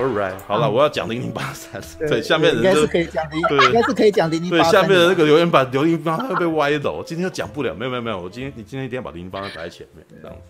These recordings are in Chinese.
All right，好了，我要讲零零八三。对，下面的人应该是可以讲零，对，应该是可以讲零零八三。对，下面的那个留言板零零八三会被歪走，今天又讲不了。没有没有没有，我今天你今天一定要把零零八三摆在前面，这样子。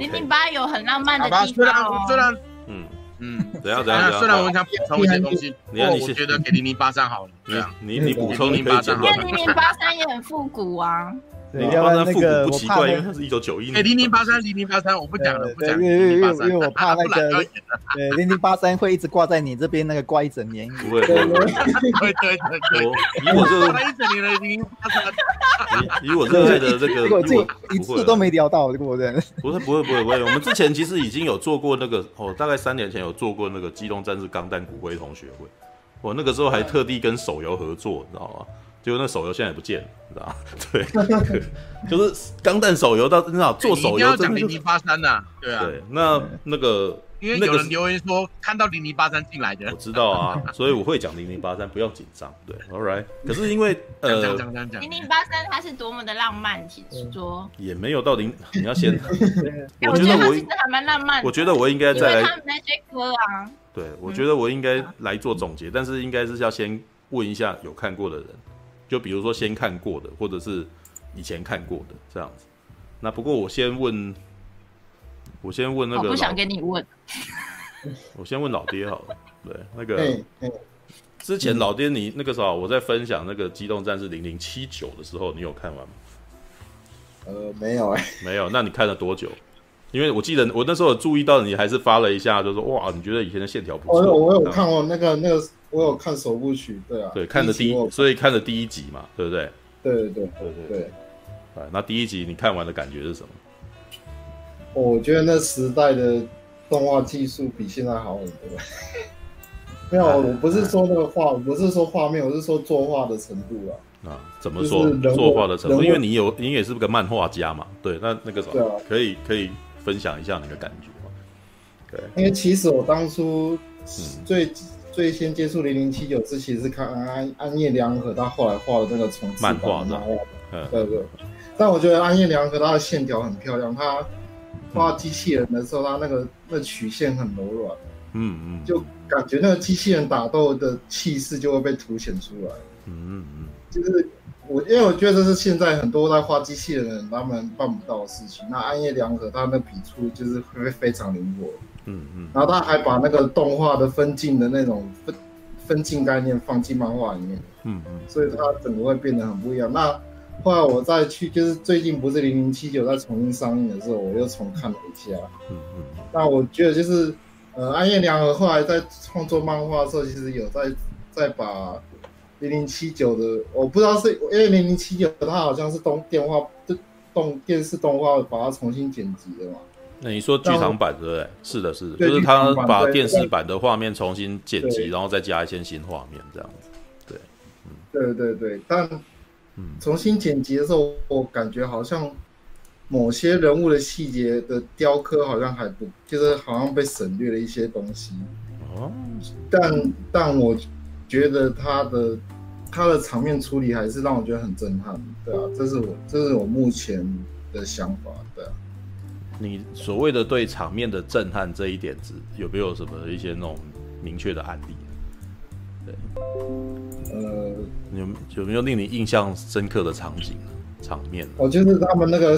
零零八有很浪漫的地方哦。虽然嗯嗯，等下等下，虽然我想补充一些东西，不过我觉得给零零八三好了。你你补充零零八三，因为零零八三也很复古啊。零零八三复古不奇怪，因为它是一九九一年。哎，零零八三，零零八三，我不讲了，不讲。因为因为因为我怕那个，对，零零八三会一直挂在你这边那个挂一整年。不会，对对对对。以我这挂一整年的零零八三，以我热爱的这个，我这一次都没聊到，这个我真的。不会不会不会不会，我们之前其实已经有做过那个，哦，大概三年前有做过那个《机动战士钢弹骨灰同学会》，我那个时候还特地跟手游合作，你知道吗？结果那手游现在也不见了，你知道吗？对，就是钢弹手游到你知道做手游讲零零八三呐，对啊，对，那那个因为有人留言说看到零零八三进来的，我知道啊，所以我会讲零零八三，不要紧张，对，All right。可是因为呃，零零八三它是多么的浪漫，其实说。也没有到零，你要先，我觉得我其实还蛮浪漫，我觉得我应该再来他们那些歌啊，对，我觉得我应该来做总结，但是应该是要先问一下有看过的人。就比如说先看过的，或者是以前看过的这样子。那不过我先问，我先问那个，我不想跟你问。我先问老爹好了。对，那个之前老爹你那个时候我在分享那个《机动战士零零七九》的时候，你有看完吗？呃，没有哎、欸，没有。那你看了多久？因为我记得我那时候有注意到你还是发了一下，就说哇，你觉得以前的线条不错。我我有看过那个那个。我有看首部曲，对啊，对，看的第一，所以看的第一集嘛，对不对？对对对对对对。那第一集你看完的感觉是什么？我觉得那时代的动画技术比现在好很多。没有，我不是说那个画，我不是说画面，我是说作画的程度啊。啊，怎么说作画的程度？因为你有，你也是个漫画家嘛，对，那那个什么，可以可以分享一下你的感觉吗？对，因为其实我当初最。最先接触零零七九之前是看安安夜良和，他后来画的那个重漫画的，嗯，对对。但我觉得安夜良和他的线条很漂亮，他画机器人的时候，他那个那曲线很柔软，嗯嗯，就感觉那个机器人打斗的气势就会被凸显出来，嗯嗯嗯，就是我因为我觉得这是现在很多在画机器人的人他们办不到的事情。那暗夜良和他那笔触就是会非常灵活。嗯嗯，然后他还把那个动画的分镜的那种分分镜概念放进漫画里面，嗯嗯，所以他整个会变得很不一样。那后来我再去，就是最近不是零零七九在重新上映的时候，我又重看了一下，嗯嗯，那我觉得就是呃，暗夜良和后来在创作漫画的时候，其实有在在把零零七九的，我不知道是因为零零七九它好像是动电话动电视动画把它重新剪辑的嘛。那你说剧场版对不对？是的，是的，就是他把电视版的画面重新剪辑，然后再加一些新画面这样子。对，嗯，对对对，但重新剪辑的时候，我感觉好像某些人物的细节的雕刻好像还不，就是好像被省略了一些东西。哦，但但我觉得他的他的场面处理还是让我觉得很震撼。对啊，这是我这是我目前的想法。对啊。你所谓的对场面的震撼这一点子，有没有什么一些那种明确的案例？对，呃，有有没有令你印象深刻的场景、场面？我就是他们那个，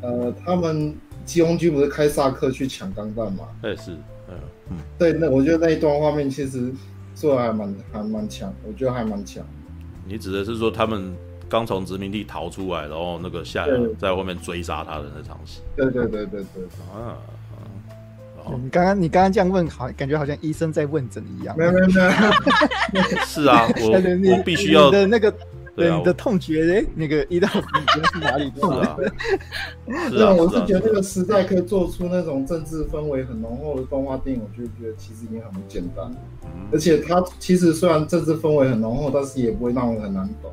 嗯、呃，他们基隆军不是开萨克去抢钢弹嘛？对，是，嗯嗯，对，那我觉得那一段画面其实做的还蛮还蛮强，我觉得还蛮强。你指的是说他们？刚从殖民地逃出来，然后那个下人在后面追杀他的那场戏。对对对对对啊！你刚刚你刚刚这样问，好感觉好像医生在问诊一样。没有没有没有。是啊，我我必须要的那个对你的痛觉哎，那个一到五是哪里 痛啊？是啊，我是觉得那个时代可以做出那种政治氛围很浓厚的动画电影，我就觉得其实已经很不简单。而且它其实虽然政治氛围很浓厚，但是也不会让人很难懂。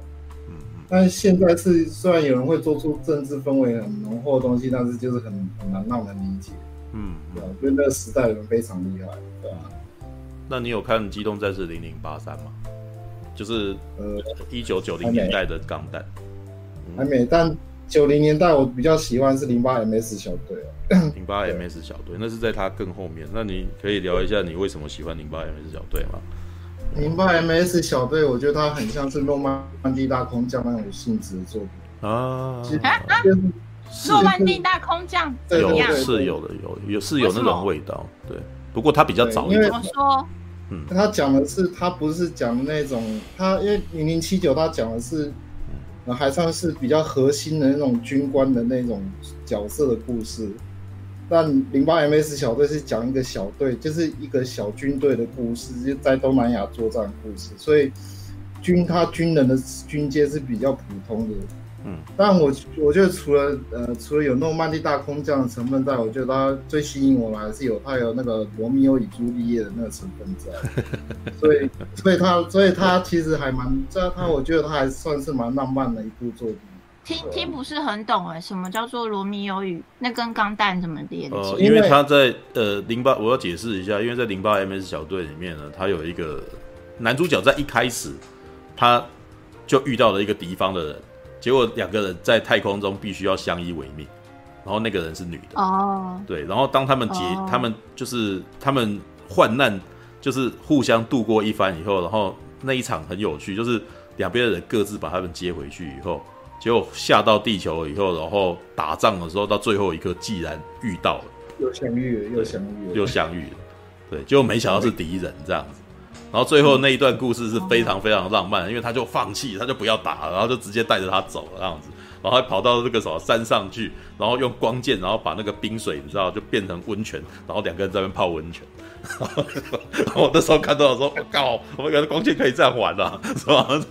但是现在是，虽然有人会做出政治氛围很浓厚的东西，但是就是很很难让人理解。嗯，对啊，我觉得那个时代人非常厉害，对啊。那你有看《机动战士零零八三》吗？就是呃，一九九零年代的钢弹。还没，但九零年代我比较喜欢是零八 MS 小队哦。零八 MS 小队，那是在他更后面。那你可以聊一下你为什么喜欢零八 MS 小队吗？零八 MS 小队，我觉得它很像是诺曼底大空降那种性质的作品啊。诺曼底大空降有是有的，有有是有那种味道。对，不过它比较早一点。怎么说？嗯，他讲的是，他不是讲那种，他因为零零七九，他讲的是，还算是比较核心的那种军官的那种角色的故事。但零八 MS 小队是讲一个小队，就是一个小军队的故事，就在东南亚作战故事，所以军他军人的军阶是比较普通的。嗯，但我我觉得除了呃除了有诺曼底大空降的成分在，我觉得它最吸引我的还是有它有那个罗密欧与朱丽叶的那个成分在，所以所以它所以它其实还蛮这它我觉得它还算是蛮浪漫的一部作品。听听不是很懂哎，什么叫做罗密欧与那跟钢弹怎么连接？呃，因为他在呃零八我要解释一下，因为在零八 MS 小队里面呢，他有一个男主角在一开始他就遇到了一个敌方的人。结果两个人在太空中必须要相依为命，然后那个人是女的哦，oh. 对，然后当他们结，oh. 他们就是他们患难，就是互相度过一番以后，然后那一场很有趣，就是两边的人各自把他们接回去以后，结果下到地球以后，然后打仗的时候到最后一刻，既然遇到了，又相遇了，又相遇了，又相遇了，对，结果没想到是敌人这样子。然后最后那一段故事是非常非常浪漫，因为他就放弃，他就不要打了，然后就直接带着他走了这样子，然后还跑到这个什么山上去，然后用光剑，然后把那个冰水你知道就变成温泉，然后两个人在那边泡温泉。然 后我那时候看到的时候，我靠，我们原来光剑可以这样玩啊，是吧？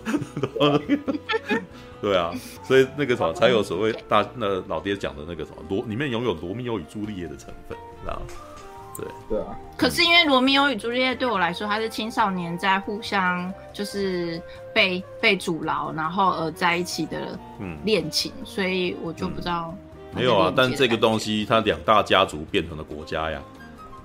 对啊，所以那个什么才有所谓大那老爹讲的那个什么罗里面拥有罗密欧与朱丽叶的成分，知道对对啊，可是因为罗密欧与朱丽叶对我来说，它是青少年在互相就是被被阻挠，然后而在一起的恋情，嗯，所以我就不知道，嗯。没有啊，但这个东西，它两大家族变成了国家呀，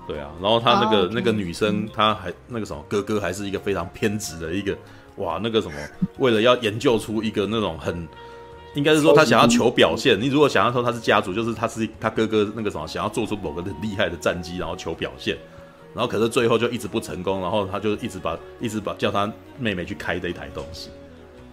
对啊，然后他那个、oh, okay. 那个女生，她还那个什么哥哥，还是一个非常偏执的一个，哇，那个什么，为了要研究出一个那种很。应该是说他想要求表现。你如果想要说他是家族，就是他是他哥哥那个什么，想要做出某个很厉害的战绩，然后求表现，然后可是最后就一直不成功，然后他就一直把一直把叫他妹妹去开这一台东西，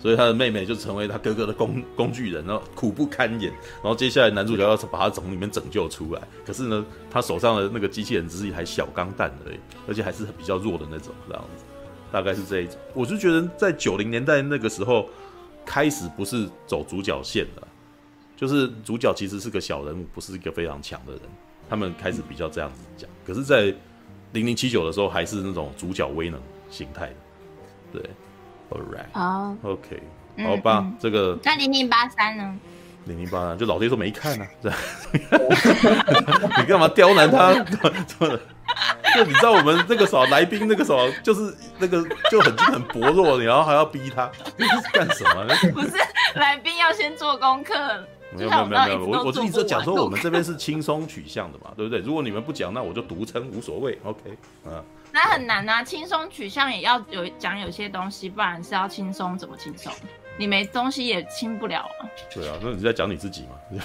所以他的妹妹就成为他哥哥的工工具人，然后苦不堪言。然后接下来男主角要把他从里面拯救出来，可是呢，他手上的那个机器人只是一台小钢弹而已，而且还是比较弱的那种，这样子，大概是这一种。我就觉得在九零年代那个时候。开始不是走主角线的，就是主角其实是个小人物，不是一个非常强的人。他们开始比较这样子讲，可是，在零零七九的时候，还是那种主角威能形态的。对，All right，好，OK，好吧，嗯嗯、这个那零零八三呢？零零八三就老爹说没看啊，你干嘛刁难他？就你知道我们那个时候来宾那个时候就是那个就很很薄弱，然后还要逼他，这是干什么？不是来宾要先做功课。没有没有没有没有，我我是一直讲说我们这边是轻松取向的嘛，对不对？如果你们不讲，那我就独撑无所谓。OK，啊，那很难啊，轻松取向也要有讲有些东西，不然是要轻松怎么轻松？你没东西也清不了啊。对啊，那你在讲你自己嘛？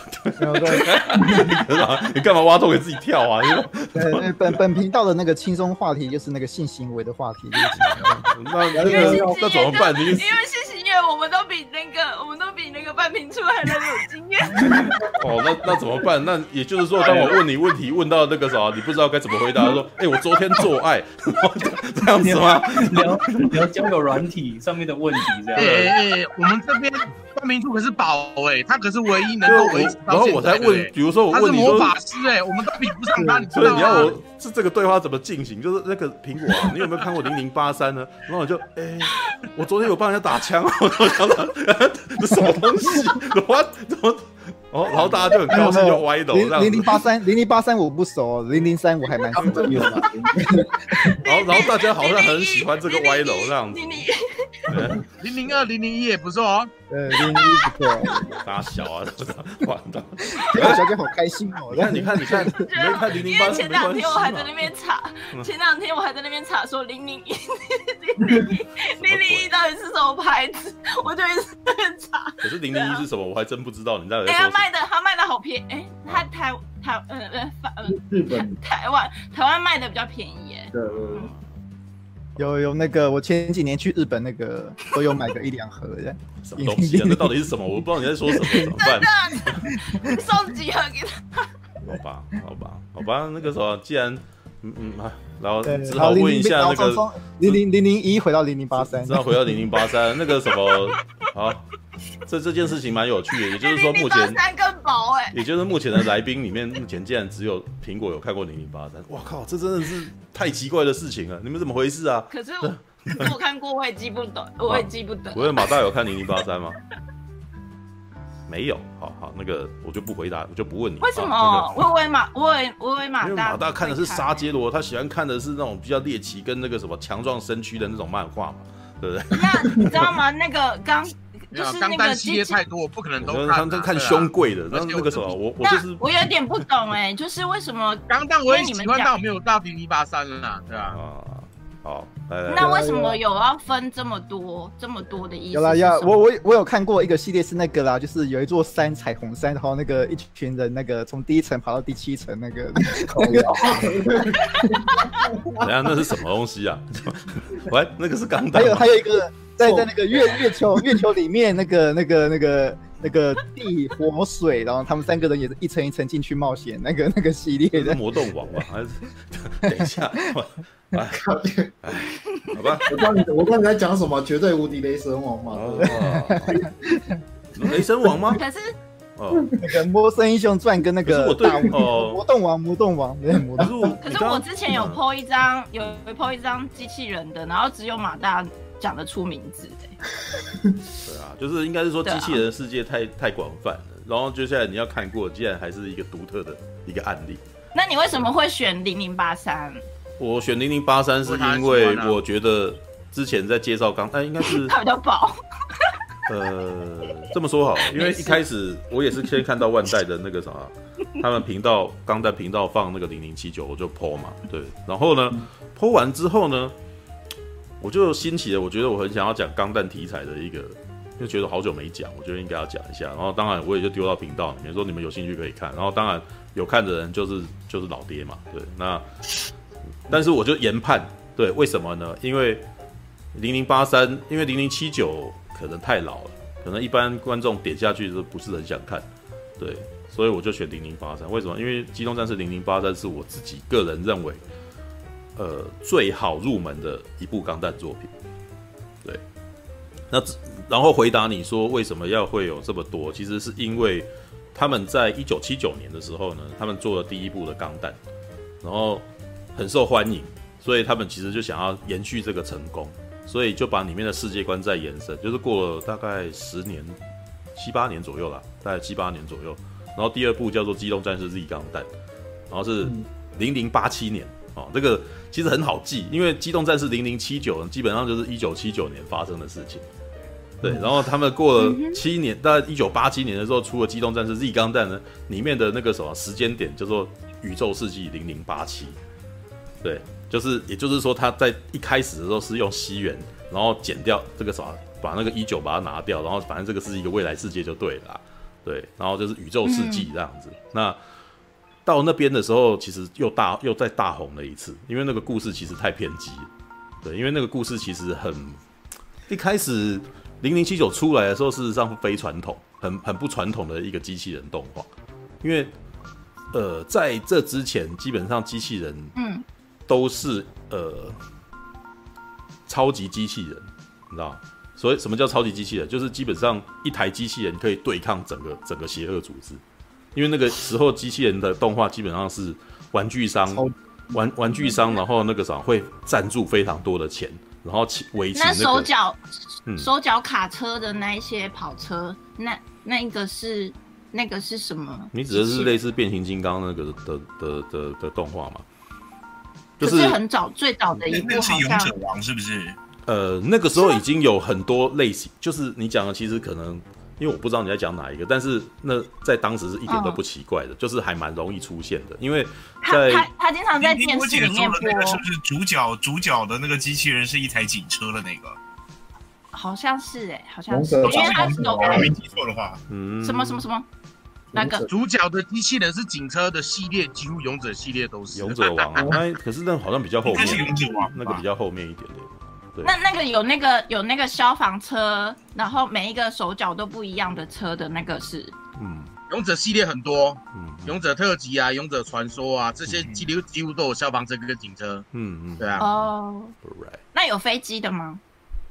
你干嘛挖洞给自己跳啊？对，本本频道的那个轻松话题就是那个性行为的话题。那那那怎么办？因为性行为我们都比那个，我们都比那个半瓶醋还能有经验。哦，那那怎么办？那也就是说，当我问你问题问到那个啥，你不知道该怎么回答，说，哎，我昨天做爱，这样子吗？聊聊交友软体上面的问题，这样。我们这边半瓶醋可是宝哎，他可是唯一能够维持到。然后我才问，比如说我问你，魔法师哎，我们都比不上他，你知道吗？所以你要我是这个对话怎么进行？就是那个苹果，啊 你有没有看过零零八三呢？然后我就哎，我昨天有帮人家打枪，我想想，这什么东西？我怎么？哦，然后大家就很高兴，就歪头。零零八三，零零八三我不熟，零零三我还蛮熟的。然后，然后大家好像很喜欢这个歪楼这样子。零零二、零零一也不错哦。呃，零零一不错。大小啊，是不是？完蛋。小姐好开心哦！你看，你看，你看，你没看零零八？前两天我还在那边查，前两天我还在那边查说零零一、零零一、零零一到底是什么牌子，我就一直在那边查。可是零零一是什么？我还真不知道。你在说？哎，他卖的他卖的好便宜，哎，他台台呃呃呃日本台湾台湾卖的比较便宜耶。对。有有那个，我前几年去日本那个都有买个一两盒的。什么东西啊？那到底是什么？我不知道你在说什么，怎么办？送几盒给他。好吧，好吧，好吧，那个时候既然嗯嗯啊，然后只好问一下那个零零零零一回到零零八三，只好回到零零八三那个什么 好。这这件事情蛮有趣的，也就是说目前三更薄哎，也就是目前的来宾里面，目前竟然只有苹果有看过零零八三，哇靠，这真的是太奇怪的事情了，你们怎么回事啊？可是我我看过，我也记不得，我也记不得。我问马大有看零零八三吗？没有，好好那个我就不回答，我就不问你。为什么？我以为马，我以为我以为马大，因为马大看的是沙杰罗，他喜欢看的是那种比较猎奇跟那个什么强壮身躯的那种漫画嘛，对不对？那你知道吗？那个刚。就是钢弹系列太多，不可能都看。他他看胸贵的，然后那个什么，我我就是我有点不懂哎，就是为什么 钢弹我也喜欢，但我没有到零零八三了，对吧？好，那为什么有要分这么多这么多的意思？有啦，要我我我有看过一个系列是那个啦，就是有一座山彩虹山，然后那个一群人那个从第一层跑到第七层那个。等下那是什么东西啊？喂，那个是钢弹。还有还有一个。在在那个月月球月球里面，那个那个那个那个地火水，然后他们三个人也是一层一层进去冒险，那个那个系列的魔动王吧？还是等一下，哎，好吧，我知道你，我刚才讲什么？绝对无敌雷神王嘛？雷神王吗？可是哦，那个魔神英雄传跟那个大魔动王魔动王对魔。可是我之前有 po 一张，有 po 一张机器人的，然后只有马大。讲得出名字的，对啊，就是应该是说机器人的世界太、啊、太广泛了，然后接下来你要看过，既然还是一个独特的一个案例。那你为什么会选零零八三？我选零零八三是因为我觉得之前在介绍刚，哎，应该是 它比较薄。呃，这么说好，因为一开始我也是先看到万代的那个啥，他们频道刚在频道放那个零零七九，我就 po 嘛，对，然后呢，po 完之后呢。我就兴起了，我觉得我很想要讲钢弹题材的一个，就觉得好久没讲，我觉得应该要讲一下。然后当然我也就丢到频道里面，说你们有兴趣可以看。然后当然有看的人就是就是老爹嘛，对。那但是我就研判，对，为什么呢？因为零零八三，因为零零七九可能太老了，可能一般观众点下去都不是很想看，对。所以我就选零零八三。为什么？因为机动战士零零八三是我自己个人认为。呃，最好入门的一部钢弹作品，对。那然后回答你说为什么要会有这么多？其实是因为他们在一九七九年的时候呢，他们做了第一部的钢弹，然后很受欢迎，所以他们其实就想要延续这个成功，所以就把里面的世界观再延伸，就是过了大概十年、七八年左右啦，大概七八年左右。然后第二部叫做《机动战士 Z 钢弹》，然后是零零八七年。哦，这个其实很好记，因为《机动战士零零七九》基本上就是一九七九年发生的事情。对，然后他们过了七年，大概一九八七年的时候出了《机动战士 Z 钢弹》呢，里面的那个什么时间点叫做宇宙世纪零零八七。对，就是也就是说他在一开始的时候是用西元，然后减掉这个什么，把那个一九把它拿掉，然后反正这个是一个未来世界就对了。对，然后就是宇宙世纪这样子。那到那边的时候，其实又大又再大红了一次，因为那个故事其实太偏激，对，因为那个故事其实很一开始零零七九出来的时候，事实上非传统，很很不传统的一个机器人动画，因为呃在这之前，基本上机器人嗯都是呃超级机器人，你知道，所以什么叫超级机器人？就是基本上一台机器人可以对抗整个整个邪恶组织。因为那个时候机器人的动画基本上是玩具商，玩玩具商，然后那个啥会赞助非常多的钱，然后维持那手脚，手脚卡车的那一些跑车，那那一个是那个是什么？你指的是类似变形金刚那个的的的的，的动画吗？就是很早最早的一部，那是勇者王是不是？呃，那个时候已经有很多类型，就是你讲的其实可能。因为我不知道你在讲哪一个，但是那在当时是一点都不奇怪的，哦、就是还蛮容易出现的。因为在他他，他经常在电视里面播，是不是主角主角的那个机器人是一台警车的那个？好像是哎，好像是，勇者因为他是有我没记错的话，嗯，什么什么什么，那个主角的机器人是警车的系列，几乎勇者系列都是。勇者王，那可是那好像比较后面，是勇者王那个比较后面一点点。对。那那个有那个有那个消防车，然后每一个手脚都不一样的车的那个是，嗯。勇者系列很多，嗯勇者特辑啊，勇者传说啊，这些几乎几乎都有消防车跟警车，嗯嗯。对啊，哦。那有飞机的吗？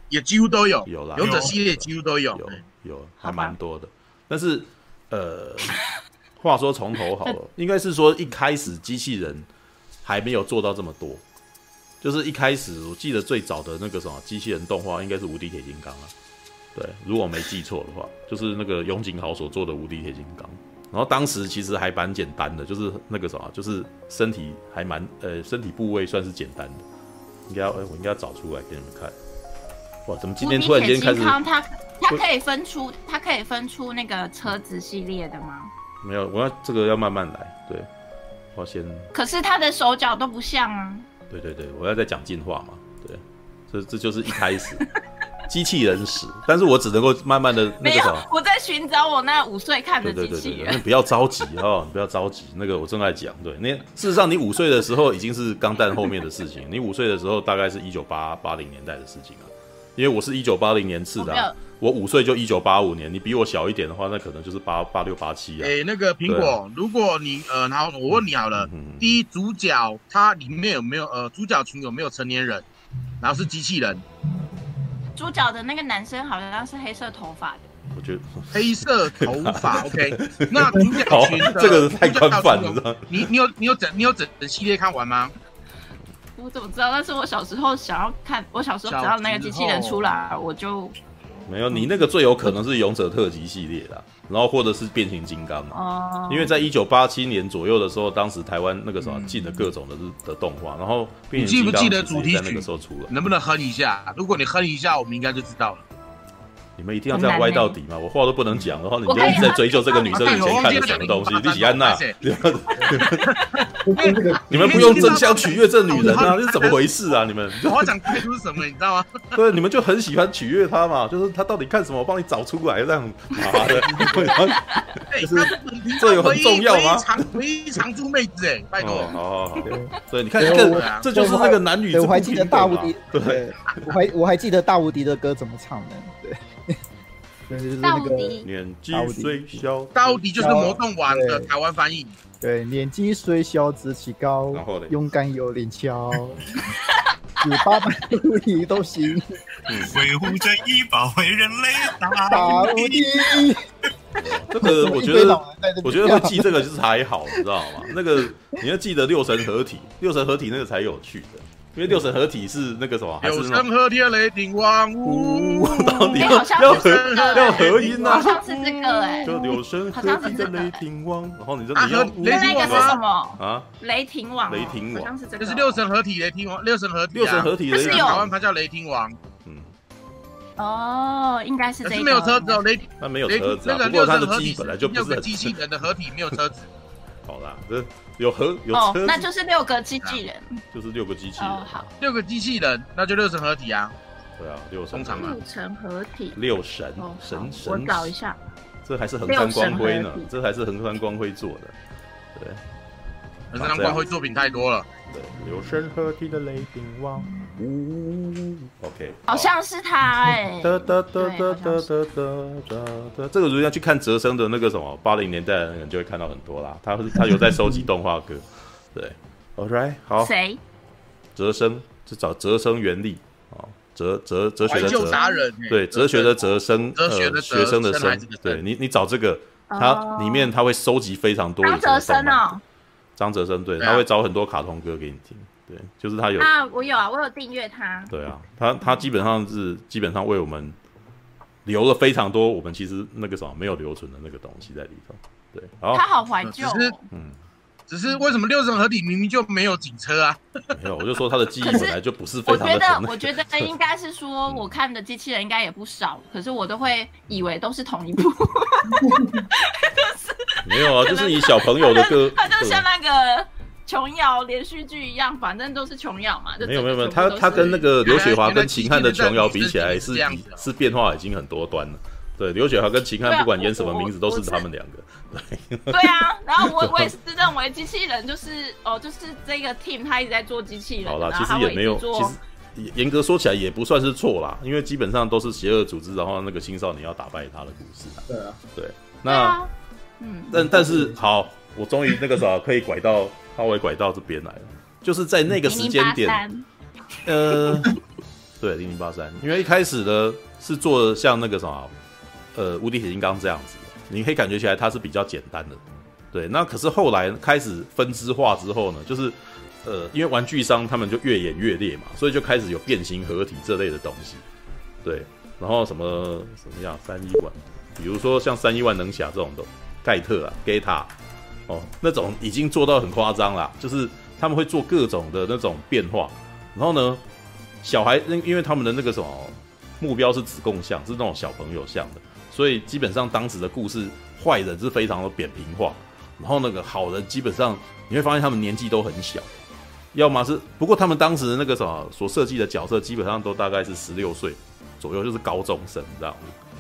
也几乎都有，有啦。勇者系列几乎都有。有有还蛮多的，但是呃，话说从头好了，应该是说一开始机器人还没有做到这么多，就是一开始我记得最早的那个什么机器人动画应该是无敌铁金刚啊，对，如果没记错的话，就是那个永井豪所做的无敌铁金刚。然后当时其实还蛮简单的，就是那个什么，就是身体还蛮呃身体部位算是简单的，应该要、呃我应该要找出来给你们看。哇，怎么今天突然间开始无敌铁金刚它它可以分出它可以分出那个车子系列的吗？没有？我要这个要慢慢来，对，我先可是他的手脚都不像啊。对对对，我要在讲进化嘛，对，这这就是一开始 机器人史，但是我只能够慢慢的那个什么，，我在寻找我那五岁看的机器对对对，那人。不要着急哦，你不要着急，那个我正在讲，对，那事实上你五岁的时候已经是钢弹后面的事情，你五岁的时候大概是一九八八零年代的事情啊，因为我是一九八零年次的、啊我五岁就一九八五年，你比我小一点的话，那可能就是八八六八七啊，诶，那个苹果，如果你呃，然后我问你好了，嗯嗯第一主角他里面有没有呃主角群有没有成年人？然后是机器人，主角的那个男生好像是黑色头发的，我觉得黑色头发，OK。那主角群的，这个太宽泛了你你有你有整你有整整系列看完吗？我怎么知道？但是我小时候想要看，我小时候只要那个机器人出来，我就没有，你那个最有可能是勇者特辑系列啦，然后或者是变形金刚嘛。哦，因为在一九八七年左右的时候，当时台湾那个什么嗯进了各种的日的动画，然后你变形金刚记不记得其实也在那主题曲个时候出了？能不能哼一下？如果你哼一下，我们应该就知道了。你们一定要这样歪到底吗？我话都不能讲，的话你就一直在追究这个女生以前看的什么东西。李喜安娜，你们不用争相取悦这女人啊，这是怎么回事啊？你们我要讲态度是什么，你知道吗？对，你们就很喜欢取悦她嘛，就是她到底看什么，我帮你找出来，这样妈的，这有很重要吗唯一长唯一长租妹子哎，拜哦，托。好好好，对，你看这个，这就是那个男女我还记得大无敌，对。对，我还我还记得大无敌的歌怎么唱的，对，对，就是那个，年纪虽小，到底就是魔动丸的台湾翻译。对，年纪虽小志气高然后呢，勇敢有灵巧，十八般武艺都行，维护正义，保卫人类，大大无无敌敌。。这个 我觉得我觉得会记这个就是还好，你知道吗？那个你要记得六神合体，六神合体那个才有趣的，因为六神合体是那个什么，还有是那种生和天雷霆王，呜。呜，到底哎要要好像是合这个要合音好啊，像是这个哎，就六神合体的雷霆王，然后你这啊你要雷霆王吗是什么？啊，雷霆王。哦，雷霆王。好像是这个，就是六神合体雷霆王，六神合体啊，六神合体雷霆王，台湾它叫雷霆王，嗯，哦，应该是这个，没有车子哦，雷他没有车子啊，那个不过他的六神合体机本来就不六个是机器人的合体，没有车子。好啦，这有合有哦车，子，那就是六个机器人，就是六个机器人。哦，好，六个机器人，那就六神合体啊。对啊，六神通常啊六神合体。六神哦，好神我神，找一下，这还是横山光辉呢这还是横山光辉做的，对。可是难怪会作品太多了。对，六神合体的雷霆王，呜，OK，好像是他哎，哒哒哒哒哒哒哒哒哒，这个如果要去看泽生的那个什么八零年代的那个，你就会看到很多啦，他他有在收集动画歌，对，All right，好，谁？哲生就找泽生原力。啊，哲哲哲学的哲。对，哲学的哲生，哲学的呃，学生的生对你，你找这个，它哦里面他会收集非常多以张前的哲生哦，张哲生，对，他会找很多卡通歌给你听，对，就是他有，啊，我有啊，我有订阅他。对啊，他他基本上是基本上为我们留了非常多我们其实那个什么没有留存的那个东西在里头，对，好他，好怀旧只是哦，嗯，只是为什么六神合体明明就没有警车啊？没有，我就说他的记忆本来就不是非常我觉得我觉得 应该是说，我看的机器人应该也不少，可是我都会以为都是同一部。没有啊，就是以小朋友的歌，他就像那个琼瑶连续剧一样，反正都是琼瑶嘛。没有没有没有，他他跟那个刘雪华跟秦汉的琼瑶比起来是是变化已经很多端了。对，刘雪华跟秦汉不管演什么名字都是他们两个。对 对啊，然后我我也是 认为机器人就是哦，就是这个 team 他一直在做机器人。好啦，其实也没有，其实严格说起来也不算是错啦，因为基本上都是邪恶组织，然后那个青少年要打败他的故事。对啊，对，那嗯，但但是好，我终于那个啥可以拐到。稍微拐到这边来了，就是在那个时间点，呃，对，零零八三，因为一开始呢是做像那个什么，呃，无敌铁金刚这样子，你可以感觉起来它是比较简单的，对。那可是后来开始分支化之后呢，就是呃，因为玩具商他们就越演越烈嘛，所以就开始有变形合体这类的东西，对。然后什么什么样三一万，比如说像三一万能侠这种的盖特啊，盖塔。哦，那种已经做到很夸张了，就是他们会做各种的那种变化，然后呢，小孩因因为他们的那个什么目标是子供像，是那种小朋友像的，所以基本上当时的故事坏人是非常的扁平化，然后那个好人基本上你会发现他们年纪都很小，要么是不过他们当时那个什么所设计的角色基本上都大概是十六岁左右，就是高中生这样，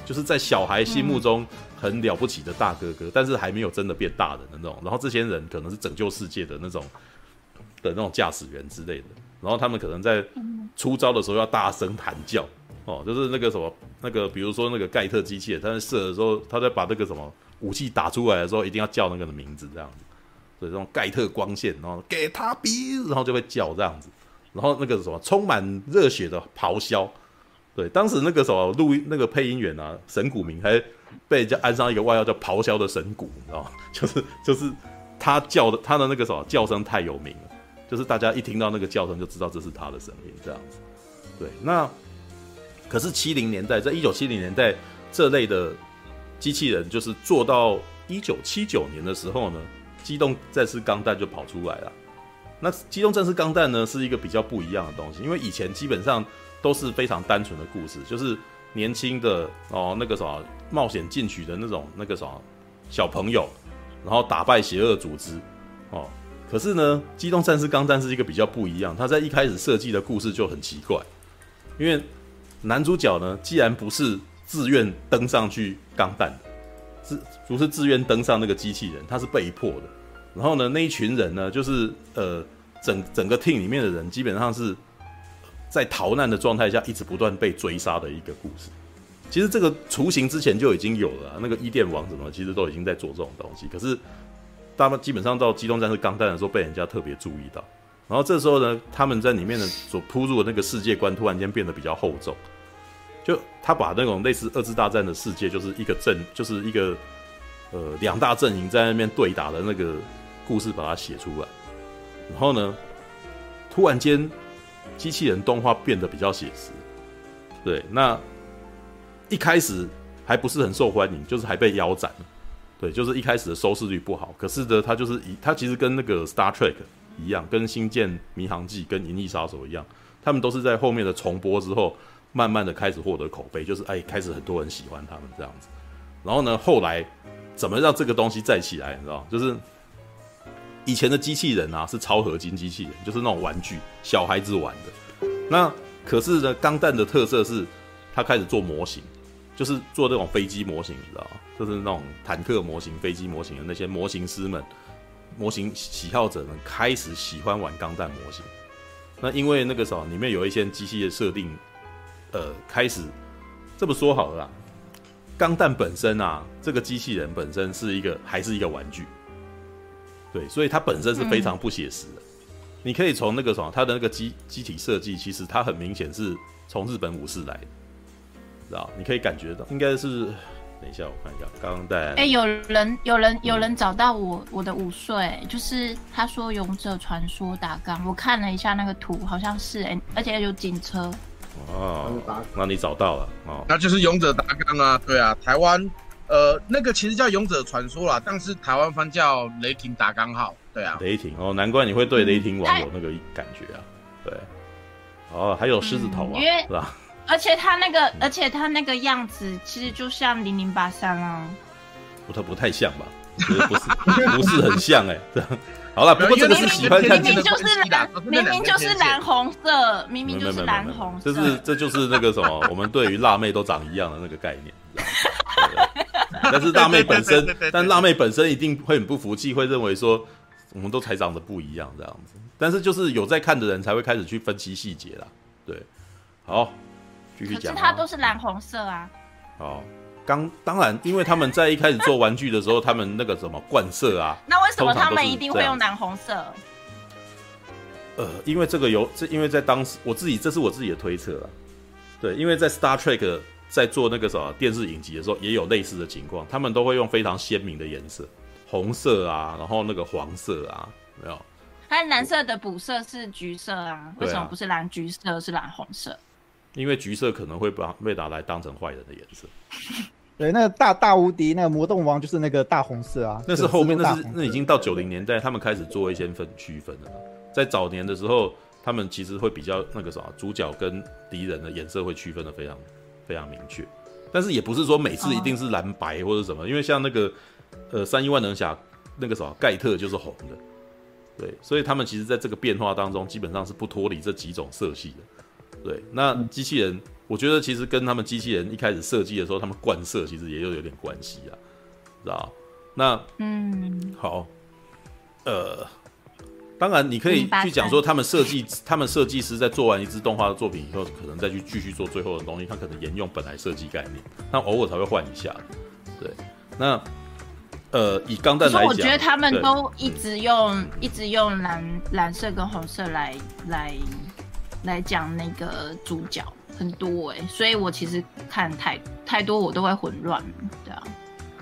就是在小孩心目中。嗯很了不起的大哥哥，但是还没有真的变大人的那种。然后这些人可能是拯救世界的那种的那种驾驶员之类的。然后他们可能在出招的时候要大声喊叫哦，就是那个什么那个，比如说那个盖特机器人，他在射的时候，他在把那个什么武器打出来的时候，一定要叫那个的名字这样子。所以这种盖特光线，然后给他逼，然后就会叫这样子。然后那个什么充满热血的咆哮，对，当时那个什么录音那个配音员啊，神谷明还。被人家安上一个外号叫“咆哮的神谷”，你知道吗？就是就是他叫的他的那个什么叫声太有名了，就是大家一听到那个叫声就知道这是他的声音这样子。对，那可是七零年代，在一九七零年代这类的机器人，就是做到一九七九年的时候呢，机动战士钢弹就跑出来了。那机动战士钢弹呢，是一个比较不一样的东西，因为以前基本上都是非常单纯的故事，就是。年轻的哦，那个什么冒险进取的那种那个什么小朋友，然后打败邪恶组织哦。可是呢，机动战士钢弹是一个比较不一样，他在一开始设计的故事就很奇怪，因为男主角呢，既然不是自愿登上去钢弹，是不是自愿登上那个机器人，他是被迫的。然后呢，那一群人呢，就是呃，整整个 team 里面的人基本上是。在逃难的状态下，一直不断被追杀的一个故事。其实这个雏形之前就已经有了，那个伊甸王什么，其实都已经在做这种东西。可是，他们基本上到机动战士钢弹的时候，被人家特别注意到。然后这时候呢，他们在里面的所铺入的那个世界观，突然间变得比较厚重。就他把那种类似二次大战的世界，就是一个阵，就是一个呃两大阵营在那边对打的那个故事，把它写出来。然后呢，突然间。机器人动画变得比较写实，对，那一开始还不是很受欢迎，就是还被腰斩，对，就是一开始的收视率不好。可是呢，它就是以它其实跟那个 Star Trek 一样，跟《星舰迷航记》跟《银翼杀手》一样，他们都是在后面的重播之后，慢慢的开始获得口碑，就是哎，开始很多人喜欢他们这样子。然后呢，后来怎么让这个东西再起来？你知道，就是。以前的机器人啊，是超合金机器人，就是那种玩具，小孩子玩的。那可是呢，钢弹的特色是，它开始做模型，就是做这种飞机模型，你知道吗？就是那种坦克模型、飞机模型的那些模型师们、模型喜好者们开始喜欢玩钢弹模型。那因为那个时候里面有一些机器的设定，呃，开始这么说好了啦，钢弹本身啊，这个机器人本身是一个还是一个玩具。对，所以它本身是非常不写实的。嗯、你可以从那个什么，它的那个机机体设计，其实它很明显是从日本武士来的，知道？你可以感觉到，应该是。等一下，我看一下钢弹。哎、欸，有人，有人，有人找到我我的午睡，就是他说《勇者传说》打钢，我看了一下那个图，好像是哎、欸，而且有警车。哦，那你找到了哦，那就是《勇者打钢》啊，对啊，台湾。呃，那个其实叫《勇者传说》啦，但是台湾翻叫《雷霆打钢号》。对啊，雷霆哦，难怪你会对雷霆王有那个感觉啊。对，哦，还有狮子头啊，因为是吧？而且他那个，而且他那个样子，其实就像零零八三啊。不，他不太像吧？不是不是很像哎，这 样好了。不过这个是喜欢看，明明就是蓝，明明就是蓝红色，明明就是蓝红色。这是这就是那个什么，我们对于辣妹都长一样的那个概念。但是辣妹本身，但辣妹本身一定会很不服气，会认为说我们都才长得不一样这样子。但是就是有在看的人才会开始去分析细节啦。对，好，继续讲。可是它都是蓝红色啊。好。刚当然，因为他们在一开始做玩具的时候，他们那个什么灌色啊，那为什么他们一定会用蓝红色？呃，因为这个有这，因为在当时我自己这是我自己的推测啊。对，因为在 Star Trek 在做那个什么电视影集的时候，也有类似的情况，他们都会用非常鲜明的颜色，红色啊，然后那个黄色啊，没有？它蓝色的补色是橘色啊，为什么不是蓝橘色，是蓝红色？因为橘色可能会把被拿来当成坏人的颜色。对，那个大大无敌那个魔动王就是那个大红色啊，那是后面，那是那已经到九零年代，他们开始做一些分区分了。在早年的时候，他们其实会比较那个啥，主角跟敌人的颜色会区分的非常非常明确。但是也不是说每次一定是蓝白或者什么，因为像那个呃三亿万能侠那个什么盖特就是红的，对，所以他们其实在这个变化当中，基本上是不脱离这几种色系的。对，那机器人。我觉得其实跟他们机器人一开始设计的时候，他们灌色其实也有有点关系啊，知道？那嗯，好，呃，当然你可以去讲说他们设计，他们设计师在做完一支动画的作品以后，可能再去继续做最后的东西，他可能沿用本来设计概念，那偶尔才会换一下。对，那呃，以钢弹来讲，我觉得他们都一直用一直用蓝蓝色跟红色来来来讲那个主角。很多哎、欸，所以我其实看太太多，我都会混乱，对啊。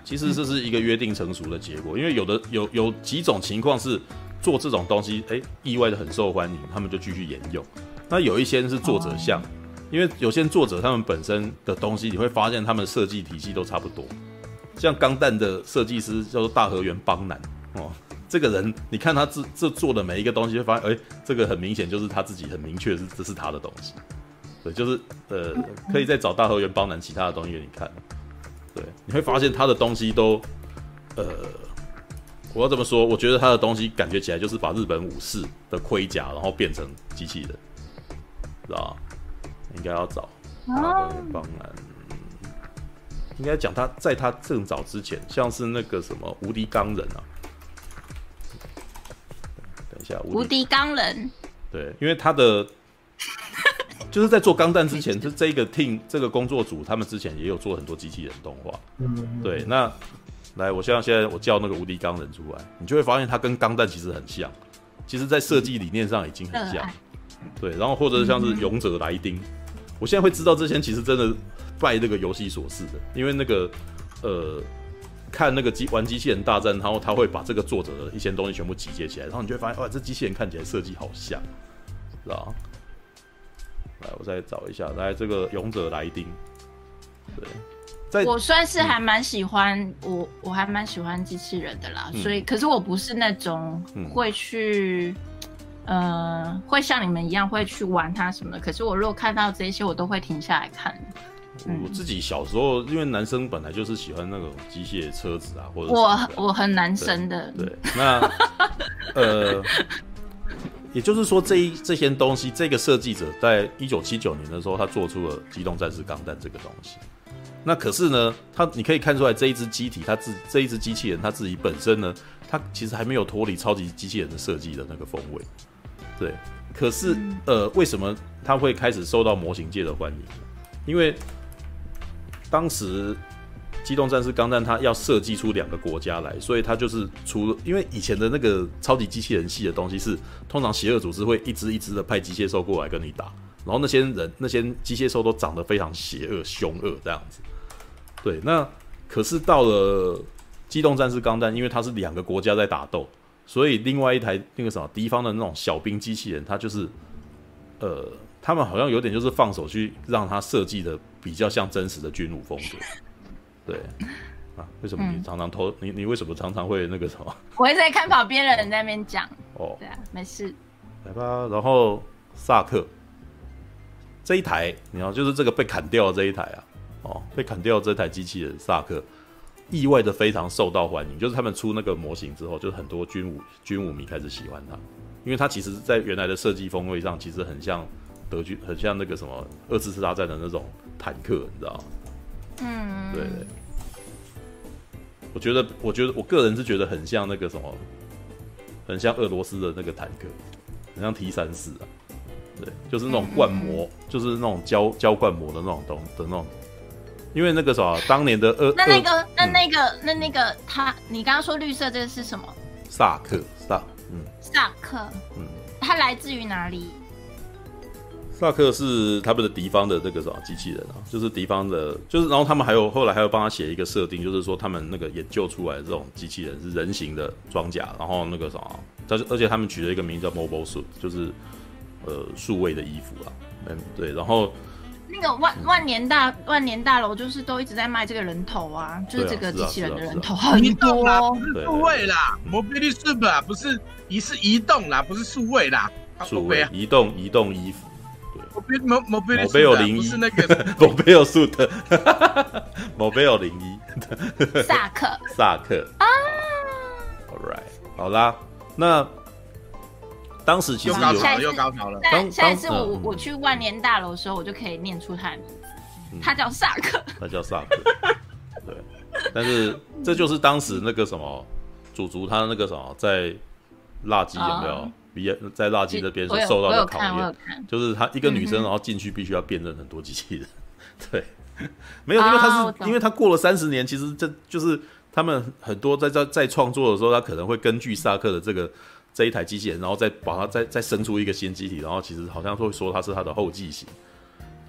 其实这是一个约定成熟的结果，因为有的有有几种情况是做这种东西，哎、欸，意外的很受欢迎，他们就继续沿用。那有一些是作者像，哦、因为有些作者他们本身的东西，你会发现他们设计体系都差不多。像钢弹的设计师叫做大河原邦男哦，这个人你看他这这做的每一个东西，会发现哎、欸，这个很明显就是他自己很明确是这是他的东西。对，就是呃，可以再找大河原邦男其他的东西给你看。对，你会发现他的东西都，呃，我要这么说，我觉得他的东西感觉起来就是把日本武士的盔甲，然后变成机器人，知道吗？应该要找大和原邦男，应该讲他在他正早之前，像是那个什么无敌钢人啊。等一下，无敌钢人。对，因为他的。就是在做钢弹之前，就这个 team 这个工作组，他们之前也有做很多机器人动画。对，那来，我现在现在我叫那个无敌钢人出来，你就会发现他跟钢弹其实很像，其实在设计理念上已经很像。对，然后或者像是勇者莱丁，我现在会知道这些其实真的拜这个游戏所赐的，因为那个呃，看那个机玩机器人大战，然后他会把这个作者的一些东西全部集结起来，然后你就会发现，哇，这机器人看起来设计好像，知道？来，我再找一下。来，这个勇者莱丁，对，在我算是还蛮喜欢、嗯、我，我还蛮喜欢机器人的啦。嗯、所以，可是我不是那种会去，嗯、呃，会像你们一样会去玩它什么的。可是，我如果看到这些，我都会停下来看。我自己小时候，因为男生本来就是喜欢那种机械车子啊，或者我我很男生的。对，对那呃。也就是说，这一这些东西，这个设计者在一九七九年的时候，他做出了《机动战士钢弹》这个东西。那可是呢，他你可以看出来，这一只机体，它自这一只机器人，它自己本身呢，它其实还没有脱离超级机器人的设计的那个风味。对，可是呃，为什么它会开始受到模型界的欢迎？因为当时。机动战士钢弹，它要设计出两个国家来，所以它就是除了因为以前的那个超级机器人系的东西是，通常邪恶组织会一只一只的派机械兽过来跟你打，然后那些人那些机械兽都长得非常邪恶凶恶这样子。对，那可是到了机动战士钢弹，因为它是两个国家在打斗，所以另外一台那个什么敌方的那种小兵机器人，它就是呃，他们好像有点就是放手去让它设计的比较像真实的军武风格。对，啊，为什么你常常偷？嗯、你你为什么常常会那个什么？我一直在看旁边的人在那边讲。哦，对啊，没事。来吧，然后萨克这一台，你知道，就是这个被砍掉的这一台啊，哦，被砍掉这台机器人萨克，意外的非常受到欢迎，就是他们出那个模型之后，就是很多军武军武迷开始喜欢它，因为它其实在原来的设计风味上，其实很像德军，很像那个什么二次大战的那种坦克，你知道吗？嗯，对对。我觉得，我觉得，我个人是觉得很像那个什么，很像俄罗斯的那个坦克，很像 T 三四啊，对，就是那种灌模，就是那种胶胶灌模的那种东的那种。因为那个啥，当年的二那那个那那个那那个他，你刚刚说绿色这个是什么？萨克萨，嗯，萨克，嗯，它来自于哪里？萨克是他们的敌方的这个什么机器人啊，就是敌方的，就是然后他们还有后来还有帮他写一个设定，就是说他们那个研究出来的这种机器人是人形的装甲，然后那个什么，但是而且他们取了一个名字叫 Mobile Suit，就是呃数位的衣服啊，嗯对，然后。那个万万年大万年大楼就是都一直在卖这个人头啊，就是这个机器人的人头很多，不是数位啦，Mobile Suit 啊，不是移是移动啦，不是数位啦，数位移动移动衣服，对，Mobile Mobile Suit 不是那个 Mobile Suit，Mobile 零一，萨克。萨克。啊，All right，好啦，那。当时其实有下又高潮了。但下一次我我去万年大楼的时候，我就可以念出他的名字，他叫萨克。他叫萨克。对，但是这就是当时那个什么，祖祖他那个什么，在辣鸡有没有？比在辣鸡那边是受到的考验，就是他一个女生，然后进去必须要辨认很多机器人。对，没有，因为他是因为他过了三十年，其实这就是他们很多在在在创作的时候，他可能会根据萨克的这个。这一台机器人，然后再把它再再生出一个新机体，然后其实好像会说它是它的后继型。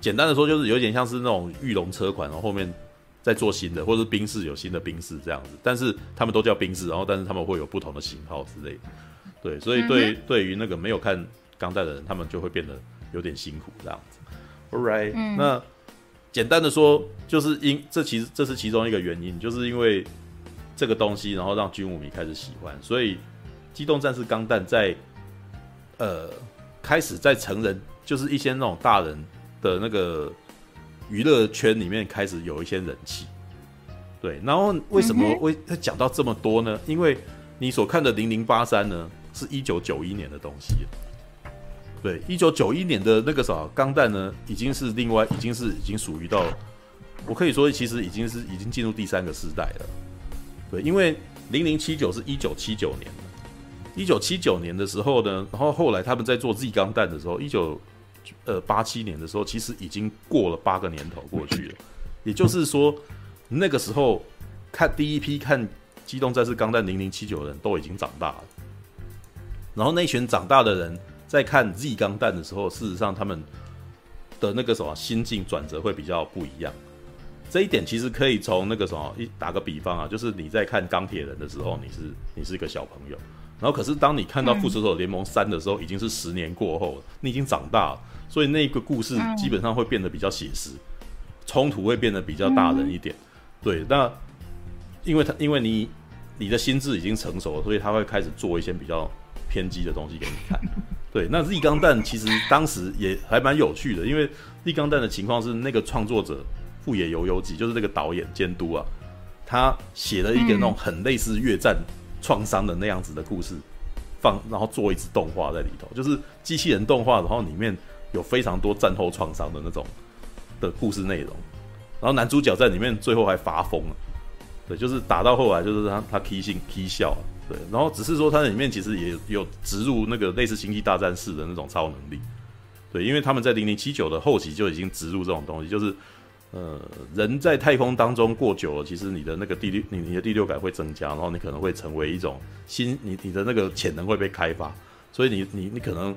简单的说，就是有点像是那种御龙车款，然后后面再做新的，或者是宾士有新的宾士这样子。但是他们都叫宾士，然后但是他们会有不同的型号之类的。对，所以对、嗯、对于那个没有看钢弹的人，他们就会变得有点辛苦这样子。All right，、嗯、那简单的说，就是因这其实这是其中一个原因，就是因为这个东西，然后让军武迷开始喜欢，所以。机动战士钢弹在，呃，开始在成人，就是一些那种大人的那个娱乐圈里面开始有一些人气，对。然后为什么会讲到这么多呢？因为你所看的零零八三呢，是一九九一年的东西，对，一九九一年的那个啥钢弹呢，已经是另外，已经是已经属于到，我可以说其实已经是已经进入第三个世代了，对，因为零零七九是一九七九年。一九七九年的时候呢，然后后来他们在做 Z 钢弹的时候，一九呃八七年的时候，其实已经过了八个年头过去了。也就是说，那个时候看第一批看《机动战士钢弹零零七九》的人都已经长大了。然后那群长大的人在看 Z 钢弹的时候，事实上他们的那个什么心境转折会比较不一样。这一点其实可以从那个什么一打个比方啊，就是你在看钢铁人的时候，你是你是一个小朋友。然后，可是当你看到《复仇者联盟三》的时候，已经是十年过后了，你已经长大了，所以那个故事基本上会变得比较写实，冲突会变得比较大人一点。对，那因为他因为你你的心智已经成熟了，所以他会开始做一些比较偏激的东西给你看。对，那《Z 钢弹》其实当时也还蛮有趣的，因为《Z 钢弹》的情况是那个创作者富野由悠季，就是那个导演监督啊，他写了一个那种很类似越战。创伤的那样子的故事，放然后做一支动画在里头，就是机器人动画，然后里面有非常多战后创伤的那种的故事内容，然后男主角在里面最后还发疯了，对，就是打到后来就是他他 K 性 K 笑，对，然后只是说他里面其实也有植入那个类似星际大战式的那种超能力，对，因为他们在零零七九的后期就已经植入这种东西，就是。呃，人在太空当中过久了，其实你的那个第六，你你的第六感会增加，然后你可能会成为一种新，你你的那个潜能会被开发，所以你你你可能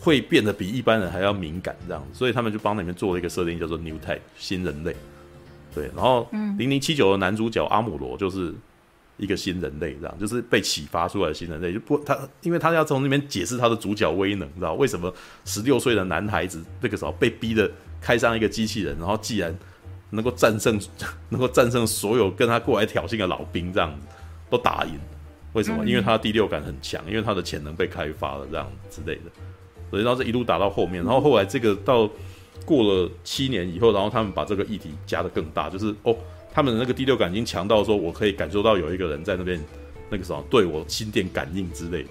会变得比一般人还要敏感这样，所以他们就帮里面做了一个设定，叫做 New Type 新人类。对，然后零零七九的男主角阿姆罗就是一个新人类，这样就是被启发出来的新人类，就不他，因为他要从那边解释他的主角威能，知道为什么十六岁的男孩子那个时候被逼的。开上一个机器人，然后既然能够战胜，能够战胜所有跟他过来挑衅的老兵，这样子都打赢，为什么？因为他的第六感很强，因为他的潜能被开发了，这样之类的。所以，然后这一路打到后面，然后后来这个到过了七年以后，然后他们把这个议题加的更大，就是哦，他们的那个第六感已经强到说，我可以感受到有一个人在那边那个什么对我心电感应之类的。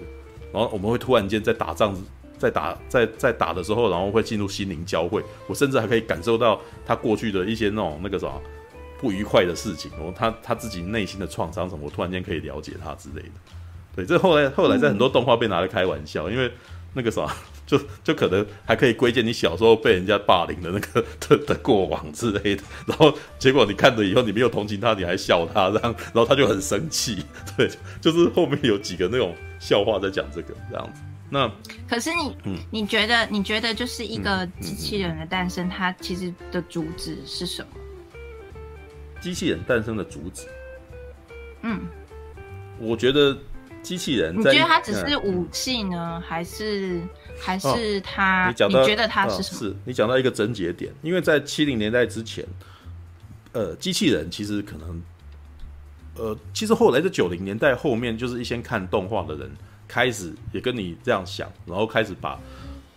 然后我们会突然间在打仗，在打在在打的时候，然后会进入心灵交汇。我甚至还可以感受到他过去的一些那种那个什么不愉快的事情，然后他他自己内心的创伤什么，我突然间可以了解他之类的。对，这后来后来在很多动画被拿来开玩笑，因为那个啥。就就可能还可以归结你小时候被人家霸凌的那个 的的过往之类的，然后结果你看了以后，你没有同情他，你还笑他这样，然后他就很生气。对，就是后面有几个那种笑话在讲这个这样子。那可是你，嗯，你觉得你觉得就是一个机器人的诞生，它其实的主旨是什么？机器人诞生的主旨，嗯，我觉得机器人在，你觉得它只是武器呢，嗯、还是？还是它？哦、你，你觉得它是什么？哦、是你讲到一个症结点，因为在七零年代之前，呃，机器人其实可能，呃，其实后来在九零年代后面，就是一些看动画的人开始也跟你这样想，然后开始把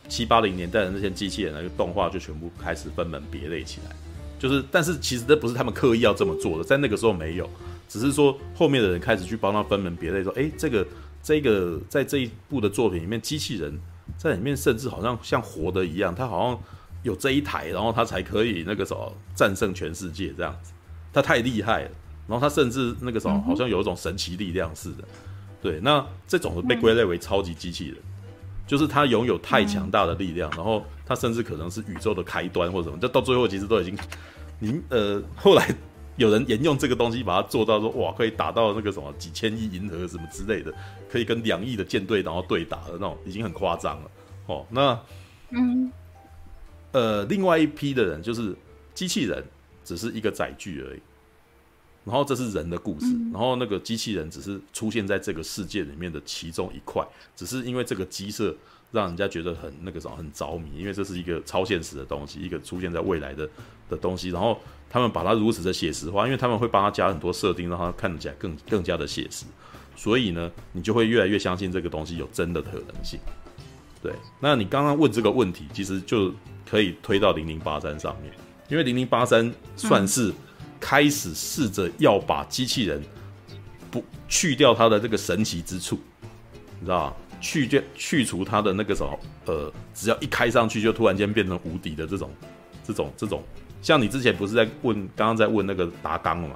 七八零年代的那些机器人那个动画就全部开始分门别类起来。就是，但是其实这不是他们刻意要这么做的，在那个时候没有，只是说后面的人开始去帮他分门别类，说，哎，这个这个在这一部的作品里面，机器人。在里面甚至好像像活的一样，他好像有这一台，然后他才可以那个什么战胜全世界这样子，他太厉害了。然后他甚至那个什么好像有一种神奇力量似的。对，那这种被归类为超级机器人，就是它拥有太强大的力量，然后它甚至可能是宇宙的开端或者什么，就到最后其实都已经，您呃后来。有人沿用这个东西，把它做到说哇，可以打到那个什么几千亿银河什么之类的，可以跟两亿的舰队然后对打的那种，已经很夸张了。哦，那嗯，呃，另外一批的人就是机器人，只是一个载具而已。然后这是人的故事，然后那个机器人只是出现在这个世界里面的其中一块，只是因为这个机设让人家觉得很那个什么很着迷，因为这是一个超现实的东西，一个出现在未来的的东西，然后。他们把它如此的写实化，因为他们会帮他加很多设定，让他看起来更更加的写实。所以呢，你就会越来越相信这个东西有真的可能性。对，那你刚刚问这个问题，其实就可以推到零零八三上面，因为零零八三算是开始试着要把机器人不去掉它的这个神奇之处，你知道吧？去掉去除它的那个什么呃，只要一开上去就突然间变成无敌的这种这种这种。像你之前不是在问，刚刚在问那个达纲了嘛？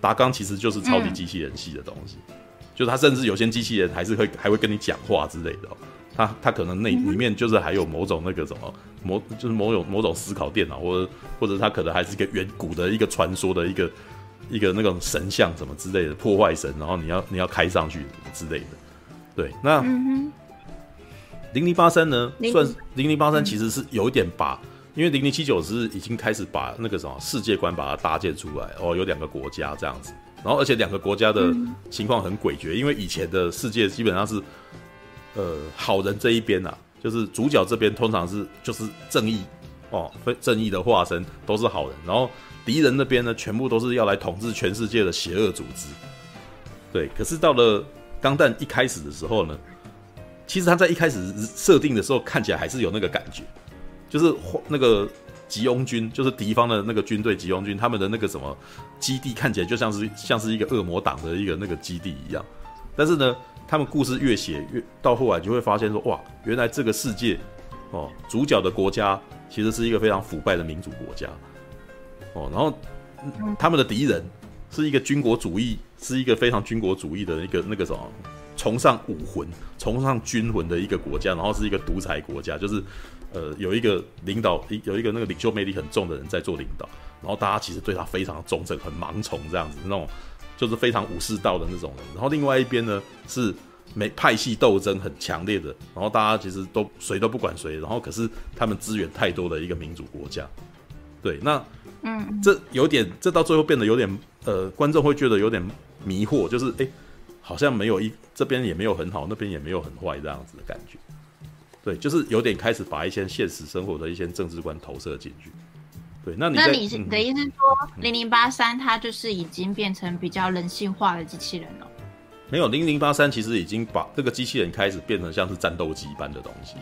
达纲其实就是超级机器人系的东西，嗯、就是他甚至有些机器人还是会还会跟你讲话之类的、喔。他他可能那里面就是还有某种那个什么某就是某种某种思考电脑，或者或者它可能还是一个远古的一个传说的一个一个那种神像什么之类的破坏神，然后你要你要开上去之类的。对，那零零八三呢？算零零八三其实是有一点把。因为零零七九是已经开始把那个什么世界观把它搭建出来哦，有两个国家这样子，然后而且两个国家的情况很诡谲，因为以前的世界基本上是，呃，好人这一边呐、啊，就是主角这边通常是就是正义哦，非正义的化身都是好人，然后敌人那边呢，全部都是要来统治全世界的邪恶组织。对，可是到了钢弹一开始的时候呢，其实他在一开始设定的时候看起来还是有那个感觉。就是那个吉翁军，就是敌方的那个军队吉翁军，他们的那个什么基地看起来就像是像是一个恶魔党的一个那个基地一样。但是呢，他们故事越写越到后来，就会发现说，哇，原来这个世界哦，主角的国家其实是一个非常腐败的民主国家哦。然后他们的敌人是一个军国主义，是一个非常军国主义的一个那个什么崇尚武魂、崇尚军魂的一个国家，然后是一个独裁国家，就是。呃，有一个领导，有一个那个领袖魅力很重的人在做领导，然后大家其实对他非常忠诚，很盲从这样子，那种就是非常武士道的那种人。然后另外一边呢，是没派系斗争很强烈的，然后大家其实都谁都不管谁，然后可是他们资源太多的一个民主国家。对，那嗯，这有点，这到最后变得有点呃，观众会觉得有点迷惑，就是哎，好像没有一这边也没有很好，那边也没有很坏这样子的感觉。对，就是有点开始把一些现实生活的一些政治观投射进去。对，那你那你的意思是说，零零八三它就是已经变成比较人性化的机器人了？没有，零零八三其实已经把这个机器人开始变成像是战斗机一般的东西，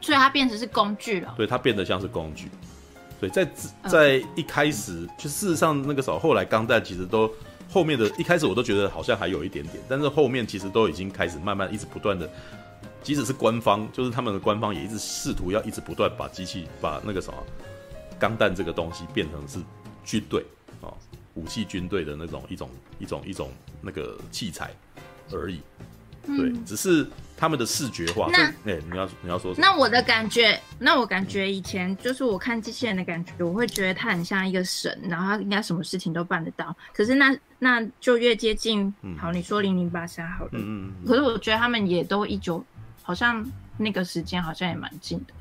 所以它变成是工具了。对，它变得像是工具。对，在在一开始，就事实上那个时候，后来钢弹其实都后面的一开始我都觉得好像还有一点点，但是后面其实都已经开始慢慢一直不断的，即使是官方，就是他们的官方也一直试图要一直不断把机器把那个什么钢弹这个东西变成是军队啊武器军队的那种一种一种一种那个器材而已。对，只是他们的视觉化。那，哎、欸，你要你要说什么？那我的感觉，那我感觉以前就是我看机器人的感觉，我会觉得他很像一个神，然后他应该什么事情都办得到。可是那那就越接近，好，你说零零八三好了，嗯嗯嗯。可是我觉得他们也都一九，好像那个时间好像也蛮近的，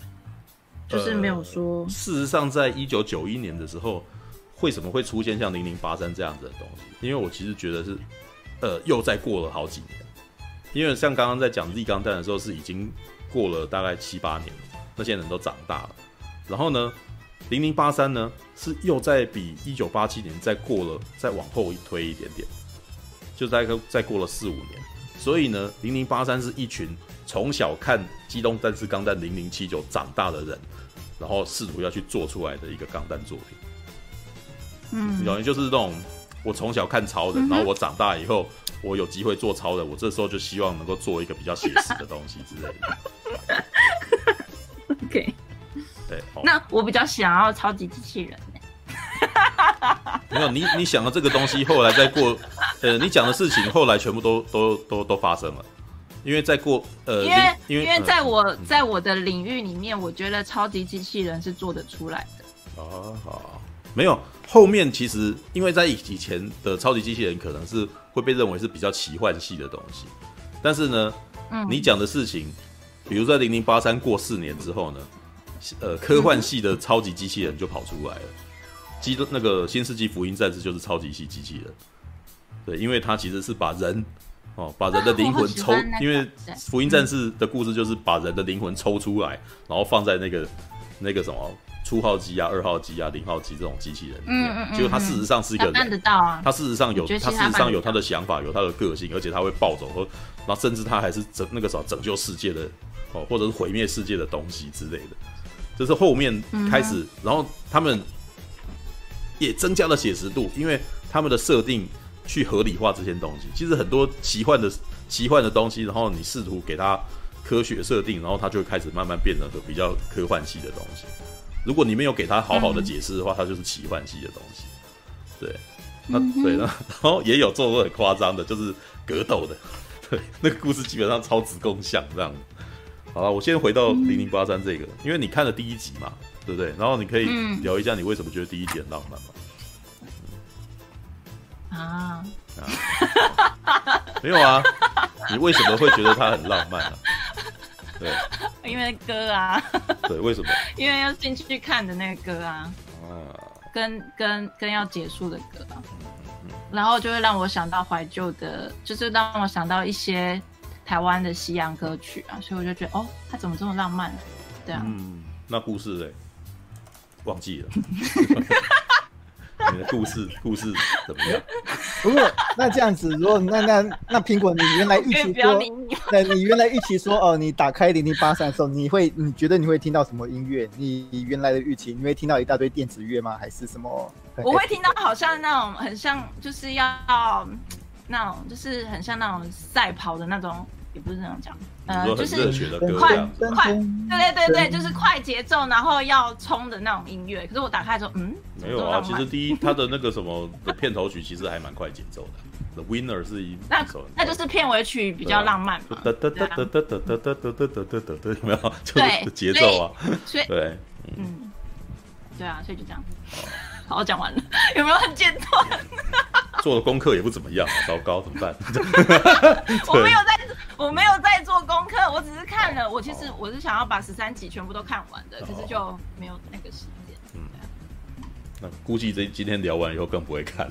就是没有说。事实上，在一九九一年的时候，为什么会出现像零零八三这样子的东西？因为我其实觉得是，呃，又再过了好几年。因为像刚刚在讲 Z 钢弹的时候，是已经过了大概七八年，那些人都长大了。然后呢，零零八三呢是又在比一九八七年再过了再往后一推一点点，就大概再过了四五年。所以呢，零零八三是一群从小看《机动战士钢弹零零七九》长大的人，然后试图要去做出来的一个钢弹作品。嗯，等于就是那种我从小看超人，然后我长大以后。我有机会做超人，我这时候就希望能够做一个比较写实的东西之类的。OK，对，那我比较想要超级机器人。没有，你你想的这个东西，后来再过，呃，你讲的事情后来全部都都都都发生了，因为在过，呃，因为因为，因为在我、嗯、在我的领域里面，我觉得超级机器人是做得出来的。哦，好，没有。后面其实，因为在以以前的超级机器人可能是会被认为是比较奇幻系的东西，但是呢，嗯，你讲的事情，比如在零零八三过四年之后呢，呃，科幻系的超级机器人就跑出来了，机那个新世纪福音战士就是超级系机器人，对，因为它其实是把人哦，把人的灵魂抽，因为福音战士的故事就是把人的灵魂抽出来，然后放在那个那个什么。初号机啊，二号机啊，零号机这种机器人，嗯嗯，结果他事实上是一个人，办得到啊。他事实上有，他事实上有他的想法，有他的个性，而且他会暴走，和然后甚至他还是拯那个什么拯救世界的哦，或者是毁灭世界的东西之类的。就是后面开始，然后他们也增加了写实度，因为他们的设定去合理化这些东西。其实很多奇幻的奇幻的东西，然后你试图给它科学设定，然后它就开始慢慢变得比较科幻系的东西。如果你没有给它好好的解释的话，它就是奇幻系的东西。对，那对，那然后也有做过很夸张的，就是格斗的。对，那个故事基本上超值共享这样。好了，我先回到零零八三这个，因为你看了第一集嘛，对不对？然后你可以聊一下你为什么觉得第一集很浪漫嘛？啊啊，没有啊，你为什么会觉得它很浪漫啊？对，因为歌啊。对，为什么？因为要进去看的那个歌啊，啊跟跟跟要结束的歌啊，然后就会让我想到怀旧的，就是让我想到一些台湾的西洋歌曲啊，所以我就觉得，哦，他怎么这么浪漫？对啊，嗯，那故事嘞，忘记了。你的故事 故事怎么样？不过那这样子，如果那那那苹果，你原来预期说，那你原来预期说哦，你打开零零八三的时候，你会你觉得你会听到什么音乐？你原来的预期，你会听到一大堆电子乐吗？还是什么？我会听到好像那种很像，就是要那种就是很像那种赛跑的那种。也不是这样讲，呃，就是快快，对对对对，就是快节奏，然后要冲的那种音乐。可是我打开的时候，嗯，没有啊。其实第一，它的那个什么的片头曲其实还蛮快节奏的。The Winner 是一那那就是片尾曲比较浪漫嘛。哒哒哒哒哒哒哒哒哒哒哒哒哒，有没有？对，节奏啊，所以对，嗯，对啊，所以就这样。好，讲完了，有没有很简短？做的功课也不怎么样，糟糕，怎么办？我没有在，我没有在做功课，我只是看了。我其实我是想要把十三集全部都看完的，可是就没有那个时间。嗯，那估计这今天聊完以后更不会看。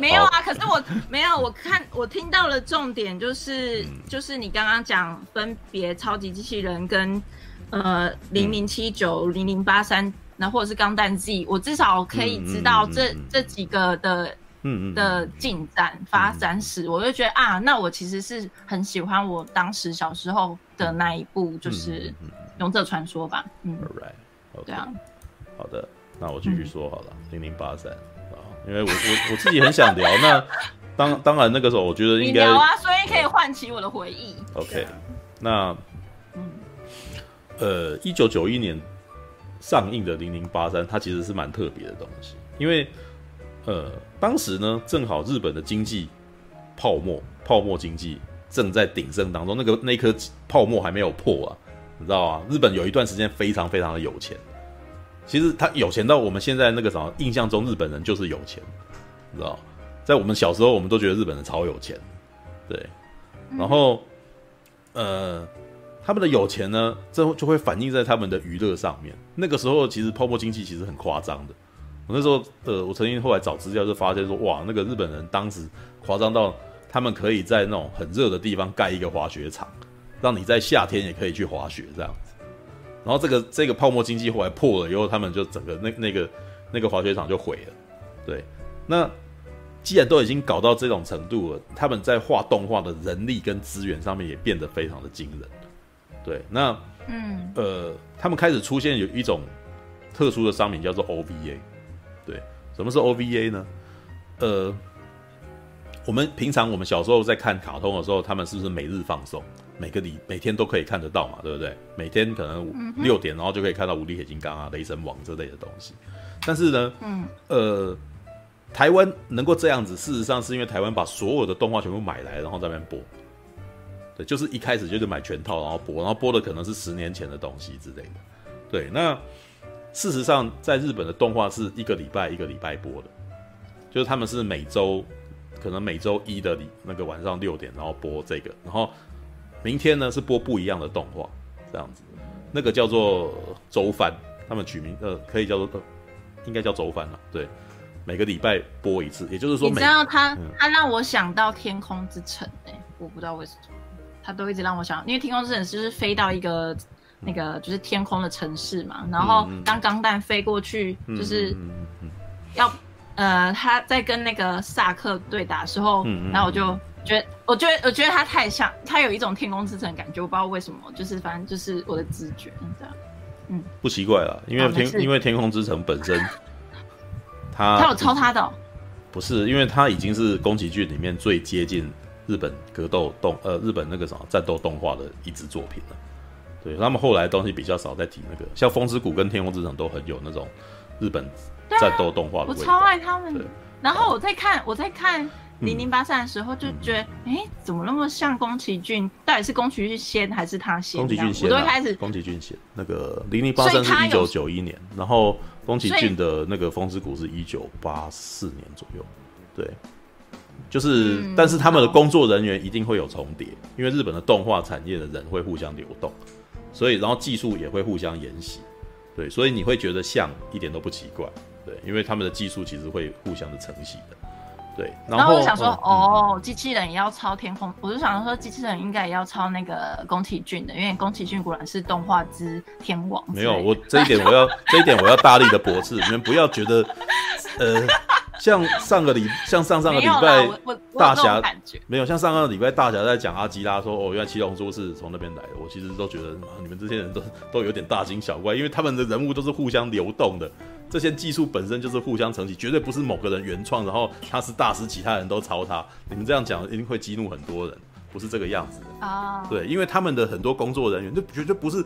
没有啊，可是我没有，我看我听到了重点，就是、嗯、就是你刚刚讲分别超级机器人跟呃零零七九零零八三。那或者是钢弹 Z，我至少可以知道这、这几个的嗯，嗯的进展发展史，嗯、我就觉得啊，那我其实是很喜欢我当时小时候的那一部，就是《勇者传说》吧。嗯，嗯 Alright. 对啊。好的，那我继续说好了，零零八三啊，因为我我我自己很想聊。那当当然那个时候，我觉得应该聊啊，所以可以唤起我的回忆。OK，那呃，一九九一年上映的零零八三，它其实是蛮特别的东西，因为呃，当时呢，正好日本的经济泡沫泡沫经济正在鼎盛当中，那个那颗泡沫还没有破啊，你知道吗？日本有一段时间非常非常的有钱。其实他有钱到我们现在那个什么印象中，日本人就是有钱，你知道，在我们小时候，我们都觉得日本人超有钱，对。然后，呃，他们的有钱呢，这就会反映在他们的娱乐上面。那个时候，其实泡沫经济其实很夸张的。我那时候，呃，我曾经后来找资料就发现说，哇，那个日本人当时夸张到他们可以在那种很热的地方盖一个滑雪场，让你在夏天也可以去滑雪这样子。然后这个这个泡沫经济后来破了以后，他们就整个那那个那个滑雪场就毁了。对，那既然都已经搞到这种程度了，他们在画动画的人力跟资源上面也变得非常的惊人。对，那嗯呃，他们开始出现有一种特殊的商品叫做 OVA。对，什么是 OVA 呢？呃，我们平常我们小时候在看卡通的时候，他们是不是每日放送？每个礼每天都可以看得到嘛，对不对？每天可能六点，然后就可以看到无敌铁金刚啊、雷神王这类的东西。但是呢，嗯，呃，台湾能够这样子，事实上是因为台湾把所有的动画全部买来，然后在那边播。对，就是一开始就是买全套，然后播，然后播的可能是十年前的东西之类的。对，那事实上在日本的动画是一个礼拜一个礼拜播的，就是他们是每周可能每周一的那个晚上六点，然后播这个，然后。明天呢是播不一样的动画，这样子，那个叫做周番，他们取名呃可以叫做，呃、应该叫周番了。对，每个礼拜播一次，也就是说，你知道他、嗯、他让我想到《天空之城》哎，我不知道为什么，他都一直让我想，因为《天空之城》就是飞到一个那个就是天空的城市嘛，然后当钢弹飞过去，就是要呃他在跟那个萨克对打的时候，然后我就。觉得我觉得我觉得他太像，他有一种天空之城的感觉，我不知道为什么，就是反正就是我的直觉这样。嗯，不奇怪了，因为天、啊、因为天空之城本身，他他有抄他的、哦，不是，因为他已经是宫崎骏里面最接近日本格斗动呃日本那个什么战斗动画的一支作品了。对，他们后来的东西比较少在提那个，像风之谷跟天空之城都很有那种日本战斗动画的、啊。我超爱他们。然后我在看我在看。零零八三的时候就觉得，哎、嗯，怎么那么像宫崎骏？到底是宫崎骏先还是他先？宫崎骏先、啊，我都开始宫崎骏先。那个零零八三是一九九一年，然后宫崎骏的那个《风之谷》是一九八四年左右。对，就是、嗯，但是他们的工作人员一定会有重叠，因为日本的动画产业的人会互相流动，所以然后技术也会互相沿袭。对，所以你会觉得像一点都不奇怪。对，因为他们的技术其实会互相的承袭的。对，然后，我想说，嗯、哦，机器人也要抄天空，我就想说，机器人应该也要抄那个宫崎骏的，因为宫崎骏果然是动画之天王。没有，我这一点我要这一点我要大力的驳斥，你们不要觉得，呃，像上个礼，像上上个礼拜大侠没有，像上个礼拜大侠在讲阿基拉说，哦，原来七龙珠是从那边来的，我其实都觉得你们这些人都都有点大惊小怪，因为他们的人物都是互相流动的。这些技术本身就是互相承袭，绝对不是某个人原创，然后他是大师，其他人都抄他。你们这样讲一定会激怒很多人，不是这个样子的啊。Oh. 对，因为他们的很多工作人员，就绝对不是，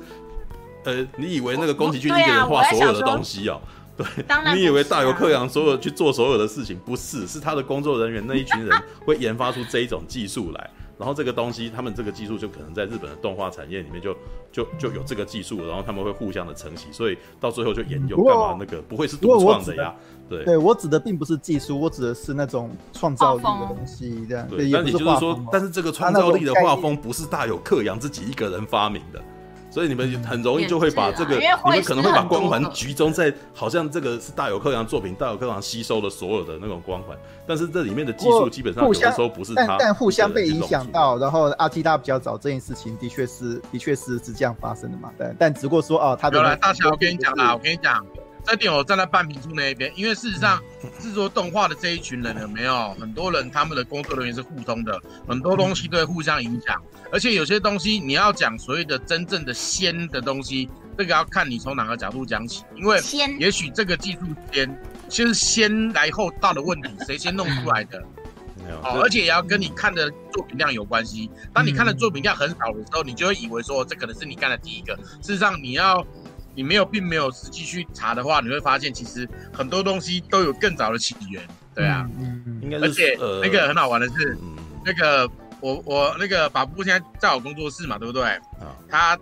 呃，你以为那个宫崎骏一个人画所有的东西哦？对，你以为大友克洋所有去做所有的事情，不是，是他的工作人员那一群人会研发出这一种技术来。然后这个东西，他们这个技术就可能在日本的动画产业里面就就就有这个技术，然后他们会互相的承袭，所以到最后就研究干嘛那个不会是独创的呀？对，对我指的并不是技术，我指的是那种创造力的东西，这样。对，那你就是说，但是这个创造力的画风不是大有克洋自己一个人发明的。所以你们很容易就会把这个，你们可能会把光环集中在好像这个是大友克洋作品，大友克洋吸收了所有的那种光环，但是这里面的技术基本上有的时候不是他，但但互相被影响到，然后阿基大比较早这件事情的确是的确是是这样发生的嘛？对，但只不过说哦，他的来大乔，我跟你讲啦，我跟你讲。这点我站在半瓶醋那一边，因为事实上制作动画的这一群人有没有很多人，他们的工作人员是互通的，很多东西都会互相影响，而且有些东西你要讲所谓的真正的仙的东西，这个要看你从哪个角度讲起，因为也许这个技术先就是先来后到的问题，谁先弄出来的？哦，而且也要跟你看的作品量有关系。当你看的作品量很少的时候，你就会以为说这可能是你干的第一个。事实上，你要你没有并没有实际去查的话，你会发现其实很多东西都有更早的起源。对啊，应该是。而且那个很好玩的是，那个我我那个把布现在在我工作室嘛，对不对？他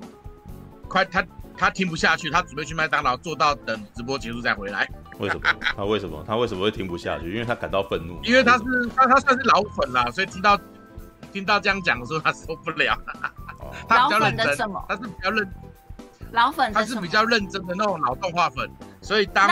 快他他听不下去，他准备去麦当劳做到等直播结束再回来。为什么？他为什么？他为什么会听不下去？因为他感到愤怒。因为他是他他算是老粉啦，所以听到听到这样讲的时候，他受不了。他比较认真，他是比较认老粉，他是比较认真的那种老动画粉，所以当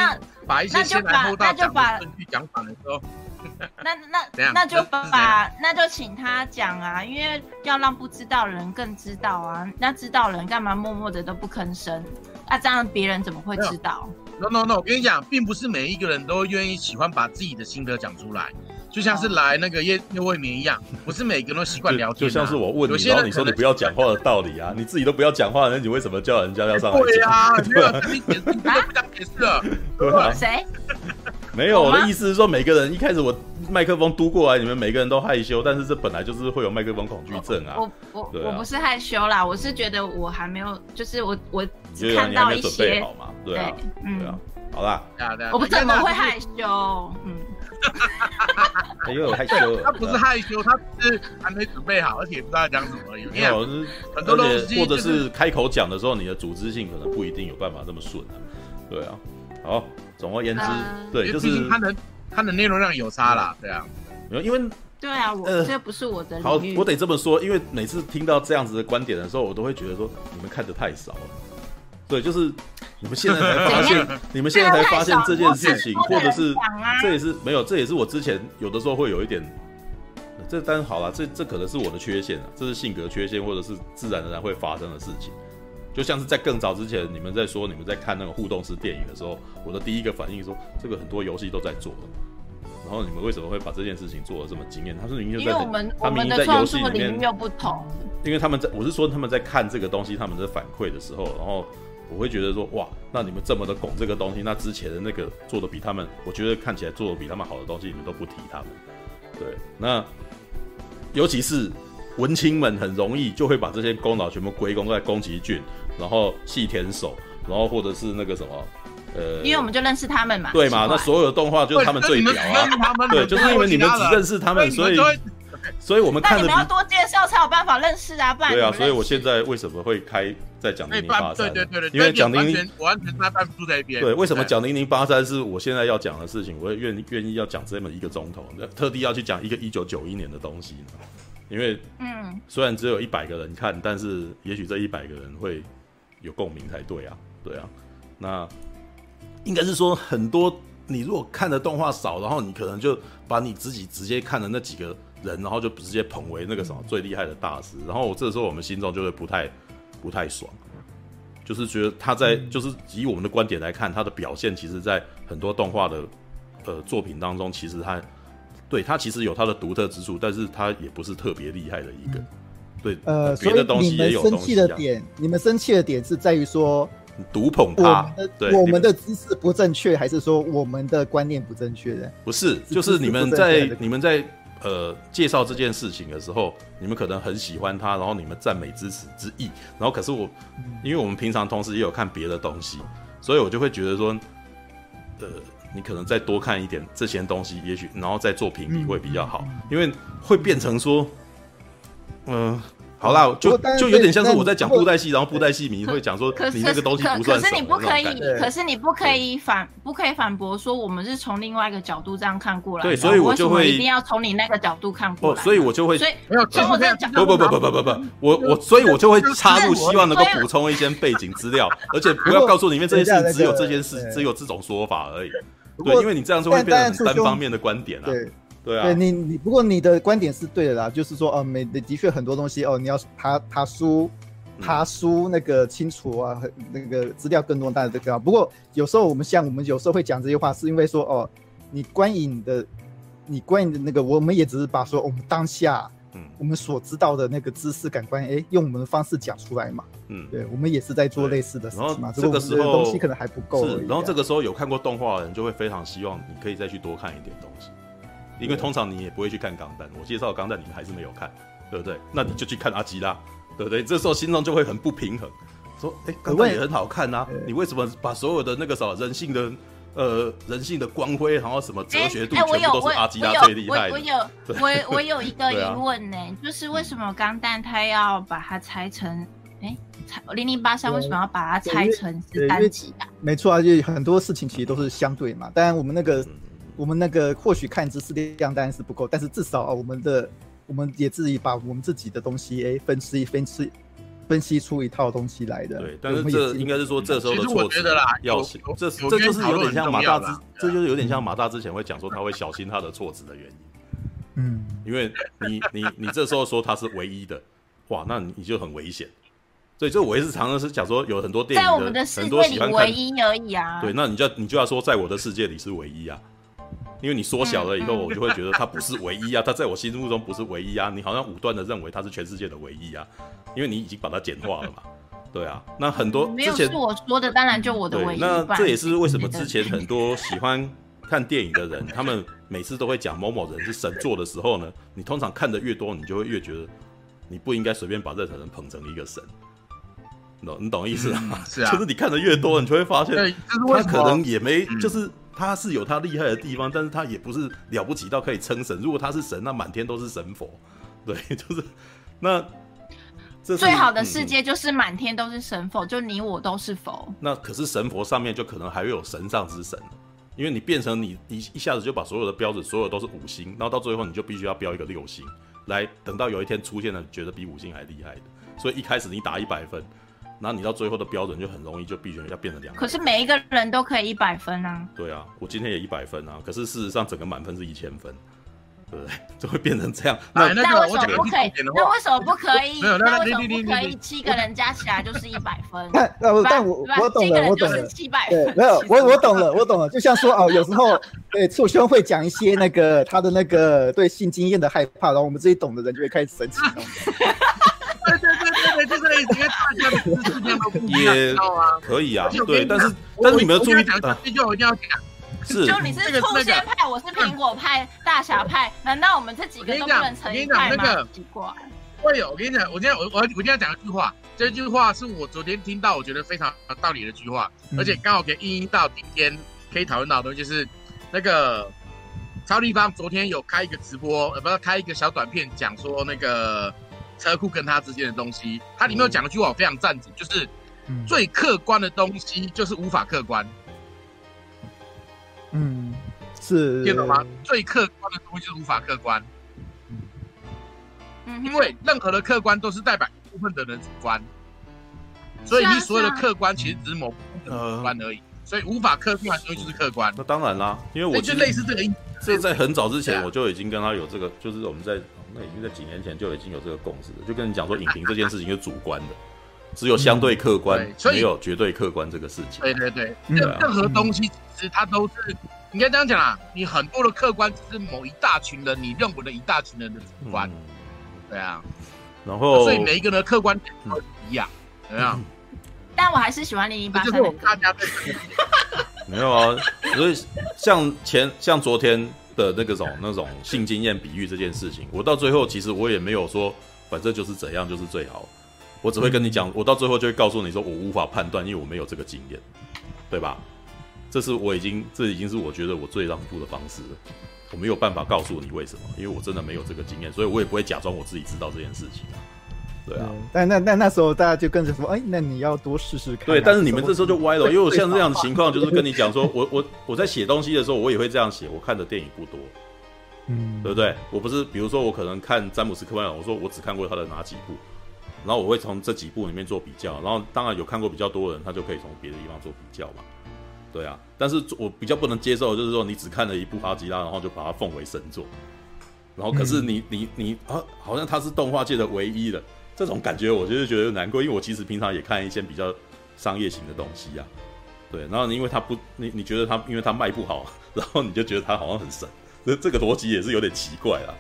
把一些先来后到讲顺序讲反的时候，那那那就把那就请他讲啊，因为要让不知道的人更知道啊，那知道人干嘛默默的都不吭声？那这样别人怎么会知道？No no no！我跟你讲，并不是每一个人都愿意喜欢把自己的心得讲出来，就像是来那个夜夜未眠一样，不是每个人都习惯 聊天、啊。就像是我问你，然后你说你不要讲话的道理啊，你自己都不要讲话，那你为什么叫人家要上来？对啊，没有跟你解释，你都不想解释了。对啊，谁？没有，我的意思是说，每个人一开始我麦克风嘟过来，你们每个人都害羞，但是这本来就是会有麦克风恐惧症啊。我我、啊、我不是害羞啦，我是觉得我还没有，就是我我看到一些。对啊，嗯，对啊，好啦，我不怎么会害羞，嗯，因为我害羞，他不是害羞，他是还没准备好，而且不知道讲什么而已。没有，很多东西，或者是开口讲的时候，你的组织性可能不一定有办法这么顺啊。对啊，好，总而言之，对，就是他的他的内容量有差啦，对啊，因为对啊，我这不是我的，好，我得这么说，因为每次听到这样子的观点的时候，我都会觉得说，你们看的太少了。对，就是你们现在才发现，你们现在才发现这件事情，或者是这也是没有，这也是我之前有的时候会有一点，这当然好了，这这可能是我的缺陷啊，这是性格缺陷，或者是自然而然会发生的事情。就像是在更早之前，你们在说你们在看那个互动式电影的时候，我的第一个反应说，这个很多游戏都在做，然后你们为什么会把这件事情做的这么惊艳？他说，因为我们他们在游戏里面又不同，因为他们在我是说他们在看这个东西，他们在反馈的时候，然后。我会觉得说，哇，那你们这么的拱这个东西，那之前的那个做的比他们，我觉得看起来做的比他们好的东西，你们都不提他们。对，那尤其是文青们很容易就会把这些功劳全部归功在宫崎骏，然后细田守，然后或者是那个什么，呃，因为我们就认识他们嘛，对嘛？那所有的动画就是他们最屌啊，对，就是因为你们只认识他们，所以。所以我们看的，你们要多介绍才有办法认识啊，不然。对啊，所以我现在为什么会开在讲零零八三？对对对，因为讲零零，我完全住在一边。对，为什么讲零零八三是我现在要讲的事情？我也愿愿意要讲这么一个钟头，特地要去讲一个一九九一年的东西呢。因为，嗯，虽然只有一百个人看，但是也许这一百个人会有共鸣才对啊，对啊。那应该是说很多，你如果看的动画少，然后你可能就把你自己直接看的那几个。人，然后就直接捧为那个什么最厉害的大师，然后这时候我们心中就会不太不太爽，就是觉得他在就是以我们的观点来看，他的表现其实，在很多动画的呃作品当中，其实他对他其实有他的独特之处，但是他也不是特别厉害的一个。对，呃，别的东西也有东西。生气的点，你们生气的点是在于说独捧他，对，我们的知识不正确，还是说我们的观念不正确的？不是，就是你们在你们在。呃，介绍这件事情的时候，你们可能很喜欢他，然后你们赞美之词之意，然后可是我，因为我们平常同时也有看别的东西，所以我就会觉得说，呃，你可能再多看一点这些东西，也许然后再做评比会比较好，因为会变成说，嗯、呃。好啦，就就有点像是我在讲布袋戏，然后布袋戏迷会讲说，你那个东西不算。可是你不可以，可是你不可以反，不可以反驳说我们是从另外一个角度这样看过来。对，所以我就会一定要从你那个角度看过来。所以我就会，所以从我这个角度，不不不不不不不，我我所以我就会插入，希望能够补充一些背景资料，而且不要告诉里面这件事只有这件事，只有这种说法而已。对，因为你这样就会变成单方面的观点了。对啊，对你你不过你的观点是对的啦，就是说哦，每的的确很多东西哦，你要爬爬书，爬书那个清楚啊，那个资料更多，当然这个。不过有时候我们像我们有时候会讲这些话，是因为说哦，你观影的，你观影的那个，我们也只是把说我们当下嗯，我们所知道的那个知识感官，哎，用我们的方式讲出来嘛。嗯，对，我们也是在做类似的事情嘛。这个时候东西可能还不够。是，然后这个时候有看过动画的人就会非常希望你可以再去多看一点东西，因为通常你也不会去看钢弹。我介绍钢弹你们还是没有看，对不对？那你就去看阿基拉，对不对？这时候心中就会很不平衡，说，哎，钢弹也很好看啊，你为什么把所有的那个什么人性的？呃，人性的光辉，然后什么哲学度，全部都是阿基拉最厉害的。我有，我我有一个 疑问呢，就是为什么钢弹他要把它拆成？哎，拆零零八三为什么要把它拆成是单集啊？没错啊，就很多事情其实都是相对嘛。当然，我们那个我们那个或许看知识量当然是不够，但是至少啊，我们的我们也自己把我们自己的东西哎分析分析。分析出一套东西来的，对，但是这应该是说这时候的措辞要小心，这这就是有点像马大之，这就是有点像马大之前会讲说他会小心他的措辞的原因，嗯，因为你你你这时候说他是唯一的，哇，那你就很危险，所以这我也是常常是讲说有很多电影的很多喜欢看唯一而已啊，对，那你就你就要说在我的世界里是唯一啊。因为你缩小了以后，我就会觉得它不是唯一啊，它在我心目中不是唯一啊。你好像武断的认为它是全世界的唯一啊，因为你已经把它简化了嘛。对啊，那很多之前是我说的，当然就我的唯一。那这也是为什么之前很多喜欢看电影的人，他们每次都会讲某某人是神作的时候呢，你通常看的越多，你就会越觉得你不应该随便把任何人捧成一个神。你懂你懂意思吗？是啊，就是你看的越多，你就会发现他可能也没就是。他是有他厉害的地方，但是他也不是了不起到可以称神。如果他是神，那满天都是神佛，对，就是那这最好的世界就是满天都是神佛，嗯、就你我都是佛。那可是神佛上面就可能还会有神上之神，因为你变成你一一下子就把所有的标准，所有都是五星，然后到最后你就必须要标一个六星，来等到有一天出现了觉得比五星还厉害的，所以一开始你打一百分。那你到最后的标准就很容易就必须要变成两。可是每一个人都可以一百分啊。对啊，我今天也一百分啊。可是事实上整个满分是一千分，对不对？就会变成这样。那那为什么不可以？那为什么不可以？那为什么不可以？七个人加起来就是一百分。但但我我懂了，我懂了。七百分。没有，我我懂了，我懂了。就像说哦，有时候对促兄会讲一些那个他的那个对性经验的害怕，然后我们这些懂的人就会开始生气。就是因为大家的知识量都不一样，知道吗？可以啊，对，但是但是你们要注意讲这句话，我一定要讲。是，就你是兔仙派，我是苹果派，大侠派，难道我们这几个都不能成一派吗？奇怪。会有，我跟你讲，我今天我我我今天要讲一句话，这句话是我昨天听到，我觉得非常有道理的一句话，而且刚好可以应用到今天可以讨论到的东西，就是那个超立方昨天有开一个直播，呃，不是开一个小短片，讲说那个。车库跟他之间的东西，它里面有讲了句话，我非常赞成，就是最客观的东西就是无法客观。嗯，是听懂吗？最客观的东西就是无法客观。嗯，因为任何的客观都是代表一部分的人主观，所以你所有的客观其实只是某部分的主观而已。所以无法客观的东西就是客观。那当然啦，因为我就类似这个意思。这在很早之前我就已经跟他有这个，就是我们在。那已经在几年前就已经有这个共识了，就跟你讲说，影评这件事情是主观的，只有相对客观，没有绝对客观这个事情。对对对，任任何东西其实它都是，应该这样讲啊，你很多的客观只是某一大群人你认为的一大群人的主观，对啊。然后，所以每一个人的客观点都一样，怎么样？但我还是喜欢零零八三。就是我们大家在。没有啊，所以像前像昨天。的那个种那种性经验比喻这件事情，我到最后其实我也没有说，反正就是怎样就是最好，我只会跟你讲，我到最后就会告诉你说，我无法判断，因为我没有这个经验，对吧？这是我已经这已经是我觉得我最让步的方式了，我没有办法告诉你为什么，因为我真的没有这个经验，所以我也不会假装我自己知道这件事情。对啊，但那那那时候大家就跟着说，哎，那你要多试试看。对，但是你们这时候就歪了，因为我像这样的情况，就是跟你讲说，我我我在写东西的时候，我也会这样写。我看的电影不多，嗯，对不对？我不是，比如说我可能看詹姆斯·科曼，我说我只看过他的哪几部，然后我会从这几部里面做比较，然后当然有看过比较多的人，他就可以从别的地方做比较嘛。对啊，但是我比较不能接受，就是说你只看了一部阿基拉，然后就把它奉为神作，然后可是你你你啊，好像他是动画界的唯一的。这种感觉我就是觉得难过，因为我其实平常也看一些比较商业型的东西呀、啊，对，然后因为他不，你你觉得他因为他卖不好，然后你就觉得他好像很神，这这个逻辑也是有点奇怪啊，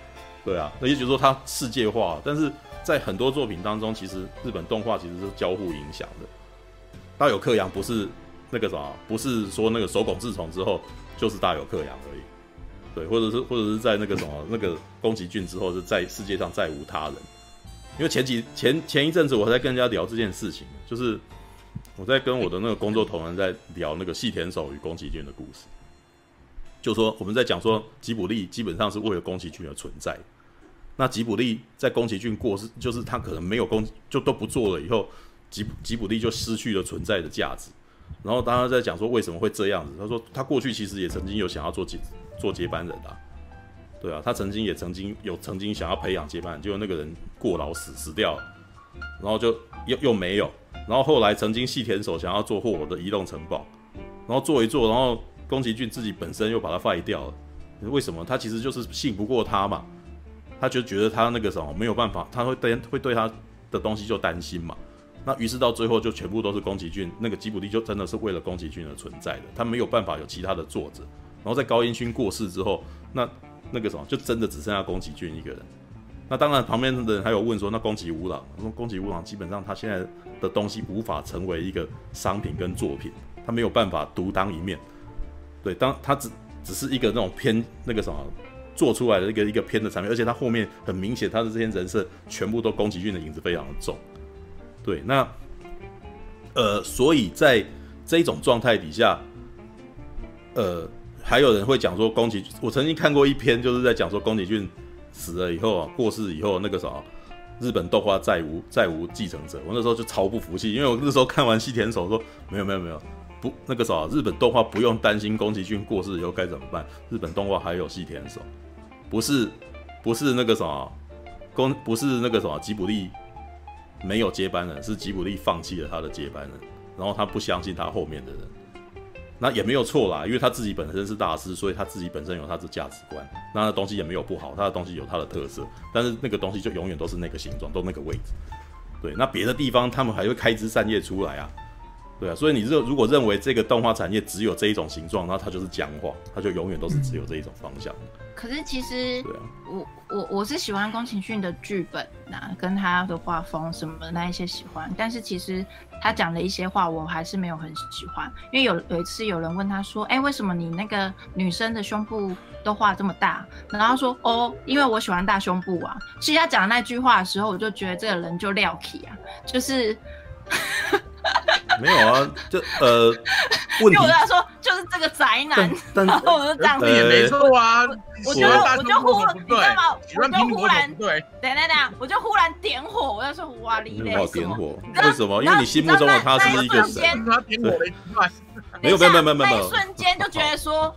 对啊，那也就是说它世界化，但是在很多作品当中，其实日本动画其实是交互影响的。大有克洋不是那个啥，不是说那个手冢治虫之后就是大有克洋而已，对，或者是或者是在那个什么那个宫崎骏之后是在世界上再无他人。因为前几前前一阵子我还在跟人家聊这件事情，就是我在跟我的那个工作同仁在聊那个细田守与宫崎骏的故事，就说我们在讲说吉卜力基本上是为了宫崎骏而存在，那吉卜力在宫崎骏过世，就是他可能没有宫就都不做了以后。吉吉卜力就失去了存在的价值，然后当他在讲说为什么会这样子，他说他过去其实也曾经有想要做接做接班人的，啊，对啊，他曾经也曾经有曾经想要培养接班人，结果那个人过劳死死掉了，然后就又又没有，然后后来曾经细田守想要做霍尔的移动城堡，然后做一做，然后宫崎骏自己本身又把他废掉了，为什么？他其实就是信不过他嘛，他就觉得他那个什么没有办法，他会担会对他的东西就担心嘛。那于是到最后就全部都是宫崎骏，那个吉卜力就真的是为了宫崎骏而存在的，他没有办法有其他的作者。然后在高畑勋过世之后，那那个什么就真的只剩下宫崎骏一个人。那当然旁边的人还有问说，那宫崎吾朗，说宫崎吾朗基本上他现在的东西无法成为一个商品跟作品，他没有办法独当一面。对，当他只只是一个那种偏那个什么做出来的一个一个偏的产品，而且他后面很明显他的这些人设全部都宫崎骏的影子非常的重。对，那，呃，所以在这种状态底下，呃，还有人会讲说宫崎，我曾经看过一篇，就是在讲说宫崎骏死了以后啊，过世以后那个啥，日本动画再无再无继承者。我那时候就超不服气，因为我那时候看完细田守说，没有没有没有，不那个啥，日本动画不用担心宫崎骏过世以后该怎么办，日本动画还有细田守，不是不是那个啥，宫不是那个什么吉卜力。没有接班人，是吉卜力放弃了他的接班人，然后他不相信他后面的人，那也没有错啦，因为他自己本身是大师，所以他自己本身有他的价值观，那东西也没有不好，他的东西有他的特色，但是那个东西就永远都是那个形状，都那个位置，对，那别的地方他们还会开枝散叶出来啊，对啊，所以你认如果认为这个动画产业只有这一种形状，那它就是僵化，它就永远都是只有这一种方向。可是其实，我我我是喜欢宫崎骏的剧本呐、啊，跟他的画风什么的那一些喜欢。但是其实他讲的一些话，我还是没有很喜欢。因为有有一次有人问他说：“哎、欸，为什么你那个女生的胸部都画这么大？”然后说：“哦，因为我喜欢大胸部啊。”其实他讲那句话的时候，我就觉得这个人就撂气啊，就是。没有啊，就呃，问题因为我跟他说就是这个宅男，然后我就这样子，也没错啊。我就我就忽然，你知道吗？我就忽然，对，等等等，我就忽然点火，我就说哇，你嘞？点火？为什么？因为你心目中的他是一个神。他点火了一段。没有没有没有没有没有。那一瞬间就觉得说，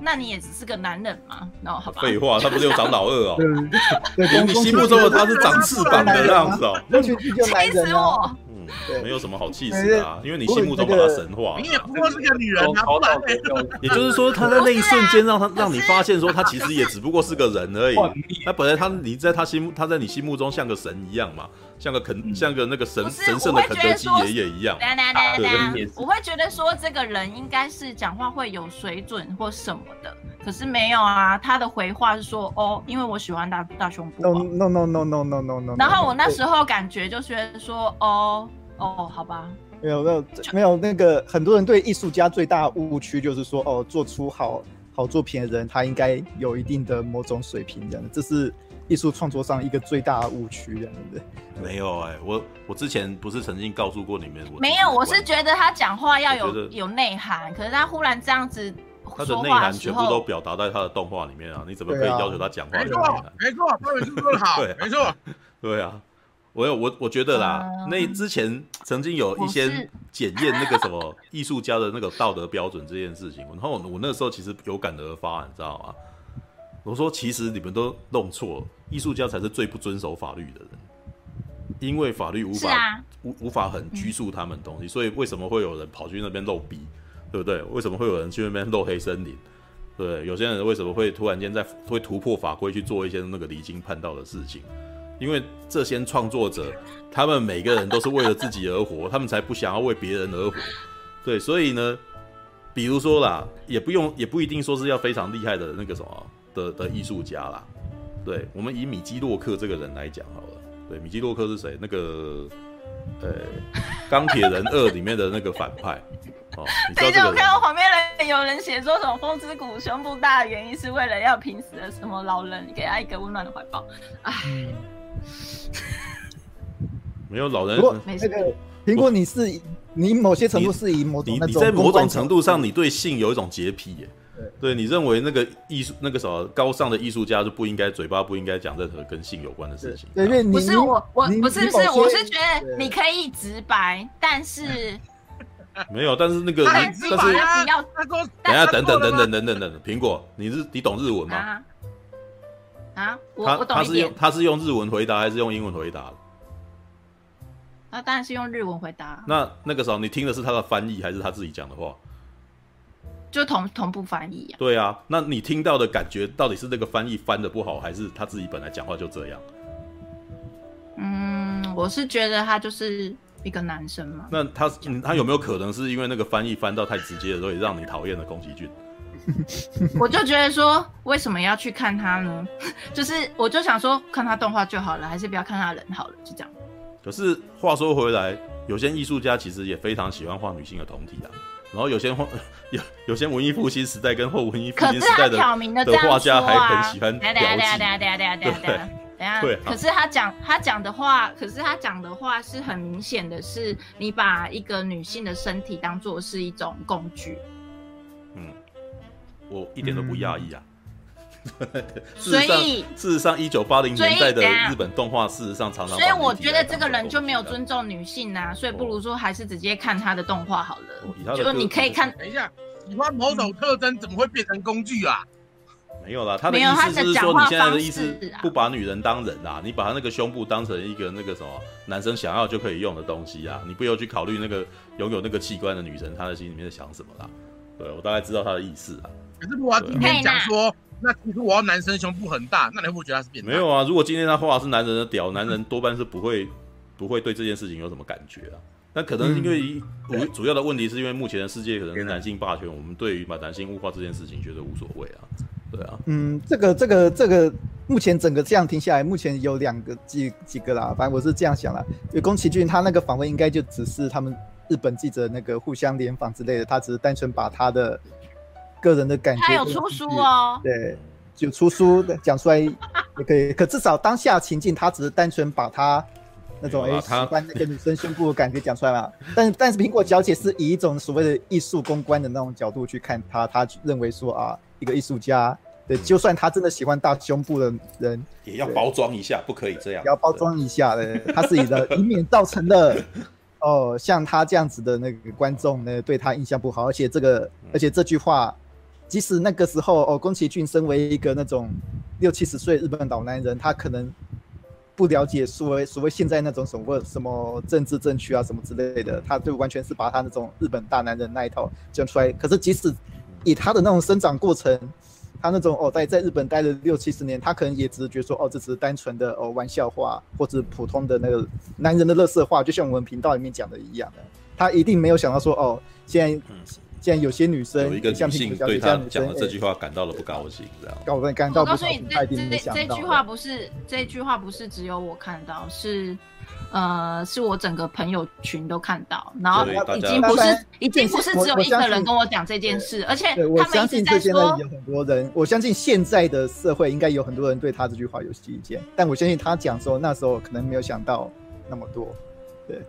那你也只是个男人嘛？然后好吧。废话，他不是有长老二哦？对，你心目中的他是长翅膀的样子哦。气死我！没有什么好气死的啊，因为你心目中把他神化。你也不过是个女人啊，也就是说，他在那一瞬间让他让你发现说，他其实也只不过是个人而已。他本来他你在他心目他在你心目中像个神一样嘛，像个肯像个那个神神圣的肯德基爷爷一样。对，我会觉得说这个人应该是讲话会有水准或什么的，可是没有啊。他的回话是说哦，因为我喜欢大大胸部。No no no no no no no。然后我那时候感觉就觉得说哦。哦，好吧，没有没有没有那个很多人对艺术家最大误区就是说，哦，做出好好作品的人，他应该有一定的某种水平，这样的，这是艺术创作上一个最大的误区，这样的。没有哎、欸，我我之前不是曾经告诉过你们，没有，我是觉得他讲话要有有内涵，可是他忽然这样子，他的内涵全部都表达在他的动画里面啊，你怎么可以要求他讲话？没错，没错，他们是说的好，对，没错，对啊。我有我我觉得啦，嗯、那之前曾经有一些检验那个什么 艺术家的那个道德标准这件事情，然后我我那时候其实有感而发，你知道吗？我说其实你们都弄错了，艺术家才是最不遵守法律的人，因为法律无法、啊、无无法很拘束他们东西，所以为什么会有人跑去那边露逼，对不对？为什么会有人去那边露黑森林？对，有些人为什么会突然间在会突破法规去做一些那个离经叛道的事情？因为这些创作者，他们每个人都是为了自己而活，他们才不想要为别人而活。对，所以呢，比如说啦，也不用，也不一定说是要非常厉害的那个什么的的艺术家啦。对，我们以米基洛克这个人来讲好了。对，米基洛克是谁？那个呃，钢铁人二里面的那个反派。哦，最近我看到旁边人有人写说什么风之谷胸部大的原因是为了要平时的什么老人，给他一个温暖的怀抱。哎，没有老人。不过那个苹果，你是你某些程度是以某种你，你在某种程度上，你对性有一种洁癖耶。对，你认为那个艺术那个什么高尚的艺术家就不应该嘴巴不应该讲任何跟性有关的事情？对，因为不是我我不是不是我是觉得你可以直白，但是 没有，但是那个但是不要等下等等等等等等等，苹果，你是你懂日文吗？啊，他他是用他是用日文回答还是用英文回答？那当然是用日文回答。那那个时候你听的是他的翻译还是他自己讲的话？就同同步翻译啊？对啊，那你听到的感觉到底是那个翻译翻的不好，还是他自己本来讲话就这样？嗯，我是觉得他就是一个男生嘛。那他他有没有可能是因为那个翻译翻到太直接了，所以让你讨厌了宫崎骏？我就觉得说为什么要去看他呢？就是我就想说看他动画就好了还是不要看他人好了就这样。可是话说回来有些艺术家其实也非常喜欢画女性的同体啊。然后有些画 有有些文艺复兴时代跟后文艺复兴时代的画家还很喜欢等下等下等下等下等下等下等下。等下。可是他讲他讲的话可是他讲的话是很明显的是你把一个女性的身体当做是一种工具。嗯，我一点都不讶异啊。所以事实上，一九八零年代的日本动画，事实上常常。所以我觉得这个人就没有尊重女性呐，所以不如说还是直接看他的动画好了。就你可以看，等一下，喜欢某种特征怎么会变成工具啊？没有啦，他的意思是说，你现在的意思不把女人当人啊，你把他那个胸部当成一个那个什么男生想要就可以用的东西啊，你不要去考虑那个拥有那个器官的女生她的心里面在想什么啦。对，我大概知道他的意思啊。可是我今天讲说。那其实我要男生胸部很大，那你会不会觉得他是变态？没有啊，如果今天他画的是男人的屌，男人多半是不会不会对这件事情有什么感觉啊。那可能因为主主要的问题是因为目前的世界可能是男性霸权，我们对于把男性物化这件事情觉得无所谓啊。对啊，嗯，这个这个这个目前整个这样听下来，目前有两个几几个啦，反正我是这样想啦。因为宫崎骏他那个访问应该就只是他们日本记者那个互相联访之类的，他只是单纯把他的。个人的感觉，他有出书哦。对，就出书讲出来 也可以。可至少当下情境，他只是单纯把他那种哎喜欢那个女生胸部的感觉讲出来嘛。但 但是苹果小姐是以一种所谓的艺术公关的那种角度去看他，他认为说啊，一个艺术家，对，就算他真的喜欢大胸部的人，也要包装一下，不可以这样，也要包装一下 的。他自己的，以免造成的。哦，像他这样子的那个观众呢，对他印象不好，而且这个，而且这句话。即使那个时候哦，宫崎骏身为一个那种六七十岁日本老男人，他可能不了解所谓所谓现在那种什么什么政治正确啊什么之类的，他就完全是把他那种日本大男人那一套讲出来。可是即使以他的那种生长过程，他那种哦在在日本待了六七十年，他可能也只是觉得说哦这只是单纯的哦玩笑话或者普通的那个男人的乐色话，就像我们频道里面讲的一样的，他一定没有想到说哦现在。既然有些女生有一个女性对他讲的这句话感到了不高兴，这样。高兴感到不高兴。我告诉你，这这这句话不是这句话不是只有我看到，是呃，是我整个朋友群都看到，然后已经不是已经不是只有一个人跟我讲这件事，而且他们一直在说有很多人，我相信现在的社会应该有很多人对他这句话有意见，但我相信他讲说那时候可能没有想到那么多，对。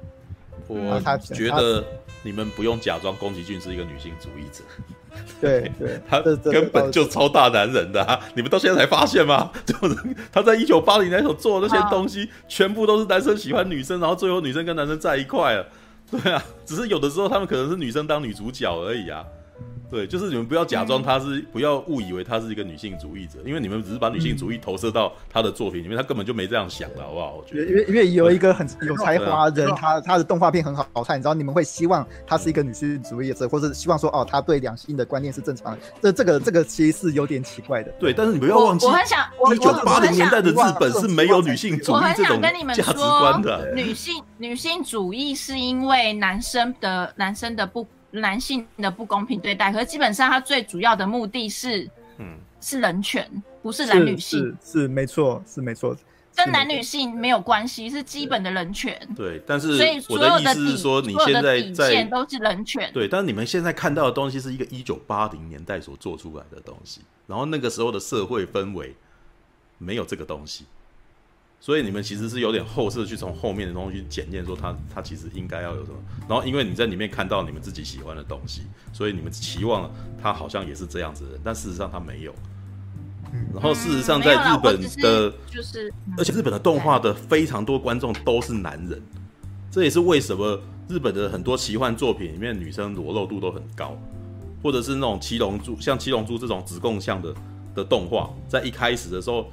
我觉得你们不用假装宫崎骏是一个女性主义者，对对，他根本就超大男人的，啊，你们到现在才发现吗？就是他在一九八零年所做的那些东西，全部都是男生喜欢女生，然后最后女生跟男生在一块了，对啊，只是有的时候他们可能是女生当女主角而已啊。对，就是你们不要假装他是，不要误以为他是一个女性主义者，因为你们只是把女性主义投射到他的作品里面，他根本就没这样想的，好不好？我觉得，因为因为有一个很有才华的人，他他的动画片很好好看，你知道，你们会希望他是一个女性主义者，或者希望说哦，他对两性的观念是正常的，这这个这个其实是有点奇怪的。对，但是你不要忘记，我很想，一九八零年代的日本是没有女性主义这种价值观的。女性女性主义是因为男生的男生的不。男性的不公平对待，可是基本上他最主要的目的是，嗯，是人权，不是男女性，是，是没错，是没错，跟男女性没有关系，是基本的人权。对，但是我的意思是说，你现在在都是人权。对，但是你们现在看到的东西是一个一九八零年代所做出来的东西，然后那个时候的社会氛围没有这个东西。所以你们其实是有点后设去从后面的东西去检验，说他他其实应该要有什么。然后因为你在里面看到你们自己喜欢的东西，所以你们期望他好像也是这样子的，但事实上他没有。然后事实上在日本的，就是而且日本的动画的非常多观众都是男人，这也是为什么日本的很多奇幻作品里面女生裸露度都很高，或者是那种七龙珠，像七龙珠这种子供向的的动画，在一开始的时候。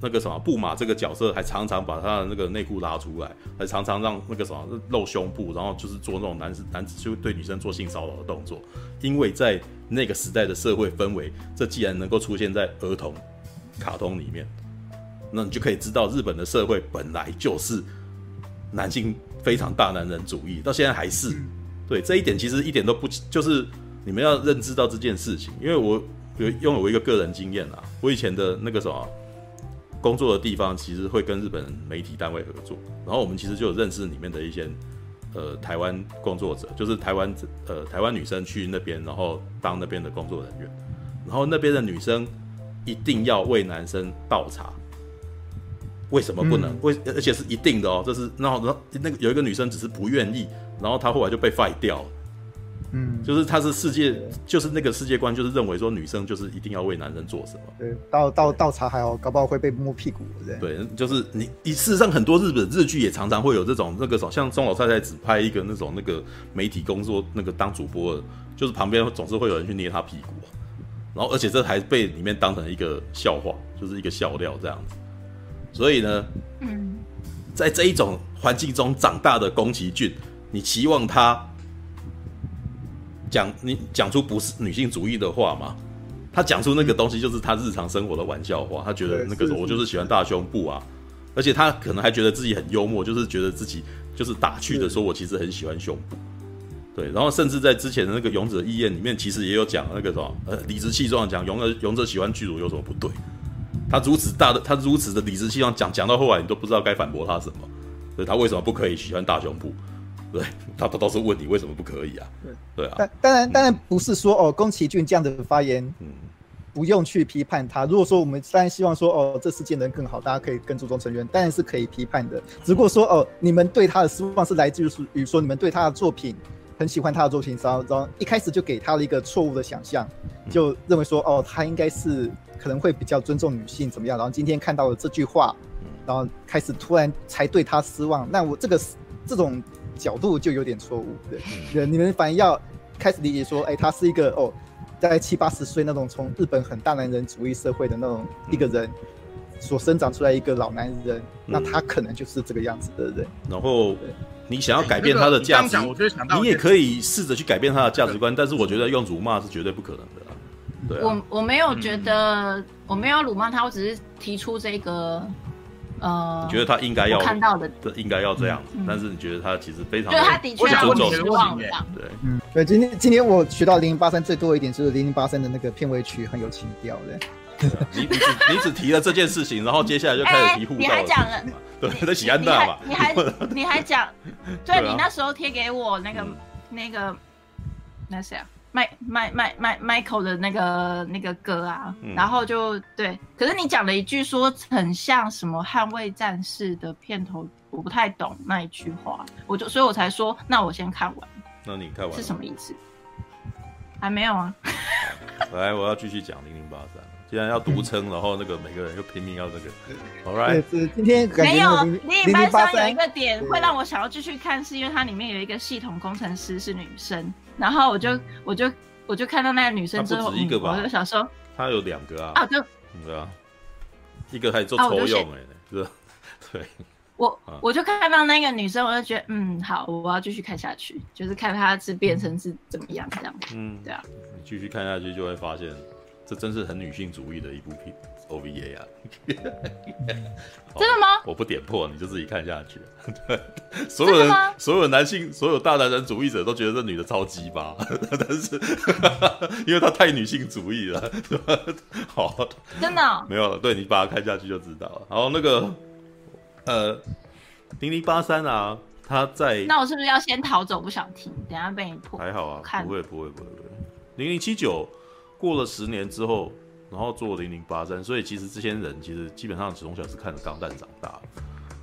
那个什么布马这个角色还常常把他的那个内裤拉出来，还常常让那个什么露胸部，然后就是做那种男子男子就对女生做性骚扰的动作。因为在那个时代的社会氛围，这既然能够出现在儿童卡通里面，那你就可以知道日本的社会本来就是男性非常大男人主义，到现在还是。对，这一点其实一点都不，就是你们要认知到这件事情。因为我有拥有一个个人经验啊，我以前的那个什么。工作的地方其实会跟日本媒体单位合作，然后我们其实就有认识里面的一些呃台湾工作者，就是台湾呃台湾女生去那边，然后当那边的工作人员，然后那边的女生一定要为男生倒茶，为什么不能？为、嗯、而且是一定的哦，这是然后然后那个有一个女生只是不愿意，然后她后来就被 fire 掉了。嗯，就是他是世界，就是那个世界观，就是认为说女生就是一定要为男人做什么。对，倒倒倒茶还好，搞不好会被摸屁股。对，对，就是你，你事实上很多日本日剧也常常会有这种那个像松老太太只拍一个那种那个媒体工作那个当主播的，就是旁边总是会有人去捏他屁股，然后而且这还被里面当成一个笑话，就是一个笑料这样子。所以呢，嗯，在这一种环境中长大的宫崎骏，你期望他。讲你讲出不是女性主义的话嘛？他讲出那个东西就是他日常生活的玩笑话。他觉得那个我就是喜欢大胸部啊，而且他可能还觉得自己很幽默，就是觉得自己就是打趣的说，我其实很喜欢胸部。对，然后甚至在之前的那个《勇者义彦》里面，其实也有讲那个什么呃理直气壮的讲勇者勇者喜欢巨乳有什么不对？他如此大的他如此的理直气壮讲讲到后来，你都不知道该反驳他什么。对，他为什么不可以喜欢大胸部？对，他他倒是问你为什么不可以啊？对对啊，但当然当然不是说哦，宫崎骏这样的发言，嗯，不用去批判他。如果说我们当然希望说哦，这世界能更好，大家可以更注重成员，当然是可以批判的。只不过说哦，你们对他的失望是来自于比如说你们对他的作品很喜欢他的作品，然后然后一开始就给他了一个错误的想象，就认为说哦，他应该是可能会比较尊重女性怎么样？然后今天看到了这句话，然后开始突然才对他失望。那我这个这种。角度就有点错误，对，对，你们反而要开始理解说，哎、欸，他是一个哦，大概七八十岁那种从日本很大男人主义社会的那种一个人所生长出来一个老男人，嗯、那他可能就是这个样子的人。然后你想要改变他的价值，欸那个、你，你也可以试着去改变他的价值观，但是我觉得用辱骂是绝对不可能的。对、啊，我我没有觉得、嗯、我没有辱骂他，我只是提出这个。呃，你觉得他应该要看到的，应该要这样子，嗯、但是你觉得他其实非常，对，他的确让我失望。对，嗯，对，今天今天我学到零零八三最多一点就是零零八三的那个片尾曲很有情调的。你你只你只提了这件事情，然后接下来就开始提护照、欸、你还讲了，对，在喜安娜嘛，你还你还讲，对，你那时候贴给我那个、嗯、那个那谁啊？麦麦麦麦 Michael 的那个那个歌啊，嗯、然后就对，可是你讲了一句说很像什么捍卫战士的片头，我不太懂那一句话，我就所以我才说，那我先看完。那你看完是什么意思？还没有啊。来，我要继续讲零零八三。既然要独撑，然后那个每个人又拼命要这个。All right，今天没有零零八三有一个点会让我想要继续看，是因为它里面有一个系统工程师是女生。然后我就、嗯、我就我就看到那个女生之后，一个吧，我就想说，她有两个啊，啊就对啊，一个还做抽用哎、欸，是吧？对，我我就看到那个女生，我就觉得嗯好，我要继续看下去，就是看她是变成是怎么样这样，嗯，对啊，你继续看下去就会发现这真是很女性主义的一部片 OVA 啊！真的吗？我不点破，你就自己看下去。对，所有人，所有男性，所有大男人主义者都觉得这女的超鸡巴，但是因为她太女性主义了，好，真的、哦、没有了。对，你把它看下去就知道了。然后那个呃，零零八三啊，他在那我是不是要先逃走？不想听，等下被你破。还好啊，不会，不会，不会，不会。零零七九过了十年之后。然后做零零八三，所以其实这些人其实基本上从小是看着钢弹长大，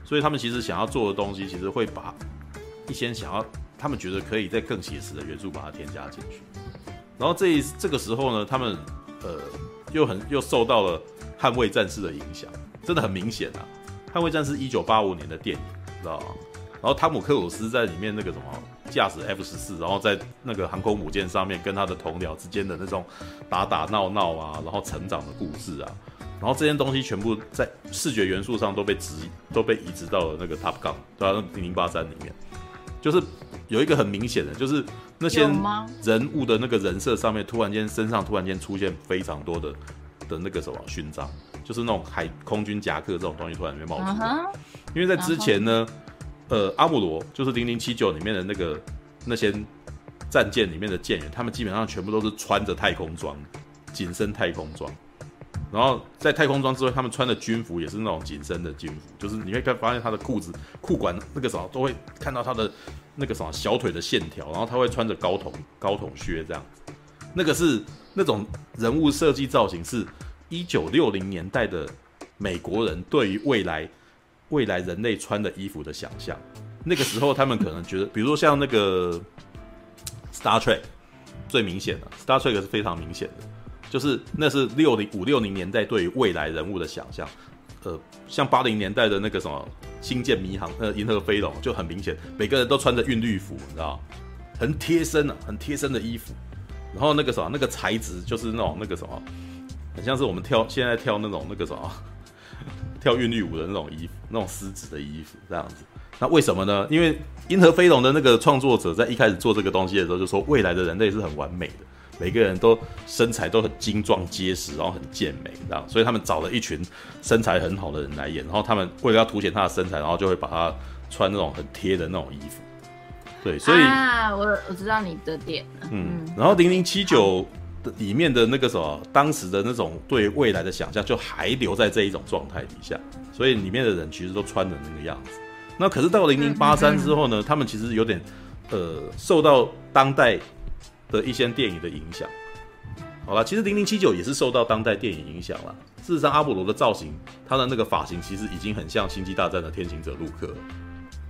所以他们其实想要做的东西，其实会把一些想要他们觉得可以再更写实的元素把它添加进去。然后这这个时候呢，他们呃又很又受到了捍卫战士的影响，真的很明显啊！捍卫战士一九八五年的电影，知道吗？然后汤姆克鲁斯在里面那个什么驾驶 F 十四，然后在那个航空母舰上面跟他的同僚之间的那种打打闹闹啊，然后成长的故事啊，然后这些东西全部在视觉元素上都被植都被移植到了那个 Top Gun，对吧？零零八三里面，就是有一个很明显的，就是那些人物的那个人设上面，突然间身上突然间出现非常多的的那个什么勋章，就是那种海空军夹克这种东西突然间冒出来，uh huh. 因为在之前呢。呃，阿姆罗就是零零七九里面的那个那些战舰里面的舰员，他们基本上全部都是穿着太空装，紧身太空装。然后在太空装之外，他们穿的军服也是那种紧身的军服，就是你会看发现他的裤子裤管那个什么都会看到他的那个什么小腿的线条，然后他会穿着高筒高筒靴这样。那个是那种人物设计造型，是一九六零年代的美国人对于未来。未来人类穿的衣服的想象，那个时候他们可能觉得，比如说像那个 Star Trek 最明显的 Star Trek 是非常明显的，就是那是六零五六零年代对于未来人物的想象。呃，像八零年代的那个什么星舰迷航呃银河飞龙就很明显，每个人都穿着韵律服，你知道很贴身啊，很贴身的衣服。然后那个什么那个材质就是那种那个什么，很像是我们跳现在跳那种那个什么。跳韵律舞的那种衣服，那种丝质的衣服，这样子。那为什么呢？因为《银河飞龙》的那个创作者在一开始做这个东西的时候，就说未来的人类是很完美的，每个人都身材都很精壮结实，然后很健美，这样。所以他们找了一群身材很好的人来演，然后他们为了要凸显他的身材，然后就会把他穿那种很贴的那种衣服。对，所以啊，我我知道你的点了。嗯，然后零零七九。里面的那个什么，当时的那种对未来的想象，就还留在这一种状态底下，所以里面的人其实都穿的那个样子。那可是到零零八三之后呢，他们其实有点呃受到当代的一些电影的影响。好了，其实零零七九也是受到当代电影影响了。事实上，阿波罗的造型，他的那个发型其实已经很像《星际大战》的天行者陆克。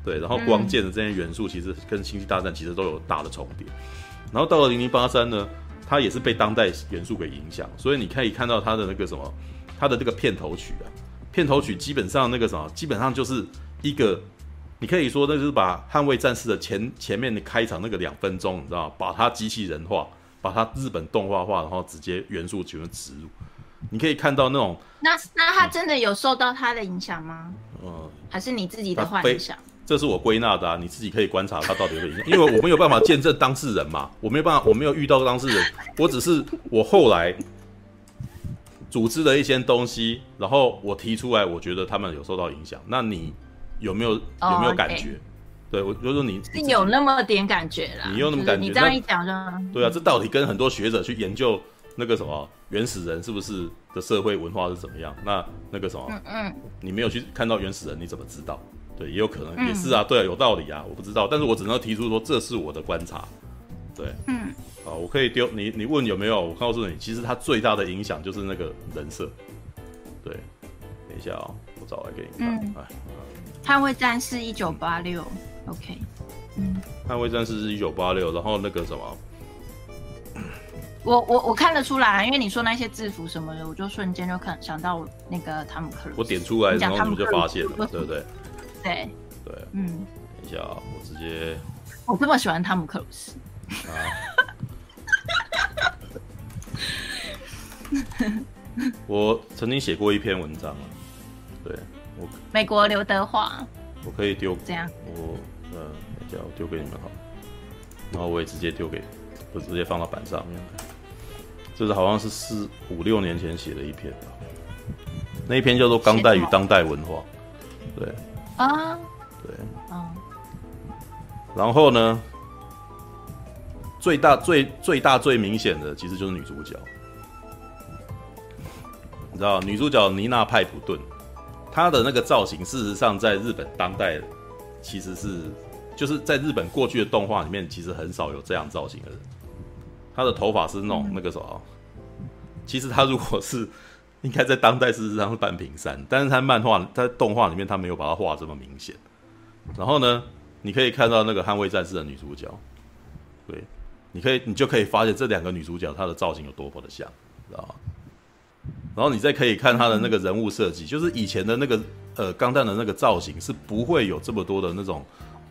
对，然后光剑的这些元素其实跟《星际大战》其实都有大的重叠。然后到了零零八三呢，它也是被当代元素给影响，所以你可以看到它的那个什么，它的这个片头曲啊，片头曲基本上那个什么，基本上就是一个，你可以说那就是把《捍卫战士》的前前面的开场那个两分钟，你知道把它机器人化，把它日本动画化，然后直接元素全部植入，你可以看到那种。那那它真的有受到它的影响吗？嗯，还是你自己的幻想？这是我归纳的啊，你自己可以观察它到底有没有影响，因为我没有办法见证当事人嘛，我没有办法，我没有遇到当事人，我只是我后来组织了一些东西，然后我提出来，我觉得他们有受到影响。那你有没有有没有感觉？Oh, okay. 对，我就说你，你有那么点感觉啦，你有那么感觉？你这样一讲就对啊，这到底跟很多学者去研究那个什么原始人是不是的社会文化是怎么样？那那个什么，嗯嗯，你没有去看到原始人，你怎么知道？对，也有可能，也是啊，对啊，有道理啊，我不知道，但是我只能提出说这是我的观察，对，嗯，好，我可以丢你，你问有没有？我告诉你，其实它最大的影响就是那个人设，对，等一下啊、哦，我找来给你看，哎、嗯，捍卫战士一九八六，OK，嗯，捍卫战士是一九八六，然后那个什么，我我我看得出来，因为你说那些制服什么的，我就瞬间就看想到那个汤姆克鲁，我点出来，然后你们就发现了，对不对？对。对，嗯，等一下啊，我直接，我这么喜欢汤姆克鲁斯。啊，我曾经写过一篇文章啊，对我美国刘德华，我可以丢这样，我嗯，等一下我丢给你们好，然后我也直接丢给，我直接放到板上面来，这是好像是四五六年前写的一篇吧，那一篇叫做《钢弹与当代文化》，对啊，对，嗯，然后呢，最大最最大最明显的其实就是女主角，你知道女主角妮娜派普顿，她的那个造型，事实上在日本当代其实是就是在日本过去的动画里面，其实很少有这样造型的人。她的头发是那种那个什么，其实她如果是应该在当代事实上是半平山，但是他漫画在动画里面他没有把它画这么明显。然后呢，你可以看到那个捍卫战士的女主角，对，你可以你就可以发现这两个女主角她的造型有多么的像，知道吗？然后你再可以看她的那个人物设计，就是以前的那个呃钢弹的那个造型是不会有这么多的那种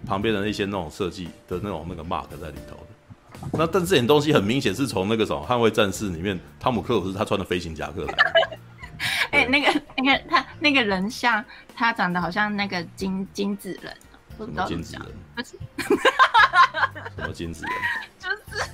旁边的那些那种设计的那种那个 mark 在里头的。那但这点东西很明显是从那个什么《捍卫战士》里面，汤姆克鲁斯他穿的飞行夹克来的。哎、欸，那个那个他那个人像，他长得好像那个金金子人，什么金子人？不是，什么金子人？就是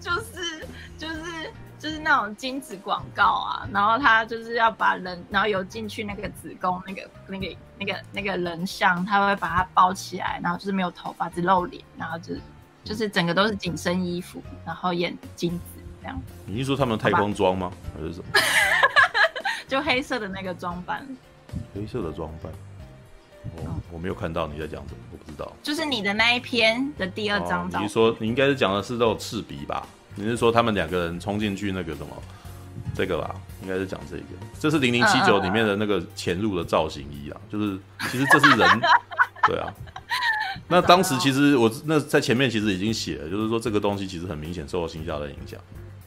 就是就是就是那种金子广告啊，然后他就是要把人，然后游进去那个子宫，那个那个那个那个人像，他会把它包起来，然后就是没有头发，只露脸，然后就是。就是整个都是紧身衣服，然后演金子这样。你是说他们太空装吗？还是什么？就黑色的那个装扮。黑色的装扮。我、哦、我没有看到你在讲什么，我不知道。就是你的那一篇的第二张照、哦。你是说你应该是讲的是那种赤鼻吧？你是说他们两个人冲进去那个什么？这个吧，应该是讲这个。这是零零七九里面的那个潜入的造型衣啊，就是其实这是人，对啊。那当时其实我那在前面其实已经写了，就是说这个东西其实很明显受到新加的影响，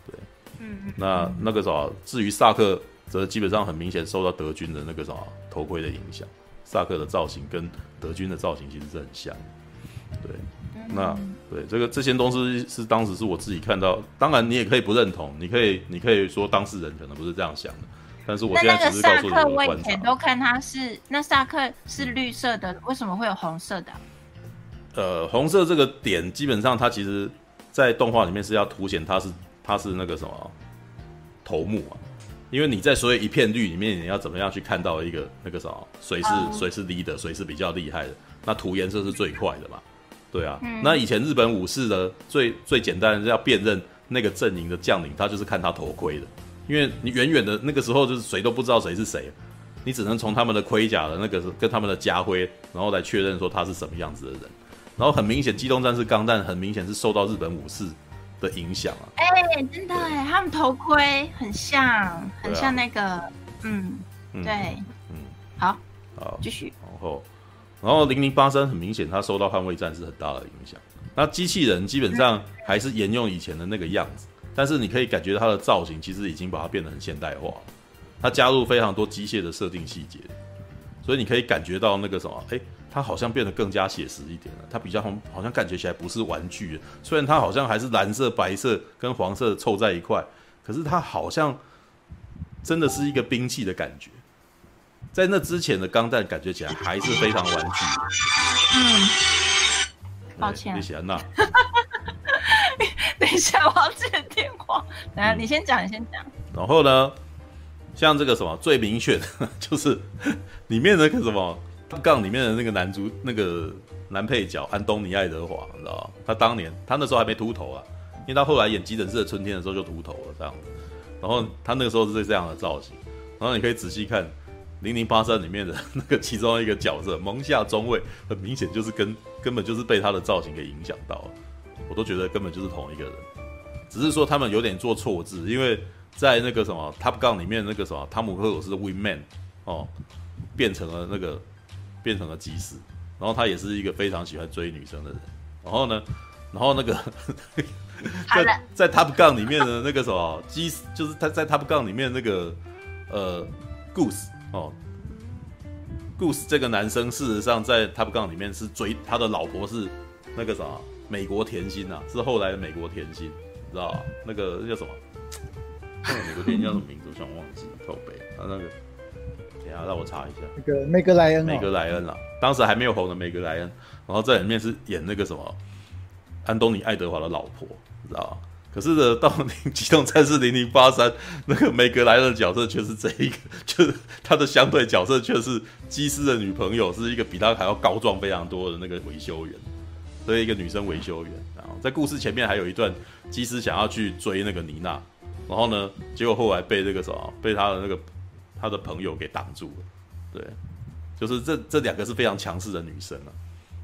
对，嗯，那那个什么，至于萨克则基本上很明显受到德军的那个什么头盔的影响，萨克的造型跟德军的造型其实是很像，对，那对这个这些东西是当时是我自己看到，当然你也可以不认同，你可以你可以说当事人可能不是这样想的，但是我现在只是告诉你的观察。那那个萨克我以前都看他是那萨克是绿色的，为什么会有红色的？呃，红色这个点基本上它其实，在动画里面是要凸显它是它是那个什么头目啊，因为你在所有一片绿里面，你要怎么样去看到一个那个什么谁是谁是 leader，谁是比较厉害的，那涂颜色是最快的嘛，对啊，嗯、那以前日本武士的最最简单的要辨认那个阵营的将领，他就是看他头盔的，因为你远远的那个时候就是谁都不知道谁是谁，你只能从他们的盔甲的那个跟他们的家徽，然后来确认说他是什么样子的人。然后很明显，《机动战士钢弹》很明显是受到日本武士的影响啊！哎、欸，真的哎，他们头盔很像，很像那个，啊、嗯，对，嗯，好，好，继续。然后，然后零零八三很明显，它受到《捍卫战士》很大的影响。那机器人基本上还是沿用以前的那个样子，嗯、但是你可以感觉它的造型其实已经把它变得很现代化了，它加入非常多机械的设定细节，所以你可以感觉到那个什么，哎。它好像变得更加写实一点了，它比较好，好像感觉起来不是玩具。虽然它好像还是蓝色、白色跟黄色凑在一块，可是它好像真的是一个兵器的感觉。在那之前的钢弹感觉起来还是非常玩具。嗯，抱歉，你喜欢那？等一下，我要接电话。等下，你先讲，你先讲。然后呢，像这个什么最明显的 就是里面那个什么。杠里面的那个男主，那个男配角安东尼·爱德华，你知道吗？他当年他那时候还没秃头啊，因为他后来演《急诊室的春天》的时候就秃头了这样子。然后他那个时候是这样的造型。然后你可以仔细看《零零八三》里面的那个其中一个角色蒙夏中尉，很明显就是跟根本就是被他的造型给影响到了。我都觉得根本就是同一个人，只是说他们有点做错字，因为在那个什么《Top Gun》里面那个什么汤姆克鲁斯的 Win Man 哦，变成了那个。变成了机师，然后他也是一个非常喜欢追女生的人。然后呢，然后那个在在 Top Gun 里面的那个什么机，就是他在 Top Gun 里面那个呃 Goose 哦，Goose 这个男生事实上在 Top Gun 里面是追他的老婆是那个啥美国甜心呐、啊，是后来的美国甜心，你知道吧？那个叫什么？那个美国甜心叫什么名字？我想忘记了，靠北他那个。让我查一下，那个梅格莱恩，梅格莱恩啊，当时还没有红的梅格莱恩，然后在里面是演那个什么安东尼爱德华的老婆，你知道吗？可是呢，到《机动战士零零八三》那个梅格莱恩的角色却是这一个，就是他的相对角色却是基斯的女朋友，是一个比他还要高壮非常多的那个维修员，所以一个女生维修员。然后在故事前面还有一段，基斯想要去追那个妮娜，然后呢，结果后来被那个什么，被他的那个他的朋友给挡住了。对，就是这这两个是非常强势的女生啊。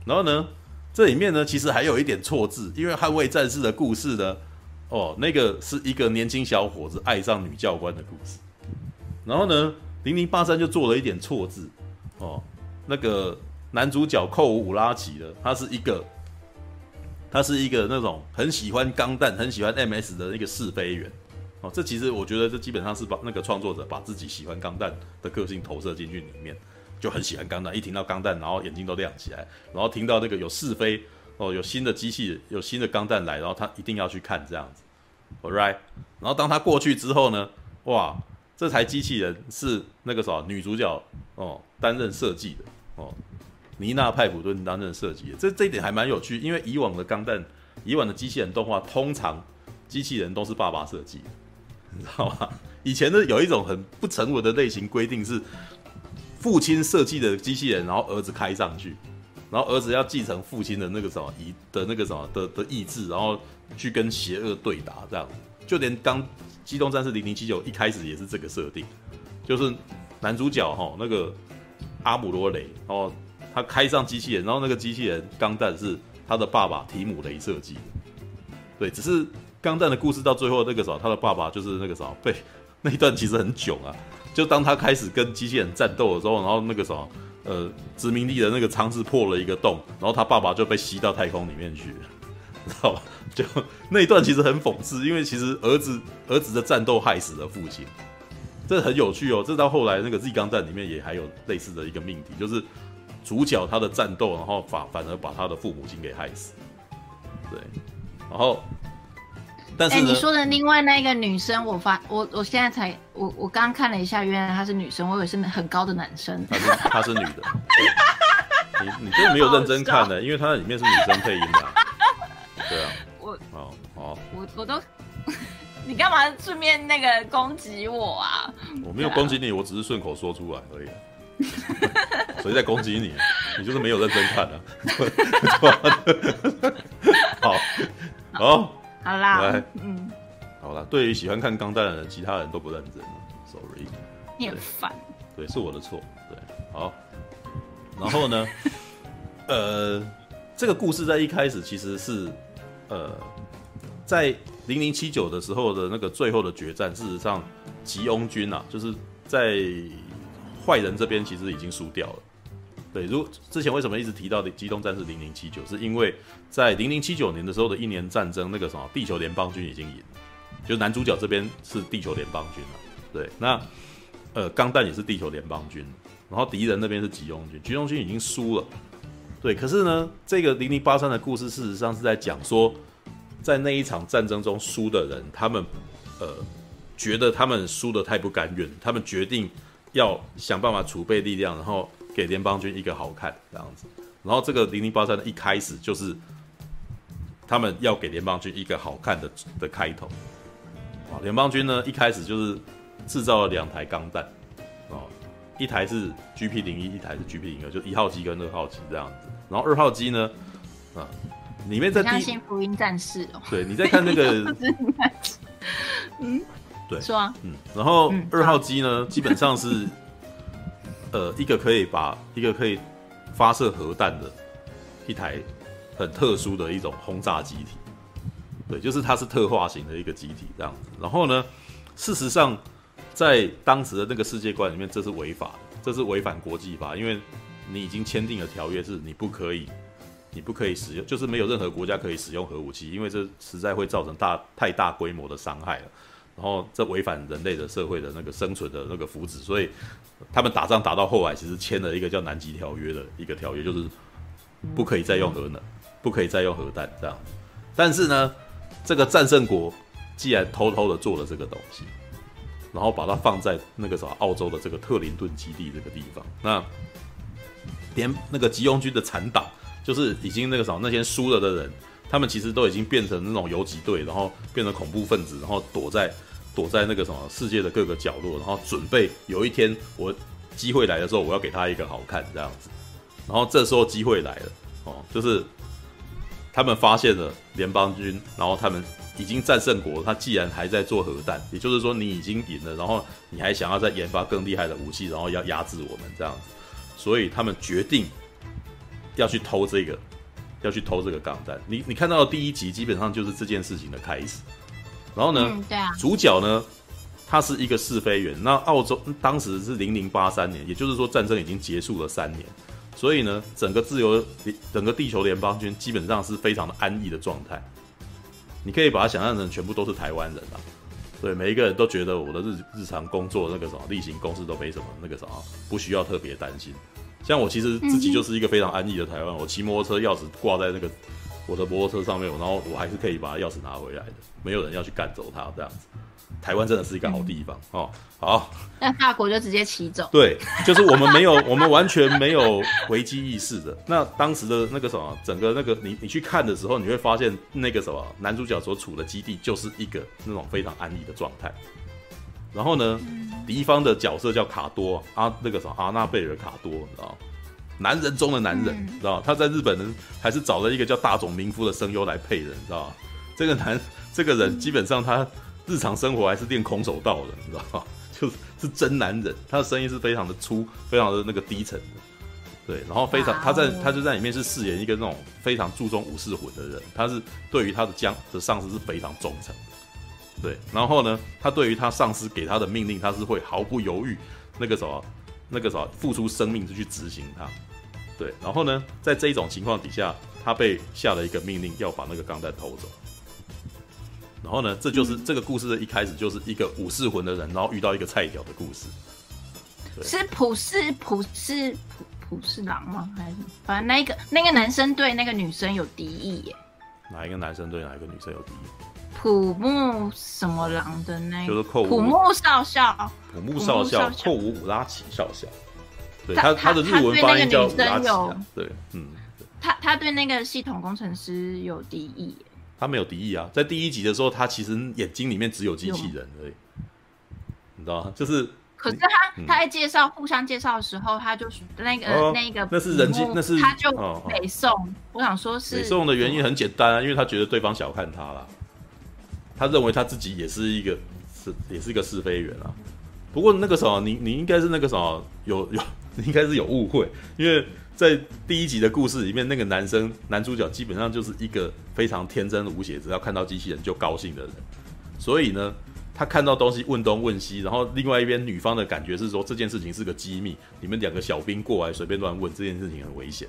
然后呢，这里面呢其实还有一点错字，因为捍卫战士的故事呢。哦，那个是一个年轻小伙子爱上女教官的故事，然后呢，零零八三就做了一点错字，哦，那个男主角寇五五拉奇的，他是一个，他是一个那种很喜欢钢弹、很喜欢 MS 的那个试飞员，哦，这其实我觉得这基本上是把那个创作者把自己喜欢钢弹的个性投射进去里面，就很喜欢钢弹，一听到钢弹，然后眼睛都亮起来，然后听到那个有试飞。哦，有新的机器，有新的钢弹来，然后他一定要去看这样子，All right。然后当他过去之后呢，哇，这台机器人是那个啥女主角哦担任设计的哦，妮娜派普顿担任设计的，这这一点还蛮有趣，因为以往的钢弹，以往的机器人动画，通常机器人都是爸爸设计，你知道吗？以前呢有一种很不成文的类型规定是，父亲设计的机器人，然后儿子开上去。然后儿子要继承父亲的那个什么意的那个什么的的意志，然后去跟邪恶对打，这样就连刚《机动战士零零七九》一开始也是这个设定，就是男主角哈那个阿姆罗雷，然后他开上机器人，然后那个机器人钢弹是他的爸爸提姆雷设计的，对，只是钢弹的故事到最后那个什么，他的爸爸就是那个什么被那一段其实很囧啊，就当他开始跟机器人战斗的时候，然后那个什么。呃，殖民地的那个舱室破了一个洞，然后他爸爸就被吸到太空里面去了，知道吧？就那一段其实很讽刺，因为其实儿子儿子的战斗害死了父亲，这很有趣哦。这到后来那个 Z 钢弹里面也还有类似的一个命题，就是主角他的战斗，然后反反而把他的父母亲给害死，对，然后。但是，哎，你说的另外那个女生，我发我我现在才我我刚刚看了一下，原来她是女生，我以为是很高的男生。她是她是女的，你你真的没有认真看的，因为她在里面是女生配音的。对啊，我哦哦，我我都，你干嘛顺便那个攻击我啊？我没有攻击你，我只是顺口说出来而已。谁在攻击你？你就是没有认真看啊。好，好。好啦，来嗯，好啦。对于喜欢看钢弹的人，其他人都不认真，sorry。你很烦。对，是我的错。对，好。然后呢，呃，这个故事在一开始其实是，呃，在零零七九的时候的那个最后的决战，事实上吉翁军啊，就是在坏人这边其实已经输掉了。对，如之前为什么一直提到的《机动战士零零七九》，是因为在零零七九年的时候的一年战争，那个什么地球联邦军已经赢了，就男主角这边是地球联邦军了。对，那呃钢弹也是地球联邦军，然后敌人那边是吉翁军，吉翁军已经输了。对，可是呢，这个零零八三的故事事实上是在讲说，在那一场战争中输的人，他们呃觉得他们输得太不甘愿，他们决定要想办法储备力量，然后。给联邦军一个好看这样子，然后这个零零八三的一开始就是他们要给联邦军一个好看的的开头。啊，联邦军呢一开始就是制造了两台钢弹。啊，一台是 GP 零一，一台是 GP 零二，就一号机跟二号机这样子，然后二号机呢啊，里面在相信福音战士哦，对，你在看那个，嗯，对，是啊，嗯，然后二号机呢基本上是。呃，一个可以把一个可以发射核弹的一台很特殊的一种轰炸机体，对，就是它是特化型的一个机体这样子。然后呢，事实上在当时的那个世界观里面，这是违法的，这是违反国际法，因为你已经签订了条约，是你不可以，你不可以使用，就是没有任何国家可以使用核武器，因为这实在会造成大太大规模的伤害了。然后这违反人类的社会的那个生存的那个福祉，所以他们打仗打到后来，其实签了一个叫南极条约的一个条约，就是不可以再用核能，不可以再用核弹这样。但是呢，这个战胜国既然偷偷的做了这个东西，然后把它放在那个什么澳洲的这个特林顿基地这个地方，那连那个吉翁军的残党，就是已经那个什么那些输了的人。他们其实都已经变成那种游击队，然后变成恐怖分子，然后躲在躲在那个什么世界的各个角落，然后准备有一天我机会来的时候，我要给他一个好看这样子。然后这时候机会来了哦，就是他们发现了联邦军，然后他们已经战胜国，他既然还在做核弹，也就是说你已经赢了，然后你还想要再研发更厉害的武器，然后要压制我们这样子，所以他们决定要去偷这个。要去偷这个钢弹，你你看到的第一集基本上就是这件事情的开始。然后呢，嗯对啊、主角呢，他是一个试飞员。那澳洲当时是零零八三年，也就是说战争已经结束了三年，所以呢，整个自由整个地球联邦军基本上是非常的安逸的状态。你可以把它想象成全部都是台湾人啊，对，每一个人都觉得我的日日常工作那个什么例行公事都没什么那个什么，不需要特别担心。像我其实自己就是一个非常安逸的台湾，我骑摩托车钥匙挂在那个我的摩托车上面，然后我还是可以把钥匙拿回来的，没有人要去赶走它这样子。台湾真的是一个好地方哦。好，那法国就直接骑走。对，就是我们没有，我们完全没有危机意识的。那当时的那个什么，整个那个你你去看的时候，你会发现那个什么男主角所处的基地就是一个那种非常安逸的状态。然后呢，敌方的角色叫卡多阿那个什么阿纳贝尔卡多，你知道男人中的男人，你知道他在日本人还是找了一个叫大冢明夫的声优来配的，你知道这个男 这个人基本上他日常生活还是练空手道的，你知道吗？就是是真男人，他的声音是非常的粗，非常的那个低沉的，对，然后非常他在他就在里面是饰演一个那种非常注重武士魂的人，他是对于他的将的上司是非常忠诚的。对，然后呢，他对于他上司给他的命令，他是会毫不犹豫，那个什么，那个什么，付出生命就去执行它。对，然后呢，在这一种情况底下，他被下了一个命令，要把那个钢弹偷走。然后呢，这就是这个故事的一开始，就是一个武士魂的人，然后遇到一个菜鸟的故事。是普世普世普普世狼吗？还是反正那个那个男生对那个女生有敌意耶？哪一个男生对哪一个女生有敌意？普木什么狼的那个，就是寇普木少校，普木少校，寇武五拉奇少校。对他，他的日文发音叫武拉奇啊。对，嗯。他他对那个系统工程师有敌意。他没有敌意啊，在第一集的时候，他其实眼睛里面只有机器人而已。你知道吗？就是。可是他他在介绍互相介绍的时候，他就是那个那个，那是人机，那是他就北宋。我想说是北宋的原因很简单啊，因为他觉得对方小看他了。他认为他自己也是一个是也是一个试飞员啊，不过那个时候你你应该是那个时候有有 你应该是有误会，因为在第一集的故事里面，那个男生男主角基本上就是一个非常天真无邪，只要看到机器人就高兴的人，所以呢，他看到东西问东问西，然后另外一边女方的感觉是说这件事情是个机密，你们两个小兵过来随便乱问这件事情很危险，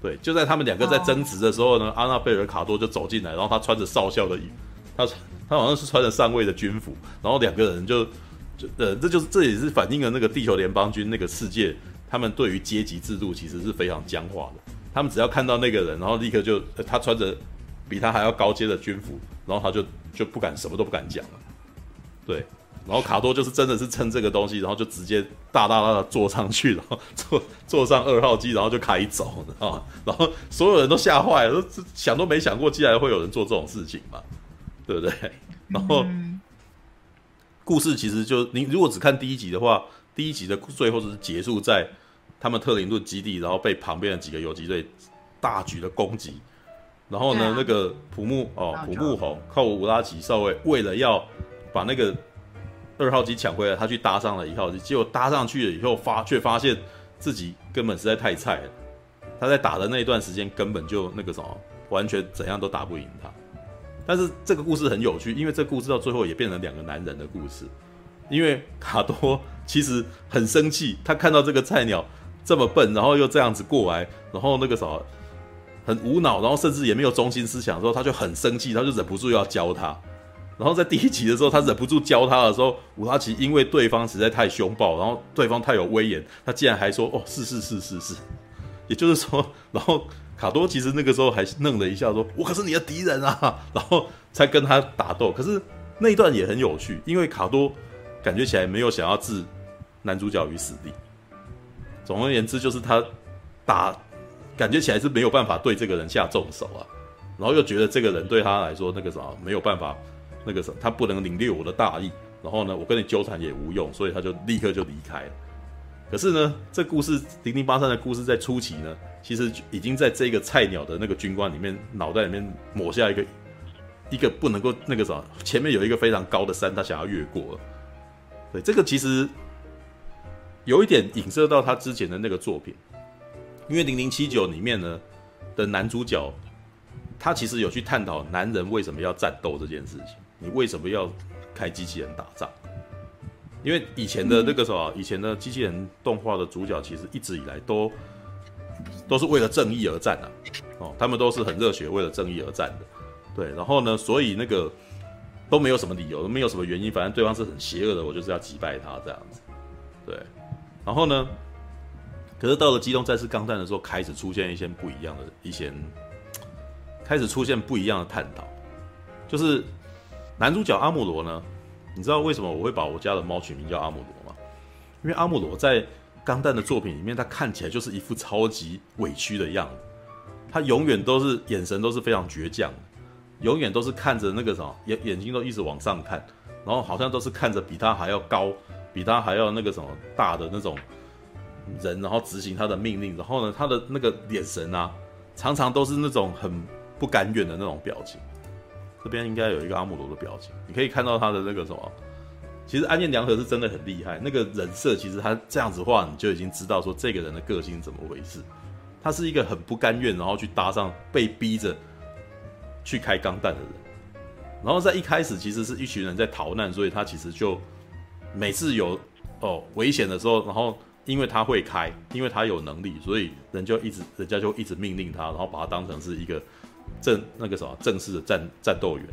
对，就在他们两个在争执的时候呢，阿纳贝尔卡多就走进来，然后他穿着少校的衣。他他好像是穿着上尉的军服，然后两个人就就呃，这就是这也是反映了那个地球联邦军那个世界，他们对于阶级制度其实是非常僵化的。他们只要看到那个人，然后立刻就他穿着比他还要高阶的军服，然后他就就不敢什么都不敢讲了。对，然后卡多就是真的是趁这个东西，然后就直接大大大的坐上去，然后坐坐上二号机，然后就开走啊，然后所有人都吓坏了，都想都没想过，竟然会有人做这种事情嘛。对不对？然后、故事其实就你如果只看第一集的话，第一集的最后就是结束在他们特林顿基地，然后被旁边的几个游击队大举的攻击。然后呢，啊、那个普木哦，普木红靠乌拉奇少尉为了要把那个二号机抢回来，他去搭上了一号机，结果搭上去了以后发却发现自己根本实在太菜了。他在打的那一段时间根本就那个什么，完全怎样都打不赢他。但是这个故事很有趣，因为这故事到最后也变成两个男人的故事。因为卡多其实很生气，他看到这个菜鸟这么笨，然后又这样子过来，然后那个什么很无脑，然后甚至也没有中心思想的时候，他就很生气，他就忍不住要教他。然后在第一集的时候，他忍不住教他的时候，武拉奇因为对方实在太凶暴，然后对方太有威严，他竟然还说：“哦，是是是是是。”也就是说，然后。卡多其实那个时候还愣了一下，说：“我可是你的敌人啊！” 然后才跟他打斗。可是那一段也很有趣，因为卡多感觉起来没有想要置男主角于死地。总而言之，就是他打，感觉起来是没有办法对这个人下重手啊。然后又觉得这个人对他来说那个什么没有办法，那个什么他不能领略我的大义，然后呢，我跟你纠缠也无用，所以他就立刻就离开了。可是呢，这故事零零八三的故事在初期呢，其实已经在这个菜鸟的那个军官里面脑袋里面抹下一个一个不能够那个啥，前面有一个非常高的山，他想要越过了。对，这个其实有一点影射到他之前的那个作品，因为零零七九里面呢的男主角，他其实有去探讨男人为什么要战斗这件事情，你为什么要开机器人打仗？因为以前的那个什么，以前的机器人动画的主角其实一直以来都都是为了正义而战的，哦，他们都是很热血，为了正义而战的，对。然后呢，所以那个都没有什么理由，都没有什么原因，反正对方是很邪恶的，我就是要击败他这样子，对。然后呢，可是到了机动战士钢弹的时候，开始出现一些不一样的一些，开始出现不一样的探讨，就是男主角阿姆罗呢。你知道为什么我会把我家的猫取名叫阿姆罗吗？因为阿姆罗在钢蛋的作品里面，他看起来就是一副超级委屈的样子，他永远都是眼神都是非常倔强，永远都是看着那个什么眼眼睛都一直往上看，然后好像都是看着比他还要高、比他还要那个什么大的那种人，然后执行他的命令，然后呢，他的那个眼神啊，常常都是那种很不甘愿的那种表情。这边应该有一个阿姆罗的表情，你可以看到他的那个什么。其实安彦良和是真的很厉害，那个人设其实他这样子画，你就已经知道说这个人的个性怎么回事。他是一个很不甘愿，然后去搭上被逼着去开钢弹的人。然后在一开始其实是一群人在逃难，所以他其实就每次有哦危险的时候，然后因为他会开，因为他有能力，所以人就一直人家就一直命令他，然后把他当成是一个。正那个什么正式的战战斗员，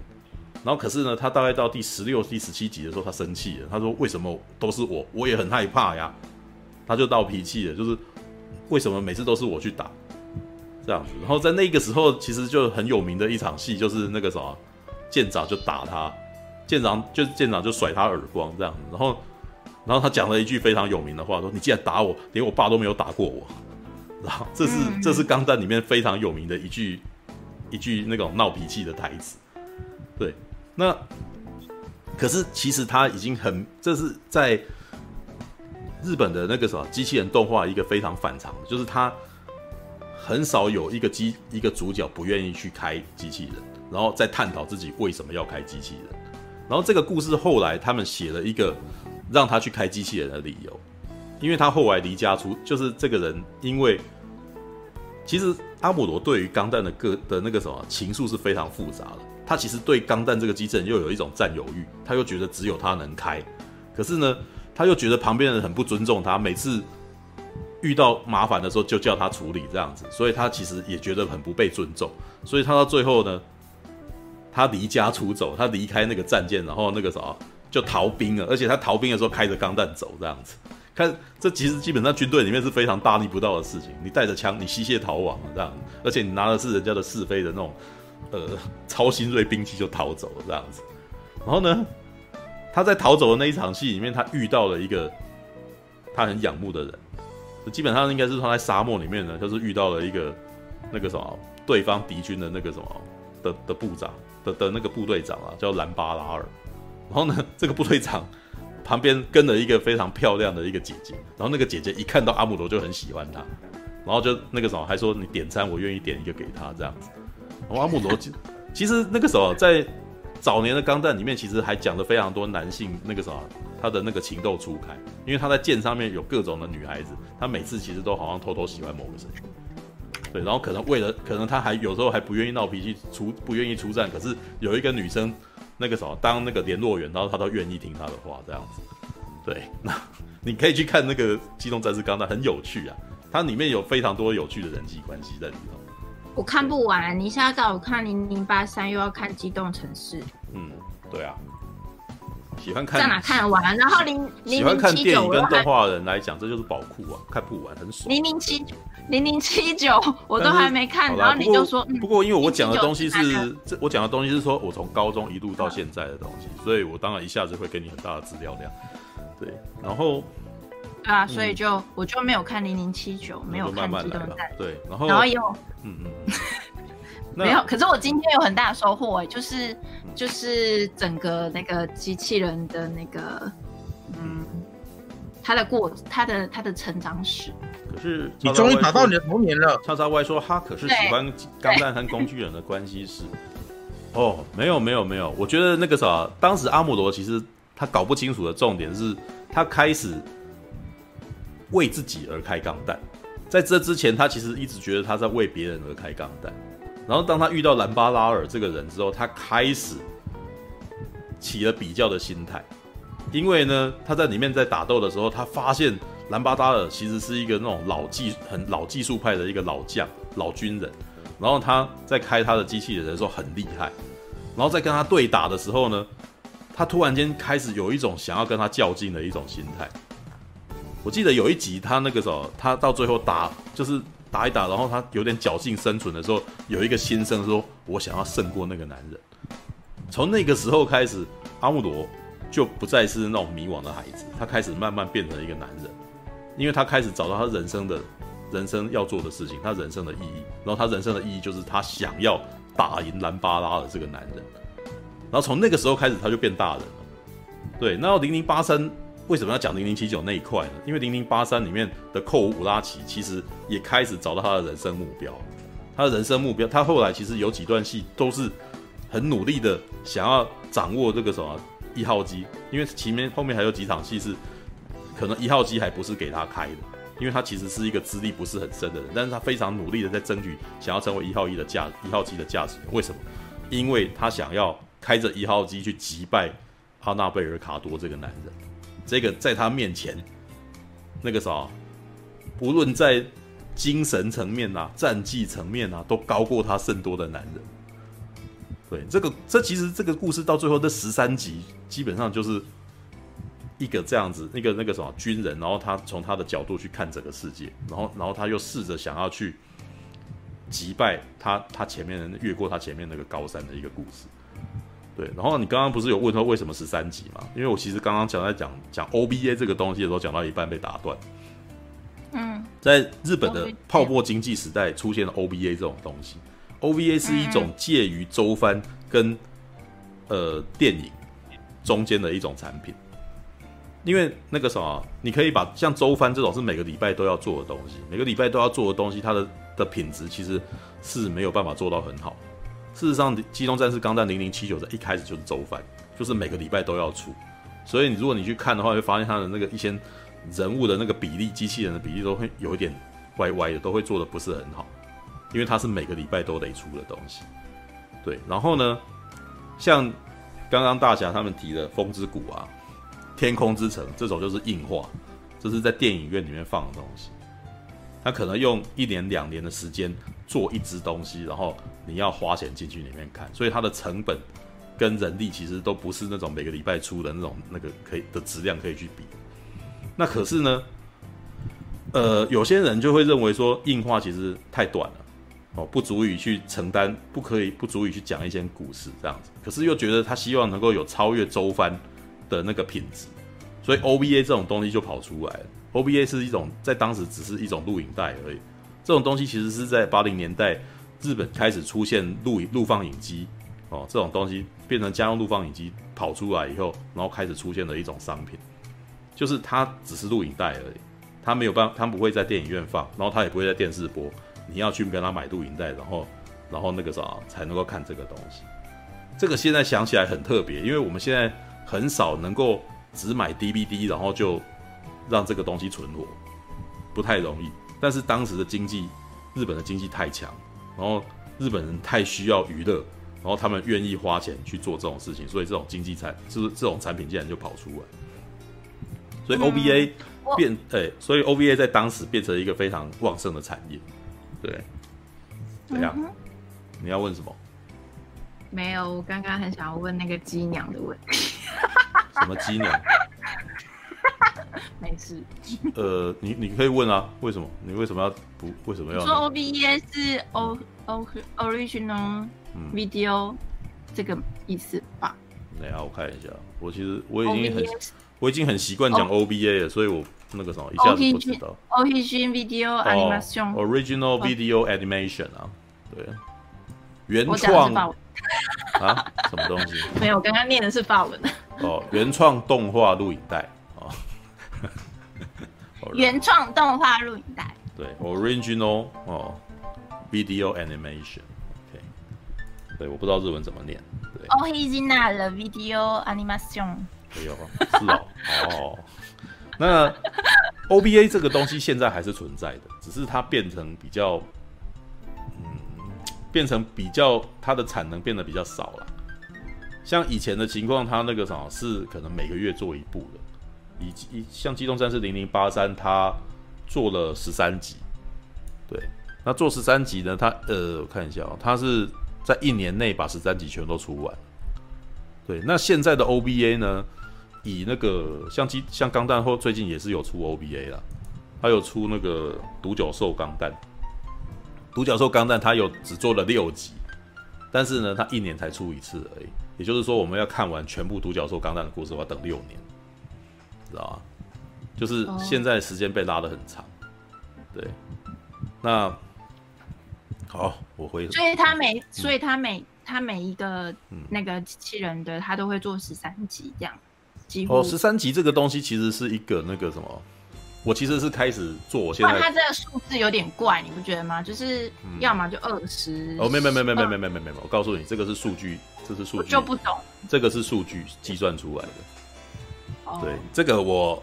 然后可是呢，他大概到第十六、第十七集的时候，他生气了。他说：“为什么都是我？我也很害怕呀。”他就闹脾气了，就是为什么每次都是我去打这样子。然后在那个时候，其实就很有名的一场戏，就是那个什么舰长就打他，舰长就是舰长就甩他耳光这样子。然后，然后他讲了一句非常有名的话，说：“你既然打我，连我爸都没有打过我。”然后这是这是钢弹里面非常有名的一句。一句那种闹脾气的台词，对，那可是其实他已经很，这是在日本的那个什么机器人动画一个非常反常的，就是他很少有一个机一个主角不愿意去开机器人，然后再探讨自己为什么要开机器人，然后这个故事后来他们写了一个让他去开机器人的理由，因为他后来离家出，就是这个人因为。其实阿姆罗对于钢弹的个的那个什么情愫是非常复杂的。他其实对钢弹这个机器人又有一种占有欲，他又觉得只有他能开。可是呢，他又觉得旁边的人很不尊重他，每次遇到麻烦的时候就叫他处理这样子，所以他其实也觉得很不被尊重。所以他到最后呢，他离家出走，他离开那个战舰，然后那个什么就逃兵了。而且他逃兵的时候开着钢弹走这样子。看，这其实基本上军队里面是非常大逆不道的事情。你带着枪，你吸械逃亡了这样，而且你拿的是人家的是非的那种，呃，超新锐兵器就逃走了这样子。然后呢，他在逃走的那一场戏里面，他遇到了一个他很仰慕的人，基本上应该是他在沙漠里面呢，就是遇到了一个那个什么对方敌军的那个什么的的部长的的那个部队长啊，叫兰巴拉尔。然后呢，这个部队长。旁边跟了一个非常漂亮的一个姐姐，然后那个姐姐一看到阿姆罗就很喜欢他，然后就那个什么还说，你点餐，我愿意点一个给他这样子。然后阿姆罗其实那个时候在早年的钢弹里面，其实还讲了非常多男性那个什么他的那个情窦初开，因为他在舰上面有各种的女孩子，他每次其实都好像偷偷喜欢某个人，对，然后可能为了可能他还有时候还不愿意闹脾气出不愿意出战，可是有一个女生。那个时候当那个联络员，然后他都愿意听他的话，这样子。对，那你可以去看那个《机动战士钢弹》，很有趣啊。它里面有非常多有趣的人际关系在里头。我看不完，你现在告诉我看零零八三，又要看《机动城市》。嗯，对啊。喜欢看在哪看完？然后零零喜欢看电影跟动画的人来讲，这就是宝库啊，看不完，很爽。零零七零零七九我都还没看，然后你就说，不过因为我讲的东西是这，我讲的东西是说我从高中一路到现在的东西，所以我当然一下子会给你很大的资料量。对，然后啊，所以就我就没有看零零七九，没有看机动战。对，然后然后有嗯嗯，没有，可是我今天有很大的收获哎，就是就是整个那个机器人的那个，嗯，他的过他的他的成长史。可是你终于找到你的童年了。叉叉 Y 说他可是喜欢钢弹和工具人的关系是，哦，没有没有没有，我觉得那个啥，当时阿姆罗其实他搞不清楚的重点是他开始为自己而开钢弹，在这之前他其实一直觉得他在为别人而开钢弹。然后当他遇到兰巴拉尔这个人之后，他开始起了比较的心态，因为呢，他在里面在打斗的时候，他发现兰巴拉尔其实是一个那种老技很老技术派的一个老将、老军人，然后他在开他的机器人的时候很厉害，然后在跟他对打的时候呢，他突然间开始有一种想要跟他较劲的一种心态。我记得有一集他那个时候，他到最后打就是。打一打，然后他有点侥幸生存的时候，有一个心声说：“我想要胜过那个男人。”从那个时候开始，阿穆罗就不再是那种迷惘的孩子，他开始慢慢变成一个男人，因为他开始找到他人生的人生要做的事情，他人生的意义。然后他人生的意义就是他想要打赢兰巴拉的这个男人。然后从那个时候开始，他就变大人了。对，那零零八三。为什么要讲零零七九那一块呢？因为零零八三里面的寇乌拉奇其实也开始找到他的人生目标，他的人生目标，他后来其实有几段戏都是很努力的想要掌握这个什么一号机，因为前面后面还有几场戏是可能一号机还不是给他开的，因为他其实是一个资历不是很深的人，但是他非常努力的在争取想要成为一号一的驾一号机的驾驶员。为什么？因为他想要开着一号机去击败哈纳贝尔卡多这个男人。这个在他面前，那个啥，不论在精神层面啊、战绩层面啊，都高过他甚多的男人。对，这个这其实这个故事到最后这十三集，基本上就是一个这样子，那个那个什么军人，然后他从他的角度去看整个世界，然后然后他又试着想要去击败他他前面的越过他前面那个高山的一个故事。对，然后你刚刚不是有问说为什么十三集嘛？因为我其实刚刚讲在讲讲 OBA 这个东西的时候，讲到一半被打断。嗯，在日本的泡沫经济时代出现了 OBA 这种东西。OVA 是一种介于周番跟呃电影中间的一种产品。因为那个什么，你可以把像周番这种是每个礼拜都要做的东西，每个礼拜都要做的东西，它的的品质其实是没有办法做到很好。事实上，《机动战士钢弹零零七九》在一开始就是周番，就是每个礼拜都要出。所以，你如果你去看的话，会发现它的那个一些人物的那个比例、机器人的比例都会有一点歪歪的，都会做的不是很好，因为它是每个礼拜都得出的东西。对，然后呢，像刚刚大侠他们提的《风之谷》啊，《天空之城》这种就是硬化，这是在电影院里面放的东西。他可能用一年两年的时间做一支东西，然后你要花钱进去里面看，所以它的成本跟人力其实都不是那种每个礼拜出的那种那个可以的质量可以去比。那可是呢，呃，有些人就会认为说硬化其实太短了，哦，不足以去承担，不可以不足以去讲一些故事这样子。可是又觉得他希望能够有超越周番的那个品质，所以 O B A 这种东西就跑出来了。O B A 是一种在当时只是一种录影带而已，这种东西其实是在八零年代日本开始出现录影录放影机哦，这种东西变成家用录放影机跑出来以后，然后开始出现的一种商品，就是它只是录影带而已，它没有办法，它不会在电影院放，然后它也不会在电视播，你要去跟他买录影带，然后然后那个啥才能够看这个东西。这个现在想起来很特别，因为我们现在很少能够只买 DVD，然后就。让这个东西存活不太容易，但是当时的经济，日本的经济太强，然后日本人太需要娱乐，然后他们愿意花钱去做这种事情，所以这种经济产就是这种产品竟然就跑出来，所以 OVA 变对、欸，所以 OVA 在当时变成一个非常旺盛的产业，对，怎样？你要问什么？没有，我刚刚很想要问那个机娘的问题。什么机娘？没事。呃，你你可以问啊，为什么？你为什么要不？为什么要？说 OVA 是 O O Original Video 这个意思吧？等下我看一下。我其实我已经很我已经很习惯讲 OBA 了，所以我那个什么一下子不知道。Original Video Animation。Original Video Animation 啊，对。原创啊？什么东西？没有，我刚刚念的是法文。哦，原创动画录影带哦。原创动画录影带。对，original 哦，video animation。OK，对，我不知道日文怎么念。对，original video animation。没有，是哦。哦，那 OBA 这个东西现在还是存在的，只是它变成比较，嗯，变成比较它的产能变得比较少了。像以前的情况，它那个什么是可能每个月做一部的。以以像《机动战士零零八三》，它做了十三集，对，那做十三集呢？它呃，我看一下哦，它是在一年内把十三集全都出完。对，那现在的 OVA 呢？以那个像机像钢弹后最近也是有出 OVA 啦，它有出那个独角兽钢弹，独角兽钢弹它有只做了六集，但是呢，它一年才出一次而已。也就是说，我们要看完全部独角兽钢弹的故事，要等六年。知道吗？就是现在时间被拉得很长，对。那好，我回。所以他每，所以他每，他每一个那个机器人的，他都会做十三集这样，几乎。哦，十三集这个东西其实是一个那个什么，我其实是开始做，我现在。他这个数字有点怪，你不觉得吗？就是要么就二十。哦，没没没没没没没没没，我告诉你，这个是数据，这是数据。就不懂。这个是数据计算出来的。对，这个我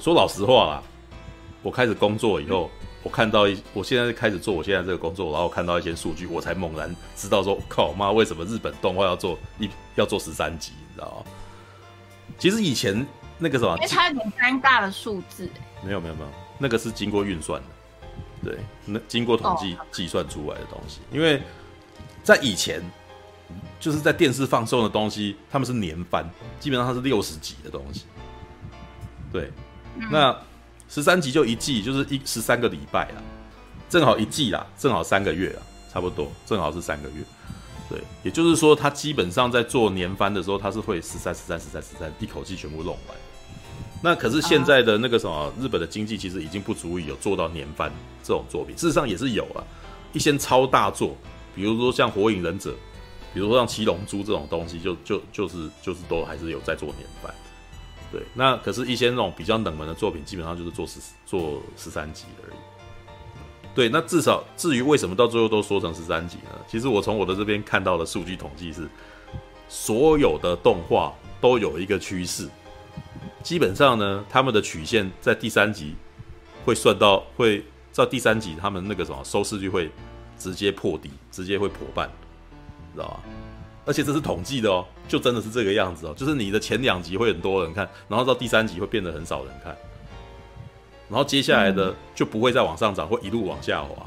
说老实话啦，我开始工作以后，我看到一，我现在开始做我现在这个工作，然后看到一些数据，我才猛然知道说，靠妈，为什么日本动画要做一要做十三集，你知道吗？其实以前那个什么，因为它有点尴尬的数字，没有没有没有，那个是经过运算的，对，那经过统计计算出来的东西，因为在以前。就是在电视放送的东西，他们是年番，基本上它是六十集的东西。对，那十三集就一季，就是一十三个礼拜啦，正好一季啦，正好三个月啦，差不多，正好是三个月。对，也就是说，他基本上在做年番的时候，他是会十三、十三、十三、十三，一口气全部弄完。那可是现在的那个什么，日本的经济其实已经不足以有做到年番这种作品，事实上也是有啊，一些超大作，比如说像《火影忍者》。比如说像七龙珠这种东西就，就就是就是都还是有在做年番，对。那可是，一些那种比较冷门的作品，基本上就是做十做十三集而已。对，那至少至于为什么到最后都说成十三集呢？其实我从我的这边看到的数据统计是，所有的动画都有一个趋势，基本上呢，他们的曲线在第三集会算到会在第三集，他们那个什么收视率会直接破底，直接会破半。知道吧？而且这是统计的哦，就真的是这个样子哦。就是你的前两集会很多人看，然后到第三集会变得很少人看，然后接下来的就不会再往上涨，会一路往下滑。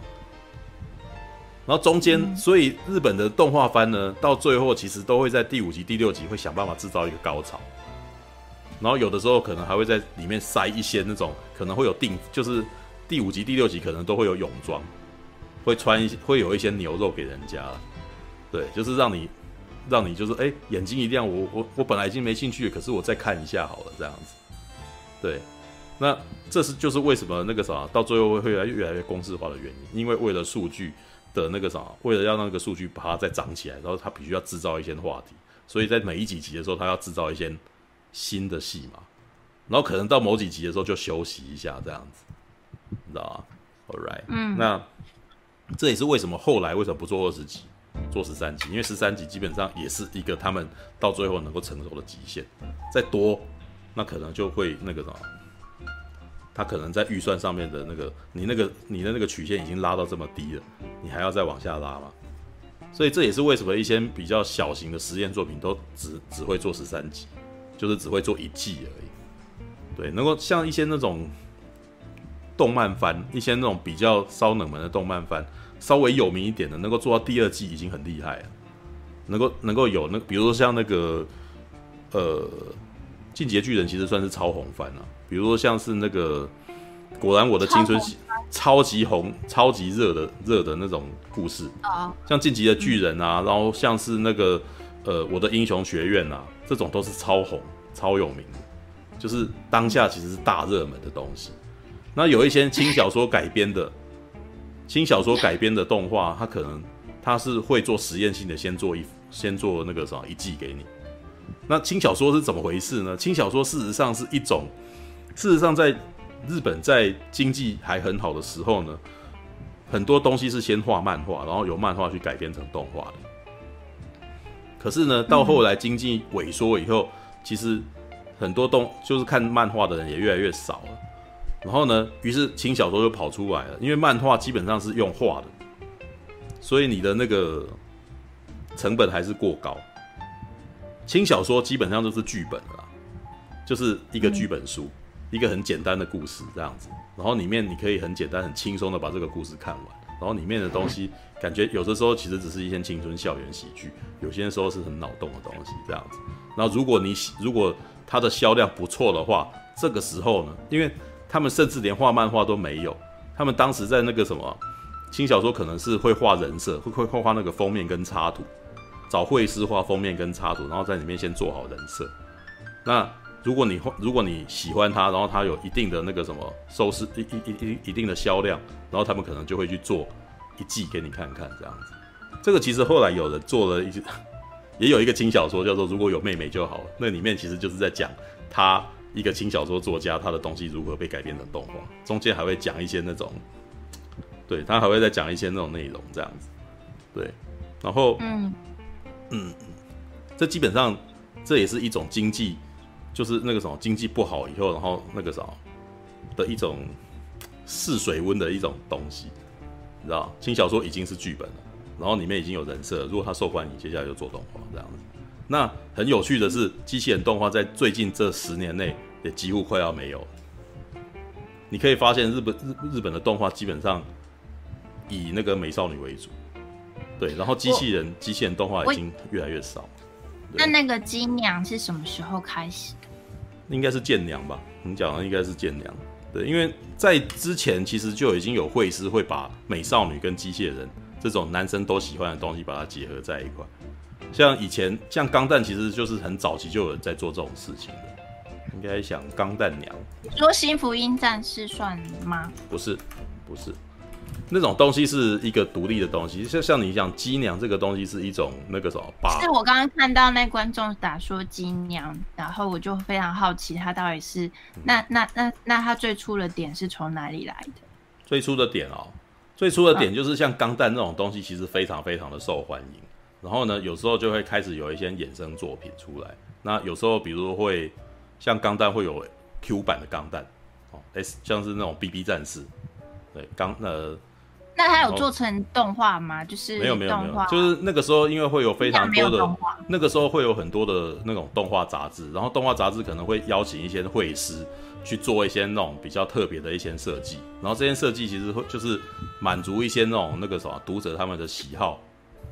然后中间，所以日本的动画番呢，到最后其实都会在第五集、第六集会想办法制造一个高潮，然后有的时候可能还会在里面塞一些那种可能会有定，就是第五集、第六集可能都会有泳装，会穿一些，会有一些牛肉给人家。对，就是让你，让你就是哎，眼睛一亮，我我我本来已经没兴趣了，可是我再看一下好了，这样子。对，那这是就是为什么那个啥，到最后会越来越越来越公式化的原因，因为为了数据的那个啥，为了让那个数据把它再涨起来，然后它必须要制造一些话题，所以在每一几集的时候，它要制造一些新的戏嘛，然后可能到某几集的时候就休息一下，这样子，你知道吗？All right，嗯，那这也是为什么后来为什么不做二十集？做十三集，因为十三集基本上也是一个他们到最后能够承受的极限，再多那可能就会那个什么，他可能在预算上面的那个，你那个你的那个曲线已经拉到这么低了，你还要再往下拉吗？所以这也是为什么一些比较小型的实验作品都只只会做十三集，就是只会做一季而已。对，能够像一些那种动漫番，一些那种比较稍冷门的动漫番。稍微有名一点的，能够做到第二季已经很厉害了。能够能够有那，比如说像那个呃，进击的巨人其实算是超红番了。比如说像是那个，果然我的青春超级红、超级热的热的那种故事啊，像进击的巨人啊，然后像是那个呃，我的英雄学院啊，这种都是超红、超有名的，就是当下其实是大热门的东西。那有一些轻小说改编的。轻小说改编的动画，它可能它是会做实验性的，先做一先做那个什么一季给你。那轻小说是怎么回事呢？轻小说事实上是一种，事实上在日本在经济还很好的时候呢，很多东西是先画漫画，然后由漫画去改编成动画的。可是呢，到后来经济萎缩以后，其实很多动就是看漫画的人也越来越少了。然后呢，于是轻小说就跑出来了，因为漫画基本上是用画的，所以你的那个成本还是过高。轻小说基本上都是剧本了，就是一个剧本书，一个很简单的故事这样子。然后里面你可以很简单、很轻松的把这个故事看完。然后里面的东西，感觉有的时候其实只是一些青春校园喜剧，有些时候是很脑洞的东西这样子。然后如果你如果它的销量不错的话，这个时候呢，因为他们甚至连画漫画都没有，他们当时在那个什么轻小说可能是会画人设，会会画画那个封面跟插图，找绘师画封面跟插图，然后在里面先做好人设。那如果你如果你喜欢他，然后他有一定的那个什么收视一一一一定的销量，然后他们可能就会去做一季给你看看这样子。这个其实后来有人做了一，也有一个轻小说叫做《如果有妹妹就好了》，那里面其实就是在讲他一个轻小说作家他的东西如何被改编成动画，中间还会讲一些那种，对他还会再讲一些那种内容这样子，对，然后嗯嗯，这基本上这也是一种经济。就是那个什么经济不好以后，然后那个什么的一种试水温的一种东西，你知道？轻小说已经是剧本了，然后里面已经有人设，如果他受欢迎，接下来就做动画这样子。那很有趣的是，机器人动画在最近这十年内也几乎快要没有了。你可以发现日本日日本的动画基本上以那个美少女为主，对，然后机器人机器人动画已经越来越少。那那个机娘是什么时候开始？应该是舰娘吧，你讲的应该是舰娘。对，因为在之前其实就已经有绘师会把美少女跟机械人这种男生都喜欢的东西把它结合在一块。像以前像钢弹，其实就是很早期就有人在做这种事情的。应该想钢弹娘，说新福音战士算吗？不是，不是。那种东西是一个独立的东西，像像你讲鸡娘这个东西是一种那个什么吧？是我刚刚看到那观众打说鸡娘，然后我就非常好奇，他到底是那那那那他最初的点是从哪里来的？最初的点哦，最初的点就是像钢弹那种东西，其实非常非常的受欢迎。然后呢，有时候就会开始有一些衍生作品出来。那有时候比如会像钢弹会有 Q 版的钢弹哦，S 像是那种 BB 战士，对钢呃。那他有做成动画吗？就是没有没有没有，就是那个时候因为会有非常多的，那个时候会有很多的那种动画杂志，然后动画杂志可能会邀请一些绘师去做一些那种比较特别的一些设计，然后这些设计其实会就是满足一些那种那个什么读者他们的喜好。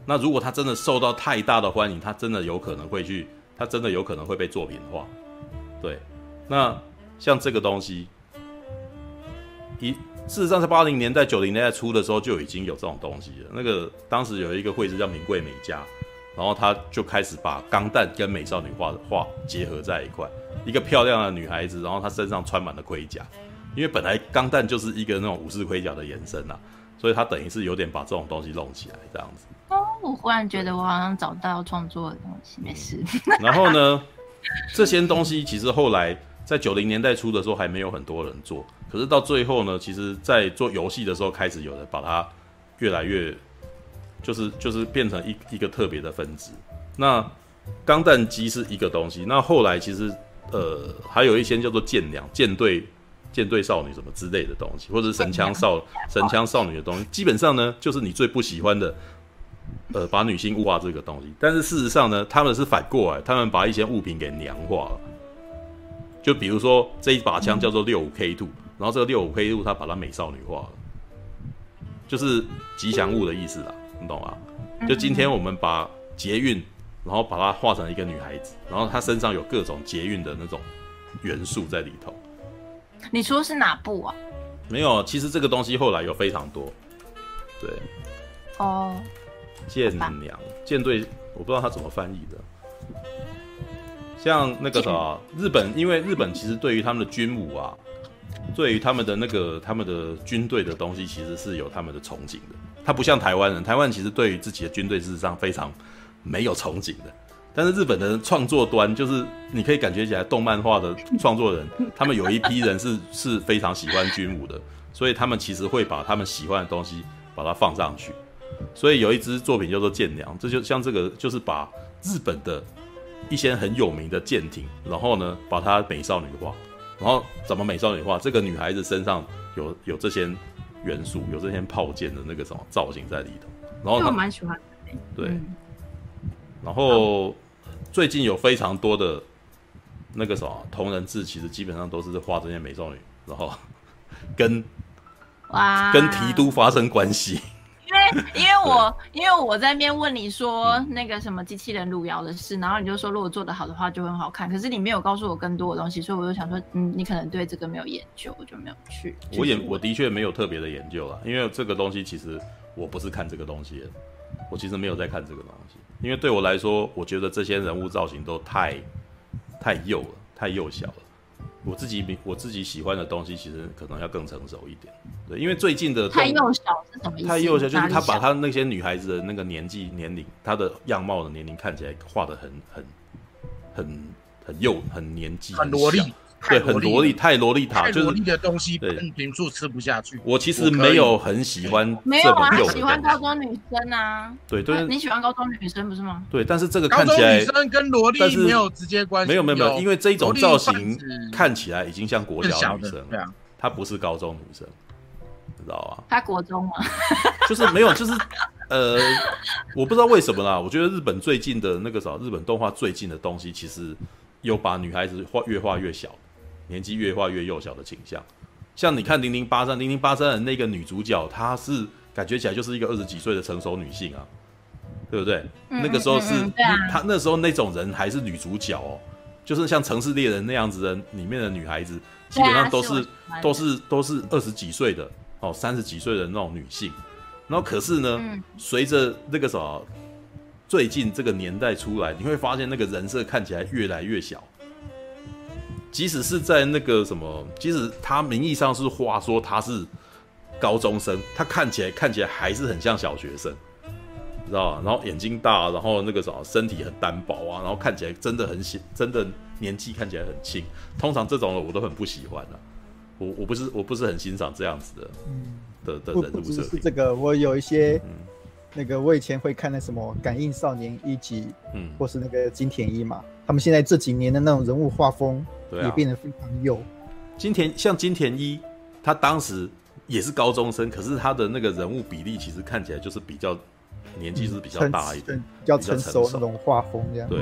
那如果他真的受到太大的欢迎，他真的有可能会去，他真的有可能会被作品化。对，那像这个东西一。事实上，在八零年代、九零年代初的时候，就已经有这种东西了。那个当时有一个绘师叫名贵美佳，然后他就开始把钢弹跟美少女画的画结合在一块，一个漂亮的女孩子，然后她身上穿满了盔甲，因为本来钢弹就是一个那种武士盔甲的延伸呐，所以他等于是有点把这种东西弄起来这样子。哦，我忽然觉得我好像找到创作的东西，没事。然后呢，这些东西其实后来。在九零年代初的时候还没有很多人做，可是到最后呢，其实，在做游戏的时候开始有人把它越来越，就是就是变成一一个特别的分支。那钢弹机是一个东西，那后来其实呃还有一些叫做舰娘、舰队、舰队少女什么之类的东西，或者是神枪少神枪少女的东西，基本上呢就是你最不喜欢的，呃把女性物化这个东西。但是事实上呢，他们是反过来，他们把一些物品给娘化了。就比如说这一把枪叫做六五 K two，然后这个六五 K two 它把它美少女化了，就是吉祥物的意思啦，你懂吗？就今天我们把捷运，然后把它画成一个女孩子，然后她身上有各种捷运的那种元素在里头。你说是哪部啊？没有，其实这个东西后来有非常多。对，哦，舰娘舰队，我不知道他怎么翻译的。像那个什么日本，因为日本其实对于他们的军武啊，对于他们的那个他们的军队的东西，其实是有他们的憧憬的。他不像台湾人，台湾其实对于自己的军队事实上非常没有憧憬的。但是日本的创作端，就是你可以感觉起来，动漫画的创作人，他们有一批人是是非常喜欢军武的，所以他们其实会把他们喜欢的东西把它放上去。所以有一支作品叫做《舰娘》，这就像这个，就是把日本的一些很有名的舰艇，然后呢把它美少女化。然后怎么美少女化？这个女孩子身上有有这些元素，有这些炮舰的那个什么造型在里头。然后我蛮喜欢的。对。嗯、然后。最近有非常多的那个什么同人志，其实基本上都是画这些美少女，然后跟哇跟提督发生关系。因为因为我因为我在那边问你说那个什么机器人路遥的事，然后你就说如果做得好的话就会很好看，可是你没有告诉我更多的东西，所以我就想说，嗯，你可能对这个没有研究，我就没有去。我也我的确没有特别的研究啦，因为这个东西其实我不是看这个东西的，我其实没有在看这个东西。因为对我来说，我觉得这些人物造型都太太幼了，太幼小了。我自己我自己喜欢的东西，其实可能要更成熟一点。对，因为最近的太幼小是什么意思？太幼小就是他把他那些女孩子的那个年纪年龄，她的样貌的年龄看起来画得很很很很幼，很年纪很萝莉。对，很萝莉，太萝莉塔，就是萝莉的东西，对，平素吃不下去。我其实没有很喜欢，没有啊，喜欢高中女生啊。对对，你喜欢高中女生不是吗？对，但是这个看起来，高中女生跟萝莉没有直接关系。没有没有没有，因为这一种造型看起来已经像国小女生，对啊，她不是高中女生，知道吧？她国中吗？就是没有，就是呃，我不知道为什么啦。我觉得日本最近的那个啥，日本动画最近的东西，其实有把女孩子画越画越小。年纪越画越幼小的倾向，像你看《零零八三》，《零零八三》的那个女主角，她是感觉起来就是一个二十几岁的成熟女性啊，对不对？嗯、那个时候是，嗯嗯啊、她那时候那种人还是女主角哦，就是像《城市猎人》那样子的里面的女孩子，基本上都是，是都是都是二十几岁的哦，三十几岁的那种女性。然后可是呢，随着、嗯、那个什么，最近这个年代出来，你会发现那个人设看起来越来越小。即使是在那个什么，即使他名义上是话说他是高中生，他看起来看起来还是很像小学生，知道吧？然后眼睛大，然后那个什么身体很单薄啊，然后看起来真的很小，真的年纪看起来很轻。通常这种的我都很不喜欢的，我我不是我不是很欣赏这样子的，嗯、的的人物设定。是这个，我有一些，嗯、那个我以前会看那什么《感应少年》一集，嗯，或是那个金田一嘛，他们现在这几年的那种人物画风。也变得非常幼。金田像金田一，他当时也是高中生，可是他的那个人物比例其实看起来就是比较年纪是比较大一点，比较成熟那种画风这样。对，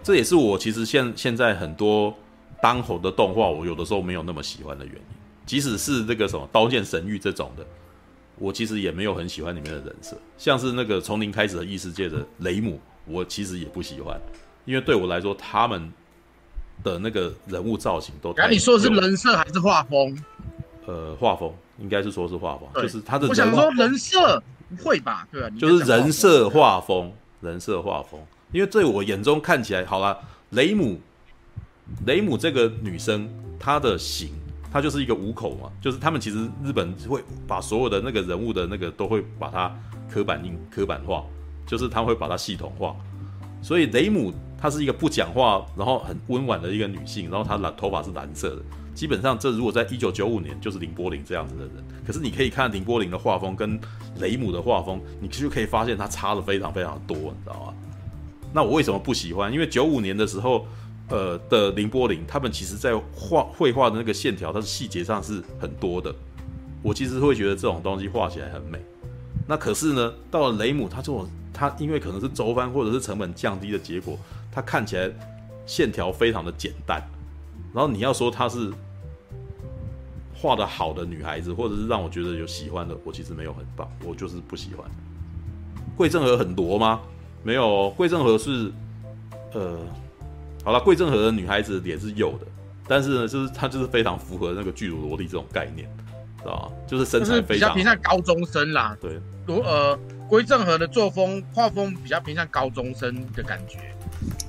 这也是我其实现现在很多当红的动画，我有的时候没有那么喜欢的原因。即使是那个什么《刀剑神域》这种的，我其实也没有很喜欢里面的人设。像是那个从零开始的异世界的雷姆，我其实也不喜欢，因为对我来说他们。的那个人物造型都，哎，你说的是人设还是画风？呃，画风应该是说是画风，就是他的。我想说人设不会吧？对啊，就是人设画风，人设画风。因为在我眼中看起来，好了，雷姆，雷姆这个女生，她的型，她就是一个五口嘛，就是他们其实日本会把所有的那个人物的那个都会把它刻板印刻板化，就是他会把它系统化，所以雷姆。她是一个不讲话，然后很温婉的一个女性，然后她蓝头发是蓝色的。基本上，这如果在一九九五年就是林波林这样子的人。可是你可以看林波林的画风跟雷姆的画风，你就可以发现他差的非常非常多，你知道吗？那我为什么不喜欢？因为九五年的时候，呃的林波林，他们其实在画绘画的那个线条，它的细节上是很多的。我其实会觉得这种东西画起来很美。那可是呢，到了雷姆，他这种他因为可能是周番或者是成本降低的结果。她看起来线条非常的简单，然后你要说她是画的好的女孩子，或者是让我觉得有喜欢的，我其实没有很棒，我就是不喜欢。桂正和很多吗？没有，桂正和是呃，好了，桂正和的女孩子脸是有的，但是呢，就是她就是非常符合那个巨乳萝莉这种概念，知道吧？就是身材非常，比较偏向高中生啦。对，如呃，桂正和的作风画风比较偏向高中生的感觉。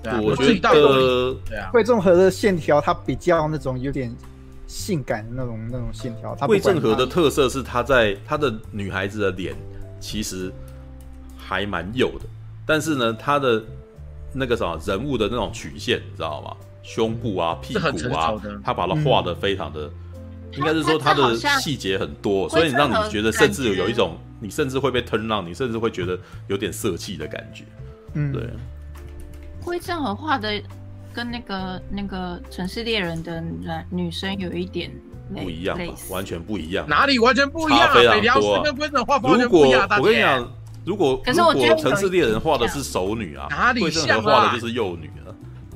啊、我觉得，对啊，桂正和的线条，它比较那种有点性感的那种那种线条。桂正和的特色是，他在他的女孩子的脸其实还蛮有的，但是呢，他的那个什么人物的那种曲线，你知道吗？胸部啊、屁股啊，他把它画的非常的，嗯、应该是说他的细节很多，所以让你觉得甚至有一种，你甚至会被 turn on，你甚至会觉得有点色气的感觉。嗯，对。桂正和画的跟那个那个城市猎人的男女生有一点不一样吧？完全不一样。哪里完全不一样？非常多、啊。如果我跟你讲，如果如果城市猎人画的是熟女啊，桂正和画的就是幼女。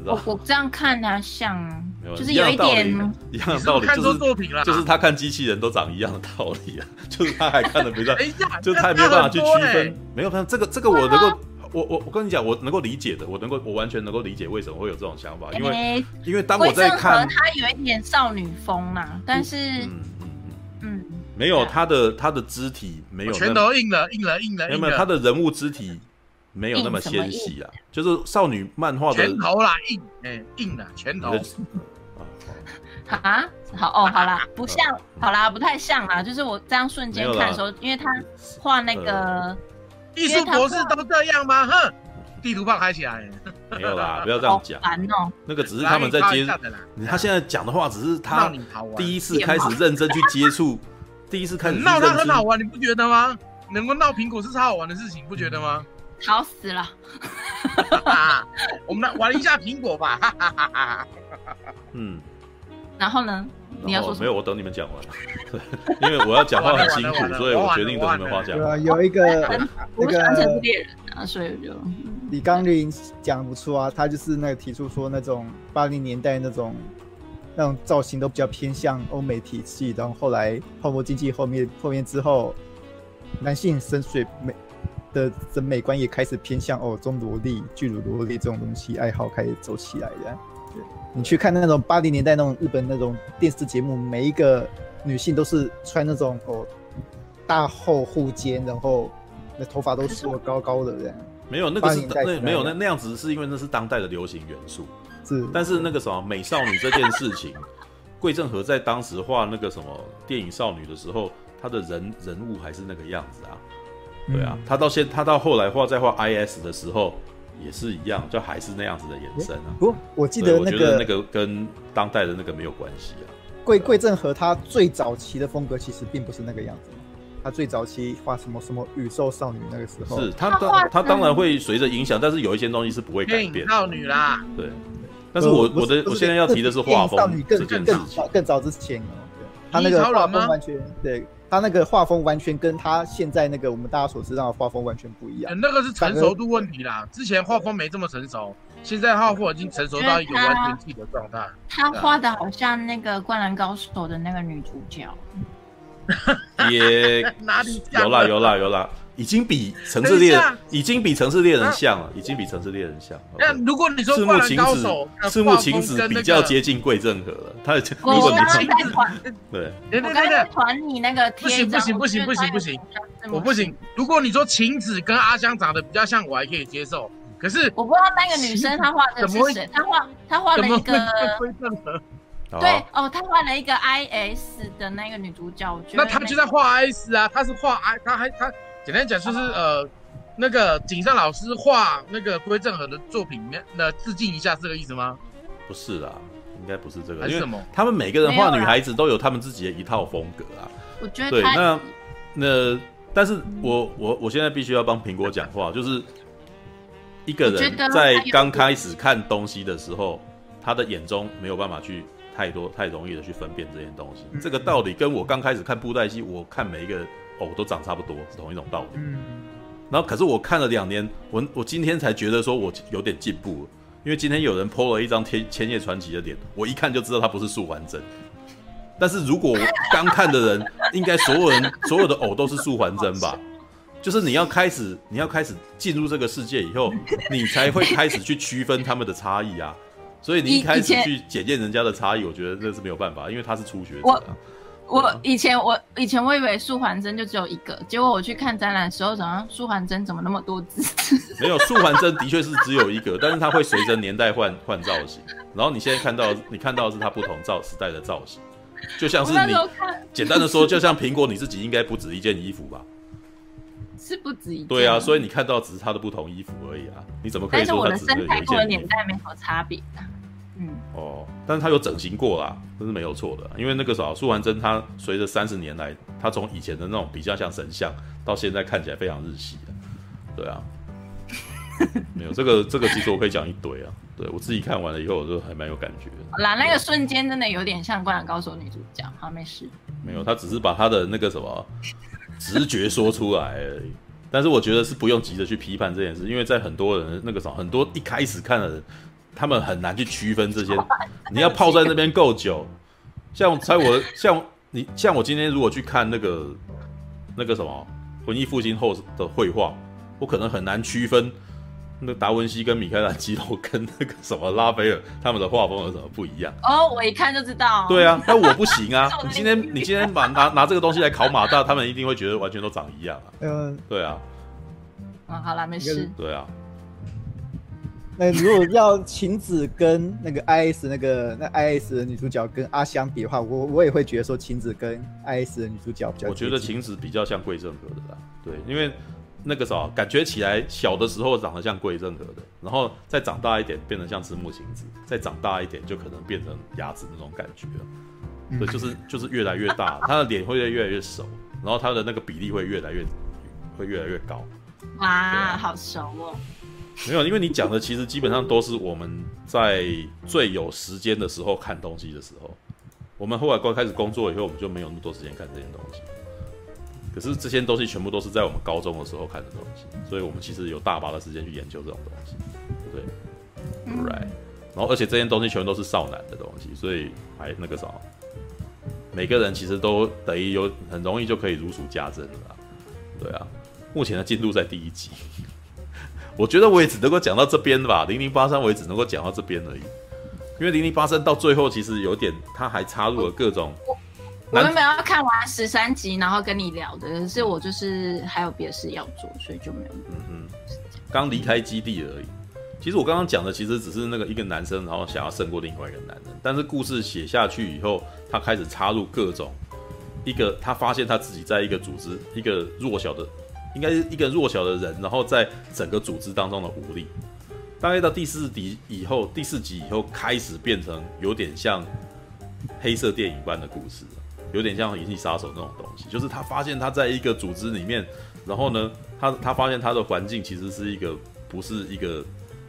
我我这样看他像，就是有一点一样的道理，就是就是他看机器人都长一样的道理啊，就是他还看的比较，就是他也没有办法去区分，没有办法，这个这个我能够，我我我跟你讲，我能够理解的，我能够我完全能够理解为什么会有这种想法，因为因为当我在看，他有一点少女风嘛，但是嗯嗯嗯，没有他的他的肢体没有拳头硬了硬了硬了，没有没有他的人物肢体。没有那么纤细啊，就是少女漫画的拳头啦，硬哎硬的拳头。啊，好哦，好啦，不像，好啦，不太像啦。就是我这样瞬间看的时候，因为他画那个艺术博士都这样吗？哼，地图炮开起来。没有啦，不要这样讲。烦哦，那个只是他们在接，他现在讲的话只是他第一次开始认真去接触，第一次开始闹他很好玩，你不觉得吗？能够闹苹果是超好玩的事情，不觉得吗？吵死了！我们来玩一下苹果吧。嗯，然后呢？你要说没有？我等你们讲完。因为我要讲话很辛苦，所以我决定等你们话讲。对啊，有一个那个猎人啊，所以就李刚林讲的不错啊。他就是那个提出说，那种八零年代那种那种造型都比较偏向欧美体系，然后后来泡沫经济后面后面之后，男性深邃美。的审美观也开始偏向哦，中萝莉、巨乳萝莉这种东西爱好开始走起来的。对，你去看那种八零年代那种日本那种电视节目，每一个女性都是穿那种哦大厚护肩，然后那头发都梳高高的这样。没有那个是那没有那那样子，是因为那是当代的流行元素。是，但是那个什么美少女这件事情，桂正和在当时画那个什么电影少女的时候，她的人人物还是那个样子啊。对啊，他到现他到后来画在画 IS 的时候也是一样，就还是那样子的延伸啊。不，我记得那个那个跟当代的那个没有关系啊。桂桂正和他最早期的风格其实并不是那个样子，他最早期画什么什么宇宙少女那个时候，是他当他当然会随着影响，但是有一些东西是不会改变。少女啦，对。但是我我的我现在要提的是画风，少女更更早更早之前哦，对，他那个画风完全对。他那个画风完全跟他现在那个我们大家所知道的画风完全不一样。嗯，那个是成熟度问题啦。之前画风没这么成熟，现在画风已经成熟到一个完全自己的状态。他画的好像那个《灌篮高手》的那个女主角。也 哪里有啦有啦有啦。已经比城市猎人已经比城市猎人像了，已经比城市猎人像。那如果你说赤木晴子，赤木晴子比较接近桂正和了。他的 如果你在团，对，对对对，团你那个不行不行不行不行不行，我不行。如果你说晴子跟阿香长得比较像，我还可以接受。可是我不知道那个女生她画的是谁，她画她画了一个桂正和。对哦，她画了一个 IS 的那个女主角，我觉得那他就在画 IS 啊，她是画 I，她还他。简单讲就是呃，那个井上老师画那个龟正和的作品里面，那致敬一下是这个意思吗？不是啦，应该不是这个。为什么？他们每个人画女孩子都有他们自己的一套风格啊。我觉得对，那那，但是我我我现在必须要帮苹果讲话，就是一个人在刚开始看东西的时候，他的眼中没有办法去太多太容易的去分辨这件东西。嗯、这个道理跟我刚开始看布袋戏，我看每一个。哦，都长差不多，是同一种道理。嗯，然后可是我看了两年，我我今天才觉得说我有点进步了，因为今天有人 po 了一张千千叶传奇的脸，我一看就知道他不是素还真。但是如果我刚看的人，应该所有人 所有的偶都是素还真吧？就是你要开始你要开始进入这个世界以后，你才会开始去区分他们的差异啊。所以你一开始去检验人家的差异，我觉得这是没有办法，因为他是初学者啊。我以前我以前我以为素还真就只有一个，结果我去看展览的时候，想素还真怎么那么多字？没有，素还真的确是只有一个，但是它会随着年代换换造型。然后你现在看到你看到的是它不同造时代的造型，就像是你简单的说，就像苹果你自己应该不止一件衣服吧？是不止一件。对啊，所以你看到只是它的不同衣服而已啊，你怎么可以说它只是有一件？但是我的身材跟年代没有差别的。嗯。哦，但是他有整形过啦，这是没有错的。因为那个时候，苏完真他随着三十年来，他从以前的那种比较像神像，到现在看起来非常日系的。对啊。没有这个，这个其实我可以讲一堆啊。对我自己看完了以后，我就还蛮有感觉的。好啦，那个瞬间真的有点像《灌篮高手》女主角。好，没事。没有，他只是把他的那个什么直觉说出来而已。但是我觉得是不用急着去批判这件事，因为在很多人那个什么，很多一开始看的人，他们很难去区分这些。你要泡在那边够久，像猜我像你像我今天如果去看那个那个什么文艺复兴后的绘画，我可能很难区分。那达文西跟米开朗基罗跟那个什么拉斐尔他们的画风有什么不一样？哦，我一看就知道。对啊，那我不行啊！你 今天你今天把拿拿这个东西来考马大，他们一定会觉得完全都长一样啊。嗯，对啊。嗯，好了，没事。对啊。那如果要晴子跟那个 IS 那个那 IS 的女主角跟阿香比的话，我我也会觉得说晴子跟 IS 的女主角比较。我觉得晴子比较像桂正和的啦，对，因为。那个时候感觉起来小的时候长得像桂正和的，然后再长大一点变成像赤木晴子，再长大一点就可能变成雅子那种感觉了。对，就是就是越来越大，她的脸会越来越熟，然后她的那个比例会越来越会越来越高。哇，啊、好熟哦！没有，因为你讲的其实基本上都是我们在最有时间的时候看东西的时候，我们后来刚开始工作以后，我们就没有那么多时间看这些东西。可是这些东西全部都是在我们高中的时候看的东西，所以我们其实有大把的时间去研究这种东西，对，right。然后而且这些东西全部都是少男的东西，所以还那个啥，每个人其实都等于有很容易就可以如数家珍了，对啊。目前的进度在第一集，我觉得我也只能够讲到这边吧，零零八三我也只能够讲到这边而已，因为零零八三到最后其实有点，他还插入了各种。我原本要看完十三集，然后跟你聊的，可是我就是还有别的事要做，所以就没有。嗯嗯，刚离开基地而已。其实我刚刚讲的其实只是那个一个男生，然后想要胜过另外一个男人。但是故事写下去以后，他开始插入各种一个，他发现他自己在一个组织，一个弱小的，应该是一个弱小的人，然后在整个组织当中的无力。大概到第四集以后，第四集以后开始变成有点像黑色电影般的故事。有点像《银翼杀手》那种东西，就是他发现他在一个组织里面，然后呢，他他发现他的环境其实是一个不是一个，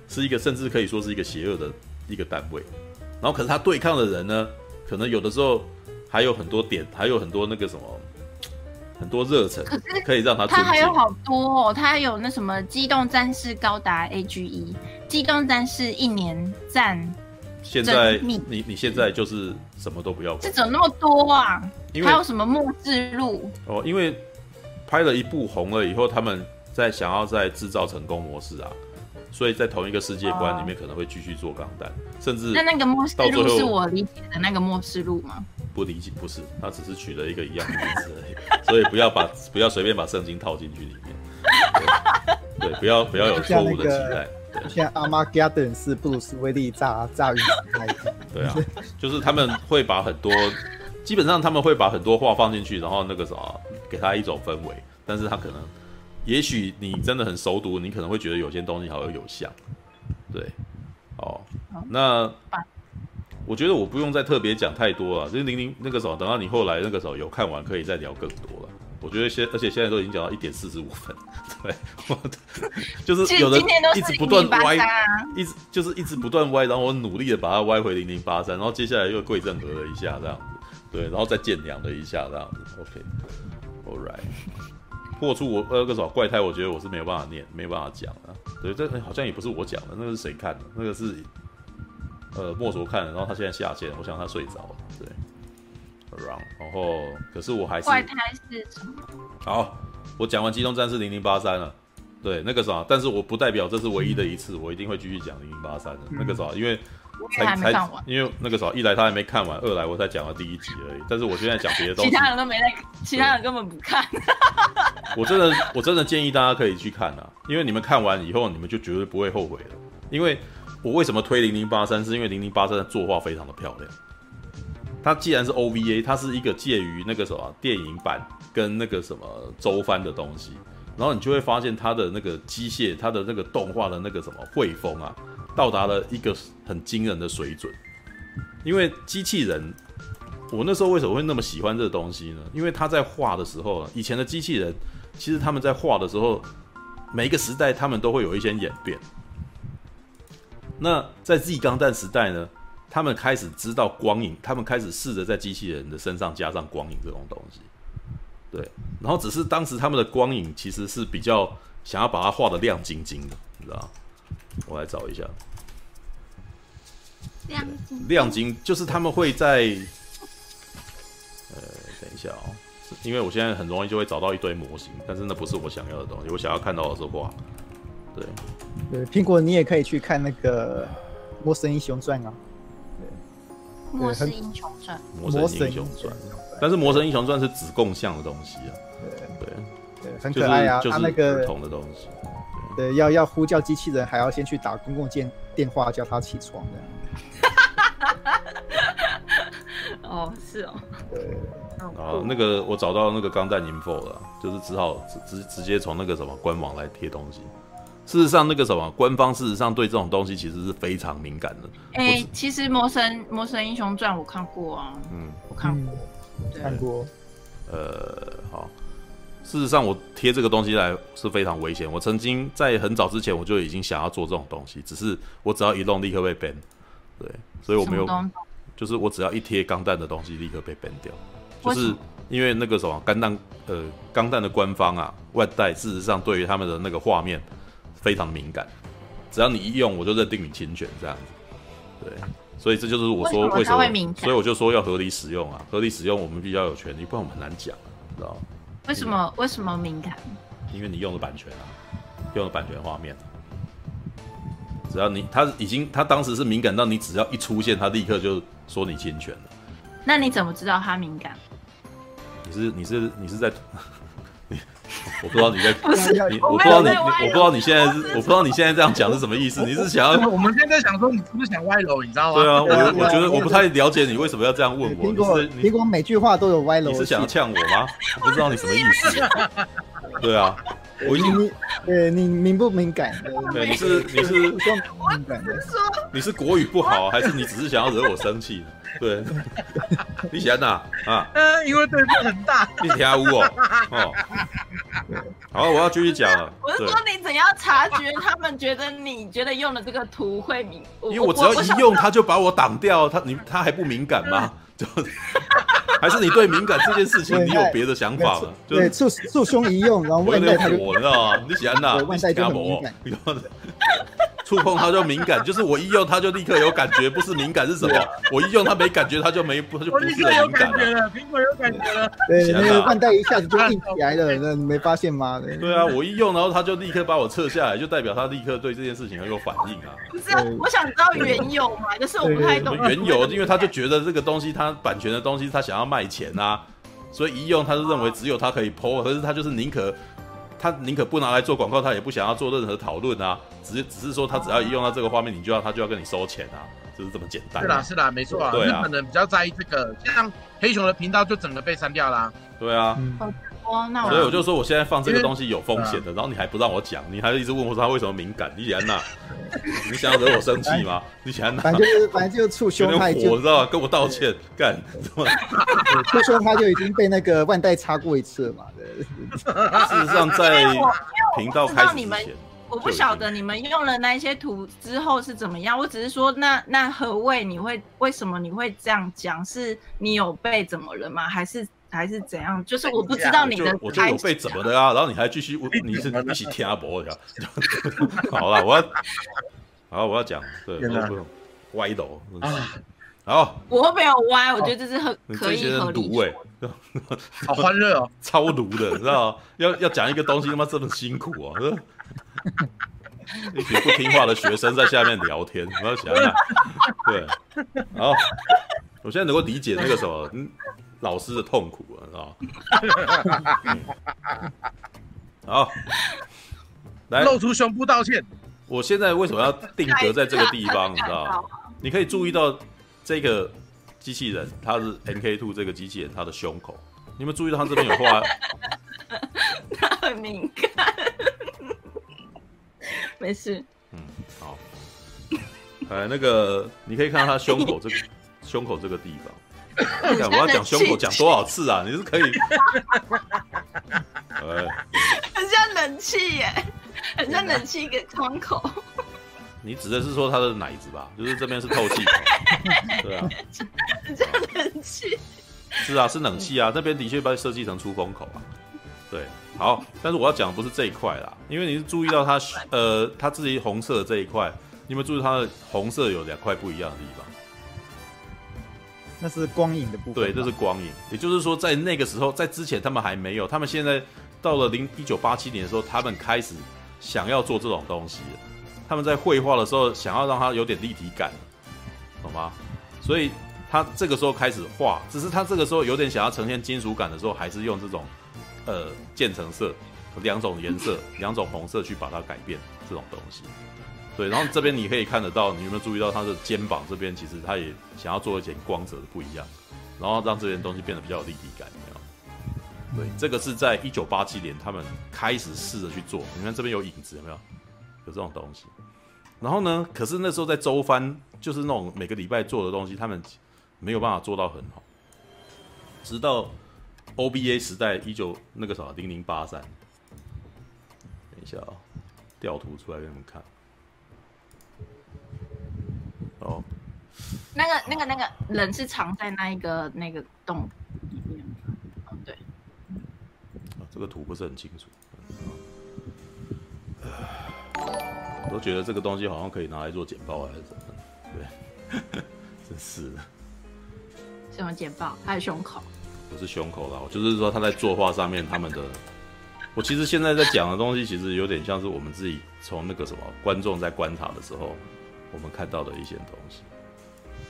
是一个甚至可以说是一个邪恶的一个单位，然后可是他对抗的人呢，可能有的时候还有很多点，还有很多那个什么，很多热忱，可是可以让他他还有好多哦，他还有那什么机动战士高达 AGE，机动战士一年战。现在你你现在就是什么都不要管，这怎么那么多啊？还有什么末世录？哦，因为拍了一部红了以后，他们在想要再制造成功模式啊，所以在同一个世界观里面可能会继续做钢弹，甚至那那个末世录是我理解的那个末世录吗？不理解，不是，他只是取了一个一样的名字而已，所以不要把不要随便把圣经套进去里面，对，对，不要不要有错误的期待。像阿玛加顿是布鲁斯威利炸炸鱼那一对啊，就是他们会把很多，基本上他们会把很多话放进去，然后那个什么，给他一种氛围。但是他可能，也许你真的很熟读，你可能会觉得有些东西好像有像。对，哦，那我觉得我不用再特别讲太多了，就是零零那个时候，等到你后来那个时候有看完，可以再聊更多了。我觉得现，而且现在都已经讲到一点四十五分，对，就是有人一直不断歪，一直就是一直不断歪，然后我努力的把它歪回零零八三，然后接下来又跪正和了一下这样子，对，然后再见两了一下这样子，OK，All right，破处我那个什么怪胎，我觉得我是没有办法念，没有办法讲啊，对，这好像也不是我讲的，那个是谁看的？那个是呃莫卓看的，然后他现在下线，我想他睡着了，对。然后，可是我还是怪胎是什么？好，我讲完《机动战士零零八三》了，对，那个啥，但是我不代表这是唯一的一次，我一定会继续讲零零八三的。那个啥，因为才才因为那个啥，一来他还没看完，二来我才讲了第一集而已。但是我现在讲别的东西，其他人都没在，其他人根本不看。我真的，我真的建议大家可以去看啊，因为你们看完以后，你们就绝对不会后悔了。因为我为什么推零零八三，是因为零零八三的作画非常的漂亮。它既然是 OVA，它是一个介于那个什么电影版跟那个什么周番的东西，然后你就会发现它的那个机械，它的那个动画的那个什么绘风啊，到达了一个很惊人的水准。因为机器人，我那时候为什么会那么喜欢这个东西呢？因为他在画的时候，以前的机器人其实他们在画的时候，每一个时代他们都会有一些演变。那在 Z 钢弹时代呢，他们开始知道光影，他们开始试着在机器人的身上加上光影这种东西。对，然后只是当时他们的光影其实是比较想要把它画的亮晶晶的，你知道吗？我来找一下。亮晶，亮晶就是他们会在，呃，等一下哦，因为我现在很容易就会找到一堆模型，但是那不是我想要的东西，我想要看到的是画。对，对，苹果你也可以去看那个《魔神英雄传》啊。对，《魔神英雄传》。魔神英雄传，但是《魔神英雄传》是子供像的东西啊。对对对，很可爱啊，就是他那个不同的东西。对，要要呼叫机器人，还要先去打公共电电话叫他起床的。哦，是哦。对。啊，那个我找到那个钢弹 info 了，就是只好直直直接从那个什么官网来贴东西。事实上，那个什么官方事实上对这种东西其实是非常敏感的。哎、欸，其实魔神魔神英雄传我看过啊，嗯，我看过，嗯、看过。呃，好。事实上，我贴这个东西来是非常危险。我曾经在很早之前我就已经想要做这种东西，只是我只要一弄立刻被 ban。对，所以我没有，就是我只要一贴钢弹的东西立刻被 ban 掉，就是因为那个什么钢弹呃钢弹的官方啊万代事实上对于他们的那个画面。非常敏感，只要你一用，我就认定你侵权这样子。对，所以这就是我说为什么，所以我就说要合理使用啊，合理使用我们比较有权利，不然我们很难讲，知道吗？为什么？为什么敏感？因为你用了版权啊，用了版权画面。只要你他已经他当时是敏感到你只要一出现，他立刻就说你侵权了。那你怎么知道他敏感？你是你是你是在。我不知道你在，你我不知道你，我不知道你现在是，我不知道你现在这样讲是什么意思？你是想要？我们现在想说，你是不是想歪楼？你知道吗？对啊，我我觉得我不太了解你为什么要这样问我。苹果，苹果每句话都有歪楼。你是想要呛我吗？我不知道你什么意思。对啊，我你，呃，你敏不敏感？对，你是你是敏感的。你是国语不好，还是你只是想要惹我生气？对，你喜欢哪啊？嗯，因为对方很大。你听我哦，哦，好，我要继续讲了。我是说，你怎样察觉他们觉得你觉得用的这个图会敏？因为我只要一用，他就把我挡掉，他你他还不敏感吗？就还是你对敏感这件事情，你有别的想法吗？对，束束胸一用，然后万代他就火，你知道吗？你喜欢那？万代就很敏感。触碰它就敏感，就是我一用它就立刻有感觉，不是敏感是什么？我一用它没感觉，它就没，它就不是敏感了。苹果有感觉了，对，那个万代一下子就硬起来了，那你没发现吗？对啊，我一用，然后它就立刻把我撤下来，就代表它立刻对这件事情很有反应啊。不是，我想知道缘由嘛，就是我不太懂。缘由，因为他就觉得这个东西，它版权的东西，他想要卖钱啊，所以一用他就认为只有他可以 po，可是他就是宁可。他宁可不拿来做广告，他也不想要做任何讨论啊，只只是说他只要一用到这个画面，你就要他就要跟你收钱啊，就是这么简单。是啦是啦，没错啊，对啊，日本人比较在意这个，像黑熊的频道就整个被删掉啦。对啊，哦，那所以我就说我现在放这个东西有风险的，然后你还不让我讲，你还一直问我说他为什么敏感？你想那，你想要惹我生气吗？你想那，反正就是反正就是触胸，他已经知道跟我道歉干，触胸他就已经被那个万代插过一次了嘛。事实上，在频道开始之前，我不晓得你们用了那些图之后是怎么样。我只是说那，那那何谓你会为什么你会这样讲？是你有被怎么了吗？还是还是怎样？就是我不知道你的我，我就有被怎么的啊？然后你还继续问，你是一起听阿伯的。好了，我要好，我要讲，对，不用歪楼好，我没有歪，我觉得这是很可以合理。好欢乐哦，超毒的，你知道？要要讲一个东西，他妈这么辛苦啊！一群不听话的学生在下面聊天，我要想想。对，好，我现在能够理解那个什么老师的痛苦了，知道吗？好，来露出胸部道歉。我现在为什么要定格在这个地方？你知道吗？你可以注意到。这个机器人，它是 NK Two 这个机器人，它的胸口，你有没有注意到它这边有画？它很敏感。没事。嗯，好。哎，那个你可以看到他胸口这个胸口这个地方。我要讲胸口讲多少次啊？你是可以。很像冷气耶，很像冷气一个窗口。你指的是说他的奶子吧？就是这边是透气口，对啊，很像冷气。是啊，是冷气啊，那边的确被设计成出风口啊。对，好，但是我要讲的不是这一块啦，因为你是注意到它，呃，它自己红色的这一块，你有没有注意它的红色有两块不一样的地方？那是光影的部分。对，这是光影，也就是说，在那个时候，在之前他们还没有，他们现在到了零一九八七年的时候，他们开始想要做这种东西。他们在绘画的时候，想要让它有点立体感，懂吗？所以他这个时候开始画，只是他这个时候有点想要呈现金属感的时候，还是用这种呃渐层色，两种颜色，两种红色去把它改变这种东西。对，然后这边你可以看得到，你有没有注意到他的肩膀这边，其实他也想要做一点光泽的不一样，然后让这件东西变得比较有立体感，有没有？对，这个是在一九八七年他们开始试着去做。你看这边有影子，有没有？有这种东西。然后呢，可是那时候在周番，就是那种每个礼拜做的东西，他们没有办法做到很好。直到 OBA 时代，一九那个啥零零八三，等一下啊、哦，调图出来给你们看。哦，那个、那个、那个人是藏在那一个那个洞里面。哦，对。啊，这个图不是很清楚。我都觉得这个东西好像可以拿来做简报还是什么？对，真是的。什么简报？他的胸口？不是胸口啦，我就是说他在作画上面他们的。我其实现在在讲的东西，其实有点像是我们自己从那个什么观众在观察的时候。我们看到的一些东西，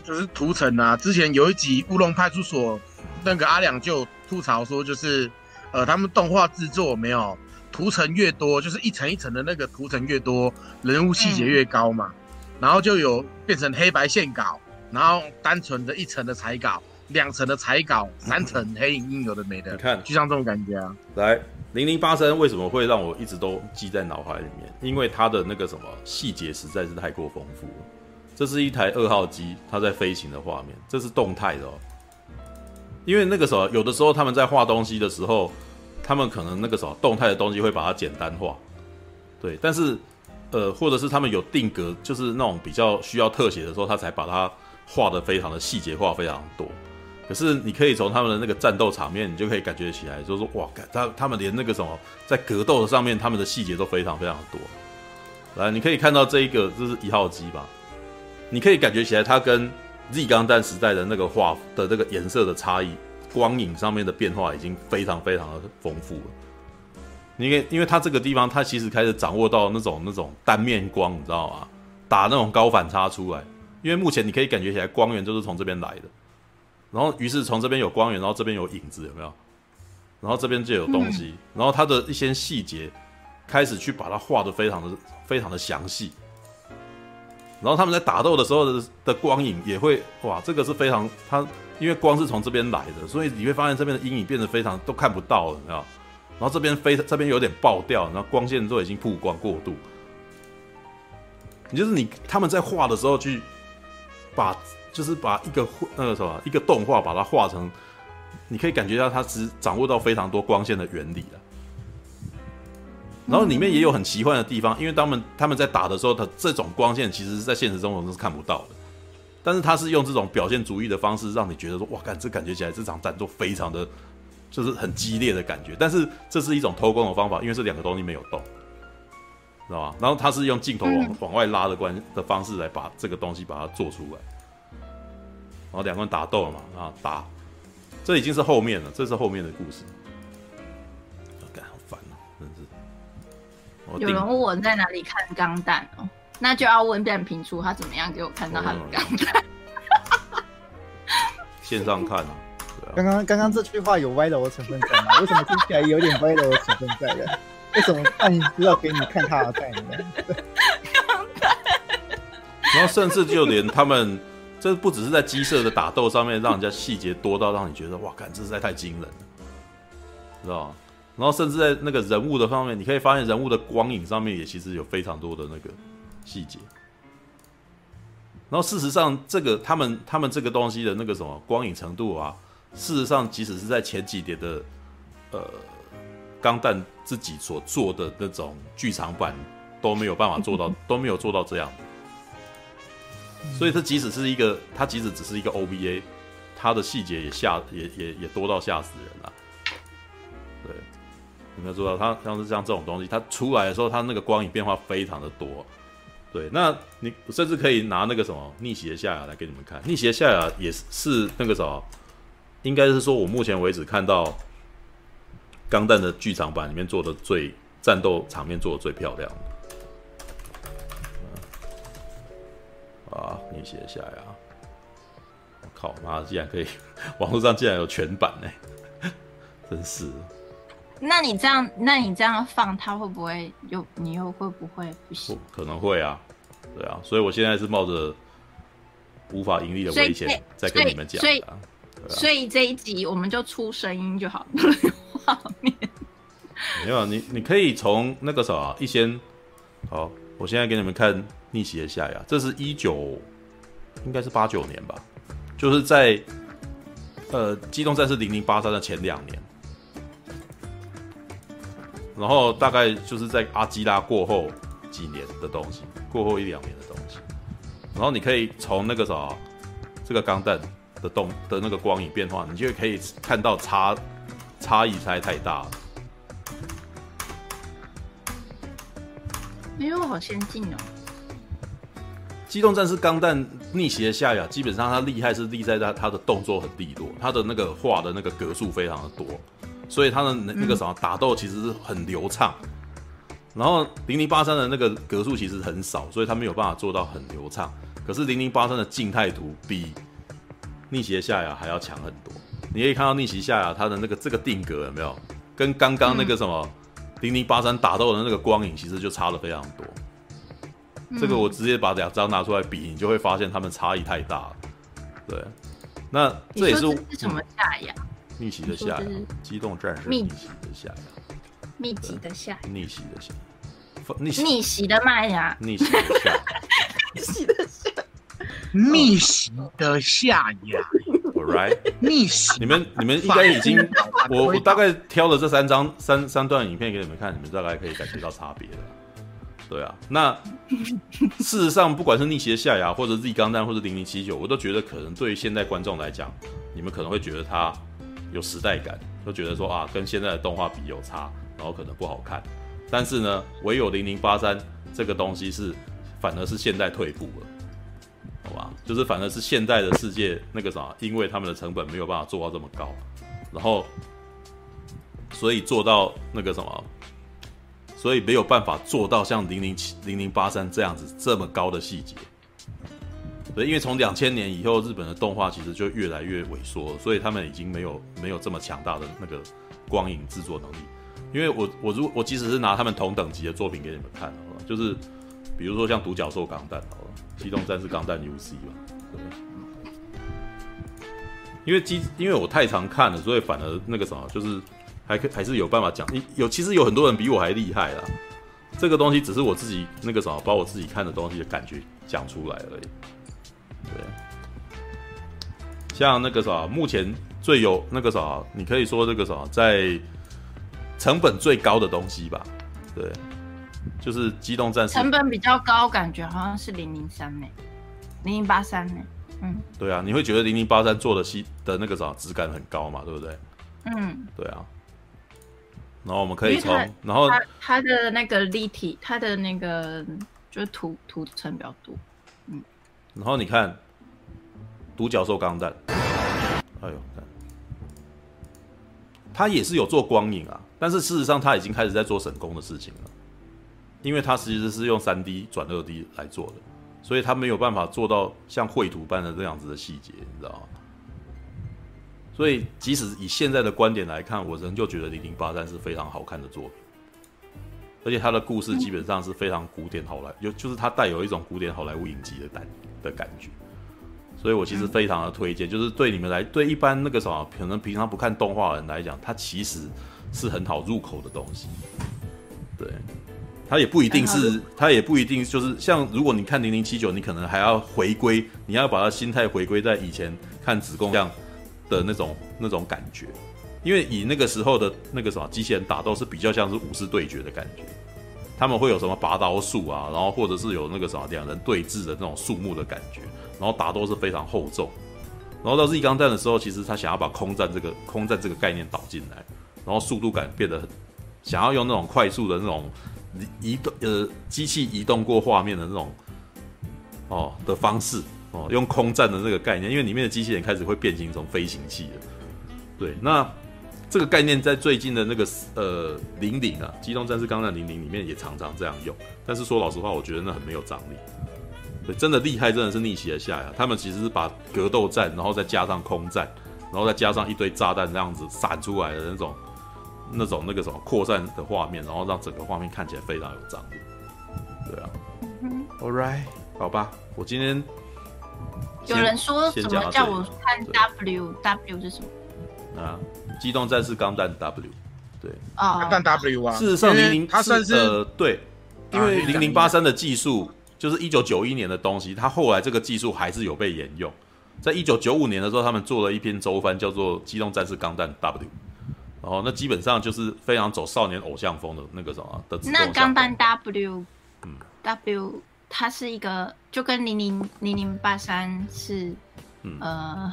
就是图层啊。之前有一集《乌龙派出所》，那个阿良就吐槽说，就是呃，他们动画制作没有图层越多，就是一层一层的那个图层越多，人物细节越高嘛。嗯、然后就有变成黑白线稿，然后单纯的一层的彩稿，两层的彩稿，三层黑影印有的没的。你看，就像这种感觉啊。来。零零八三为什么会让我一直都记在脑海里面？因为它的那个什么细节实在是太过丰富了。这是一台二号机，它在飞行的画面，这是动态的哦。因为那个时候有的时候他们在画东西的时候，他们可能那个时候动态的东西会把它简单化，对。但是呃，或者是他们有定格，就是那种比较需要特写的时候，他才把它画的非常的细节化，非常多。可是你可以从他们的那个战斗场面，你就可以感觉起来，就是说哇，他他们连那个什么在格斗的上面，他们的细节都非常非常的多。来，你可以看到这一个，这是一号机吧？你可以感觉起来，它跟 Z 钢弹时代的那个画的这个颜色的差异，光影上面的变化已经非常非常的丰富了。你可以，因为它这个地方，它其实开始掌握到那种那种单面光，你知道吗？打那种高反差出来，因为目前你可以感觉起来，光源就是从这边来的。然后，于是从这边有光源，然后这边有影子，有没有？然后这边就有东西，然后它的一些细节开始去把它画的非常的、非常的详细。然后他们在打斗的时候的的光影也会，哇，这个是非常它，因为光是从这边来的，所以你会发现这边的阴影变得非常都看不到了，有没有？然后这边非，这边有点爆掉，然后光线都已经曝光过度。你就是你他们在画的时候去把。就是把一个那个什么一个动画把它画成，你可以感觉到它只掌握到非常多光线的原理了。然后里面也有很奇幻的地方，因为他们他们在打的时候，它这种光线其实是在现实中我们是看不到的。但是他是用这种表现主义的方式，让你觉得说哇，干这感觉起来这场战斗非常的就是很激烈的感觉。但是这是一种偷工的方法，因为这两个东西没有动，知道吧？然后他是用镜头往往外拉的关的方式来把这个东西把它做出来。然后两个人打斗了嘛，啊打，这已经是后面了，这是后面的故事。干好烦哦，真是。有人问我在哪里看钢弹哦，那就要问变频出他怎么样给我看到他的钢弹。线上看啊。刚刚刚刚这句话有歪楼的成分在吗？为什么听起来有点歪楼的成分在的？为什么半知道给你看他的在呢？钢弹。然后甚至就连他们。这不只是在机设的打斗上面，让人家细节多到让你觉得哇，感这实在太惊人了，知道吗？然后甚至在那个人物的方面，你可以发现人物的光影上面也其实有非常多的那个细节。然后事实上，这个他们他们这个东西的那个什么光影程度啊，事实上即使是在前几年的呃钢弹自己所做的那种剧场版都没有办法做到，都没有做到这样。所以它即使是一个，它即使只是一个 OVA，它的细节也吓也也也多到吓死人了。对，有没有做到？它像是像这种东西，它出来的时候，它那个光影变化非常的多。对，那你甚至可以拿那个什么逆袭的夏亚来给你们看，逆袭的夏亚也是那个什么，应该是说我目前为止看到钢弹的剧场版里面做的最战斗场面做的最漂亮的。啊！逆袭的夏亚，我靠妈的，竟然可以，网络上竟然有全版呢，真是。那你这样，那你这样放，它会不会又你又会不会不行？可能会啊，对啊，所以我现在是冒着无法盈利的危险在跟你们讲。所以，所以，啊、所以这一集我们就出声音就好，画面。没有，你你可以从那个什么一先，好，我现在给你们看。逆袭的夏亚，这是一九，应该是八九年吧，就是在呃《机动战士零零八三》的前两年，然后大概就是在阿基拉过后几年的东西，过后一两年的东西，然后你可以从那个啥，这个钢弹的动的那个光影变化，你就可以看到差差异差太大了。哎呦，好先进哦！机动战士钢弹逆袭的夏亚，基本上它厉害是厉害在它的动作很利落，它的那个画的那个格数非常的多，所以它的那个什么打斗其实是很流畅。然后零零八三的那个格数其实很少，所以它没有办法做到很流畅。可是零零八三的静态图比逆袭的夏亚还要强很多。你可以看到逆袭夏亚它的那个这个定格有没有，跟刚刚那个什么零零八三打斗的那个光影其实就差了非常多。这个我直接把两张拿出来比，你就会发现它们差异太大了。对，那这也是，是什么下呀？逆袭的下呀，机动战士逆袭的下呀，密集的下，逆袭的下，逆逆袭的麦芽，逆袭。的下，逆袭的下，逆袭的夏亚。All right，逆袭。你们你们应该已经，我我大概挑了这三张三三段影片给你们看，你们大概可以感觉到差别了。对啊，那 事实上，不管是逆袭的夏芽，或者 Z 钢弹，或者零零七九，我都觉得可能对于现在观众来讲，你们可能会觉得它有时代感，都觉得说啊，跟现在的动画比有差，然后可能不好看。但是呢，唯有零零八三这个东西是，反而是现代退步了，好吧？就是反而是现代的世界那个啥，因为他们的成本没有办法做到这么高，然后所以做到那个什么。所以没有办法做到像零零七、零零八三这样子这么高的细节。对，因为从两千年以后，日本的动画其实就越来越萎缩，所以他们已经没有没有这么强大的那个光影制作能力。因为我我如我即使是拿他们同等级的作品给你们看，好了，就是比如说像独角兽钢弹，好了，机动战士钢弹 UC 嘛，对。因为机因为我太常看了，所以反而那个什么就是。还可还是有办法讲，有其实有很多人比我还厉害啦。这个东西只是我自己那个什么，把我自己看的东西的感觉讲出来而已。对，像那个啥，目前最有那个啥，你可以说这个啥，在成本最高的东西吧？对，就是机动战士。成本比较高，感觉好像是零零三呢，零零八三呢。嗯，对啊，你会觉得零零八三做的戏的那个啥质感很高嘛？对不对？嗯，对啊。然后我们可以从，然后它的那个立体，它的那个就是图图层比较多，嗯。然后你看，独角兽钢弹，哎呦，它也是有做光影啊，但是事实上它已经开始在做神功的事情了，因为他其实是用三 D 转二 D 来做的，所以它没有办法做到像绘图般的这样子的细节，你知道吗？所以，即使以现在的观点来看，我仍旧觉得《零零八三》是非常好看的作品，而且它的故事基本上是非常古典好莱，有就是它带有一种古典好莱坞影集的感的感觉。所以我其实非常的推荐，就是对你们来，对一般那个什么可能平常不看动画的人来讲，它其实是很好入口的东西。对，它也不一定是，它也不一定就是像如果你看零零七九，你可能还要回归，你要把它心态回归在以前看子贡这样的那种那种感觉，因为以那个时候的那个什么机器人打斗是比较像是武士对决的感觉，他们会有什么拔刀术啊，然后或者是有那个什么两人对峙的那种树木的感觉，然后打斗是非常厚重，然后到 Z 钢弹的时候，其实他想要把空战这个 空战这个概念导进来，然后速度感变得很。想要用那种快速的那种移动呃机器移动过画面的那种哦的方式哦，用空战的这个概念，因为里面的机器人开始会变形成飞行器了。对，那这个概念在最近的那个呃零零啊，机动战士钢弹零零里面也常常这样用。但是说老实话，我觉得那很没有张力。对，真的厉害，真的是逆袭的夏亚。他们其实是把格斗战，然后再加上空战，然后再加上一堆炸弹这样子散出来的那种。那种那个什么扩散的画面，然后让整个画面看起来非常有张力。对啊、嗯、，All right，好吧，我今天有人说什么叫我看 W，W 是什么？啊，机动战士钢弹 W，对啊，钢弹 W 啊。事实上，零零它算是呃对，因为零零八三的技术就是一九九一年的东西，它后来这个技术还是有被沿用。在一九九五年的时候，他们做了一篇周刊，叫做《机动战士钢弹 W》。然后，那基本上就是非常走少年偶像风的那个什么的。那钢弹 W，嗯，W 它是一个就跟零零零零八三是，嗯、呃，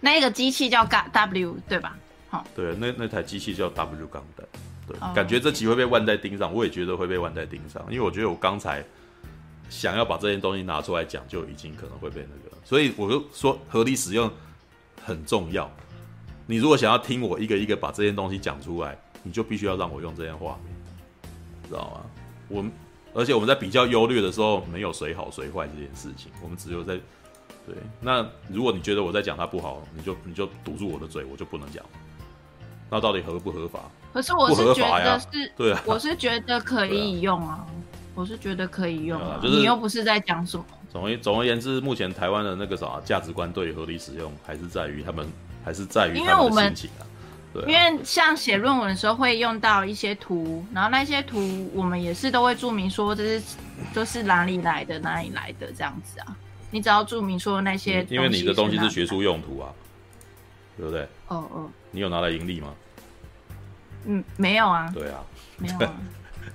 那个机器叫 W 对吧？好，对，那那台机器叫 W 钢弹，对、哦，感觉这集会被万代盯上，我也觉得会被万代盯上，因为我觉得我刚才想要把这件东西拿出来讲，就已经可能会被那个，所以我就说合理使用很重要。你如果想要听我一个一个把这件东西讲出来，你就必须要让我用这件画面，知道吗？我们而且我们在比较优劣的时候，没有谁好谁坏这件事情，我们只有在对。那如果你觉得我在讲他不好，你就你就堵住我的嘴，我就不能讲。那到底合不合法？可是我是觉得是，对啊，我是觉得可以用啊，我是觉得可以用啊，就是你又不是在讲什么。总而总而言之，目前台湾的那个啥价值观对合理使用，还是在于他们。还是在于他们的心情啊，对啊，因为像写论文的时候会用到一些图，然后那些图我们也是都会注明说这是都是哪里来的，哪里来的这样子啊。你只要注明说那些，因为你的东西是学术用途啊，对不对？哦哦，你有拿来盈利吗？嗯，没有啊。对啊，没有啊。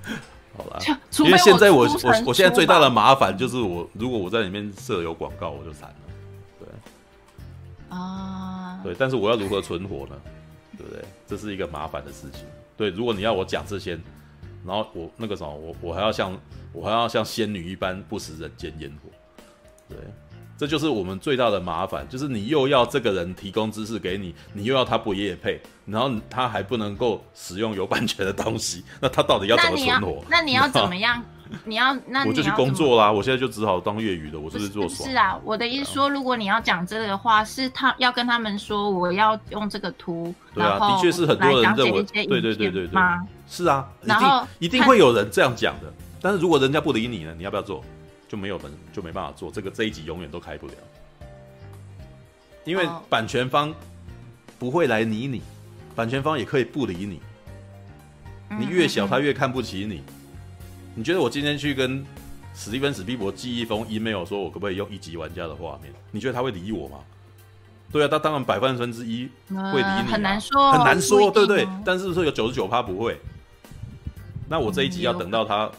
好啦，因为现在我我我现在最大的麻烦就是我如果我在里面设有广告，我就惨了。对啊。对，但是我要如何存活呢？对不对？这是一个麻烦的事情。对，如果你要我讲这些，然后我那个什么，我我还要像我还要像仙女一般不食人间烟火。对，这就是我们最大的麻烦，就是你又要这个人提供知识给你，你又要他不业配，然后他还不能够使用有版权的东西，那他到底要怎么存活？那你要，那你要 怎么样？你要那我就去工作啦！我现在就只好当业余的，我是不是做爽？是啊，我的意思说，如果你要讲这个的话，是他要跟他们说，我要用这个图，对啊，的确是很多人认为，对对对对对，是啊，然后一定一定会有人这样讲的。但是如果人家不理你呢，你要不要做？就没有人就没办法做这个，这一集永远都开不了，因为版权方不会来理你，版权方也可以不理你，你越小他越看不起你。你觉得我今天去跟史蒂芬史蒂博寄一封 email，说我可不可以用一级玩家的画面？你觉得他会理我吗？对啊，他当然百万分之一会理你，很难说，很难说，对不对？但是说有九十九趴不会。那我这一集要等到他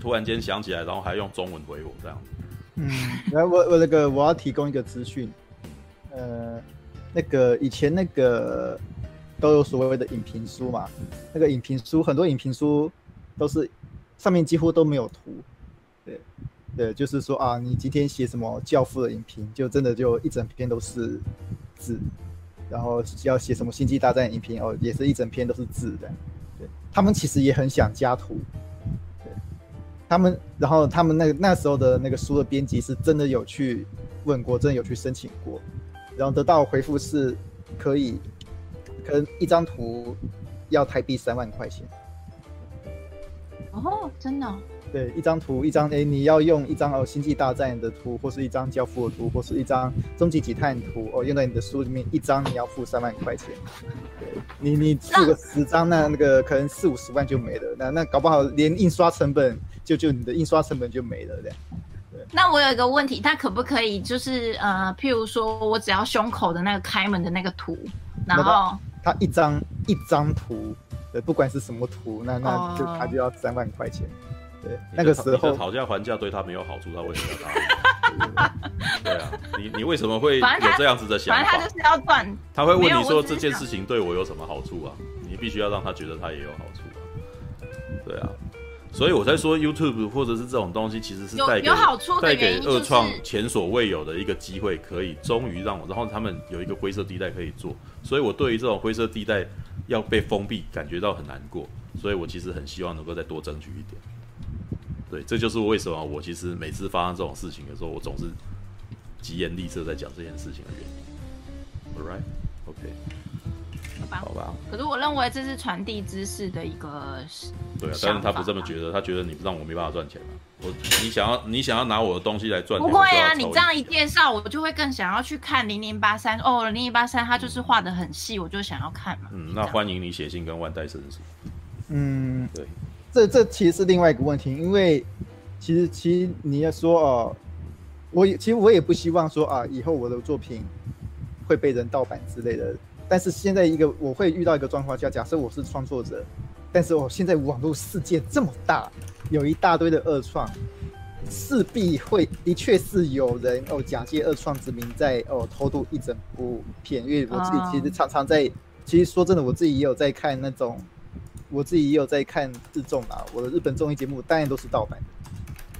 突然间想起来，然后还用中文回我这样。嗯，来，我我那个我要提供一个资讯，呃，那个以前那个都有所谓的影评书嘛，那个影评书很多影评书都是。上面几乎都没有图，对，对，就是说啊，你今天写什么教父的影评，就真的就一整篇都是字，然后要写什么星际大战影评哦，也是一整篇都是字的，对，他们其实也很想加图，对，他们，然后他们那那时候的那个书的编辑是真的有去问过，真的有去申请过，然后得到回复是可以，可能一张图要台币三万块钱。哦，真的，对，一张图，一张诶，你要用一张哦，星际大战的图，或是一张交付的图，或是一张终极警探图哦，用在你的书里面，一张你要付三万块钱。对，你你付个十张，那那个可能四五十万就没了，那那搞不好连印刷成本就就你的印刷成本就没了这样。对。那我有一个问题，它可不可以就是呃，譬如说我只要胸口的那个开门的那个图，然后它一张一张图，对，不管是什么图，那那就他就要三万块钱。对，那个时候讨价还价对他没有好处，他为什么要答应？对啊，你你为什么会有这样子的想法？反正他就是要赚。他会问你说这件事情对我有什么好处啊？你必须要让他觉得他也有好处啊。对啊，所以我在说 YouTube 或者是这种东西，其实是带给有好处带给二创前所未有的一个机会，可以终于让我，然后他们有一个灰色地带可以做。所以我对于这种灰色地带要被封闭感觉到很难过，所以我其实很希望能够再多争取一点。对，这就是为什么我其实每次发生这种事情的时候，我总是疾言厉色在讲这件事情的原因。All right, OK，吧，好吧。可是我认为这是传递知识的一个。对啊，但是他不这么觉得，他觉得你让我没办法赚钱了。我，你想要你想要拿我的东西来赚钱？不会啊，你这样一介绍，我就会更想要去看零零八三哦，零零八三他就是画的很细，我就想要看嘛。嗯，那欢迎你写信跟万代申诉。嗯，对。这这其实是另外一个问题，因为其实其实你要说哦，我也其实我也不希望说啊，以后我的作品会被人盗版之类的。但是现在一个我会遇到一个状况，叫假设我是创作者，但是我现在网络世界这么大，有一大堆的二创，势必会的确是有人哦假借二创之名在哦偷渡一整部片，因为我自己其实常常在，其实说真的，我自己也有在看那种。我自己也有在看日综啊，我的日本综艺节目当然都是盗版的，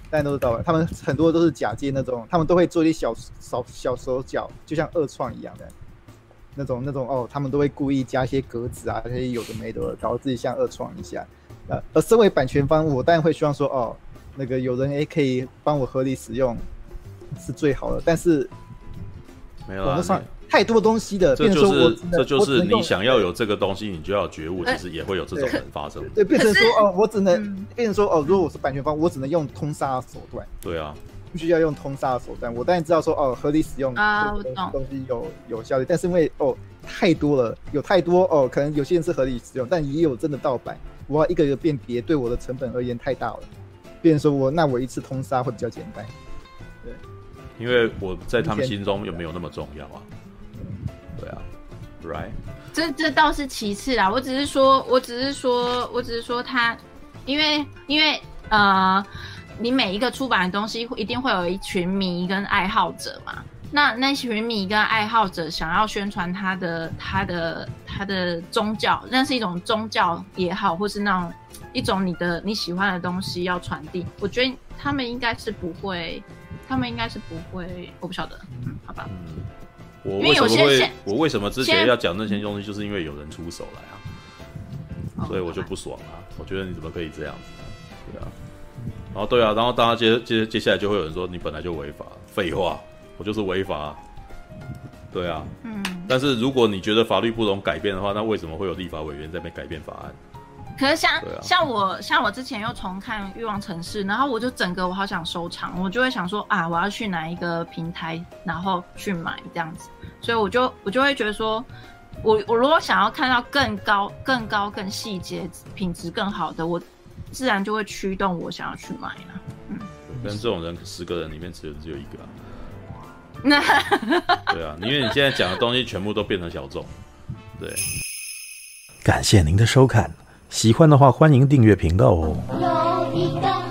当然都是盗版。他们很多都是假借那种，他们都会做一些小小小手脚，就像二创一样的那种那种哦，他们都会故意加一些格子啊，那些有的没的，搞得自己像二创一下。呃，而身为版权方，我当然会希望说哦，那个有人也可以帮我合理使用是最好的，但是没有啊。太多东西的，这就是这就是你想要有这个东西，你就要觉悟，其实也会有这种人发生。对，变成说哦，我只能变成说哦，如果我是版权方，我只能用通杀手段。对啊，必须要用通杀的手段。我当然知道说哦，合理使用啊，东西有有效率，但是因为哦太多了，有太多哦，可能有些人是合理使用，但也有真的盗版，我要一个一个辨别，对我的成本而言太大了。别人说我那我一次通杀会比较简单。对，因为我在他们心中又没有那么重要啊。对啊，right，这这倒是其次啦。我只是说，我只是说，我只是说他，因为因为呃，你每一个出版的东西一定会有一群迷跟爱好者嘛。那那群迷跟爱好者想要宣传他的他的他的宗教，那是一种宗教也好，或是那种一种你的你喜欢的东西要传递。我觉得他们应该是不会，他们应该是不会，我不晓得，嗯，好吧。嗯我为什么会？我为什么之前要讲那些东西，就是因为有人出手来啊，所以我就不爽啊！我觉得你怎么可以这样子？对啊，然后对啊，然后大家接接接下来就会有人说你本来就违法，废话，我就是违法，对啊，嗯。但是如果你觉得法律不容改变的话，那为什么会有立法委员在那边改变法案？可是像、啊、像我像我之前又重看《欲望城市》，然后我就整个我好想收藏，我就会想说啊，我要去哪一个平台，然后去买这样子，所以我就我就会觉得说，我我如果想要看到更高、更高、更细节、品质更好的，我自然就会驱动我想要去买了。嗯，但这种人十个人里面只有只有一个、啊，那对啊，因为你现在讲的东西全部都变成小众，对，感谢您的收看。喜欢的话，欢迎订阅频道哦。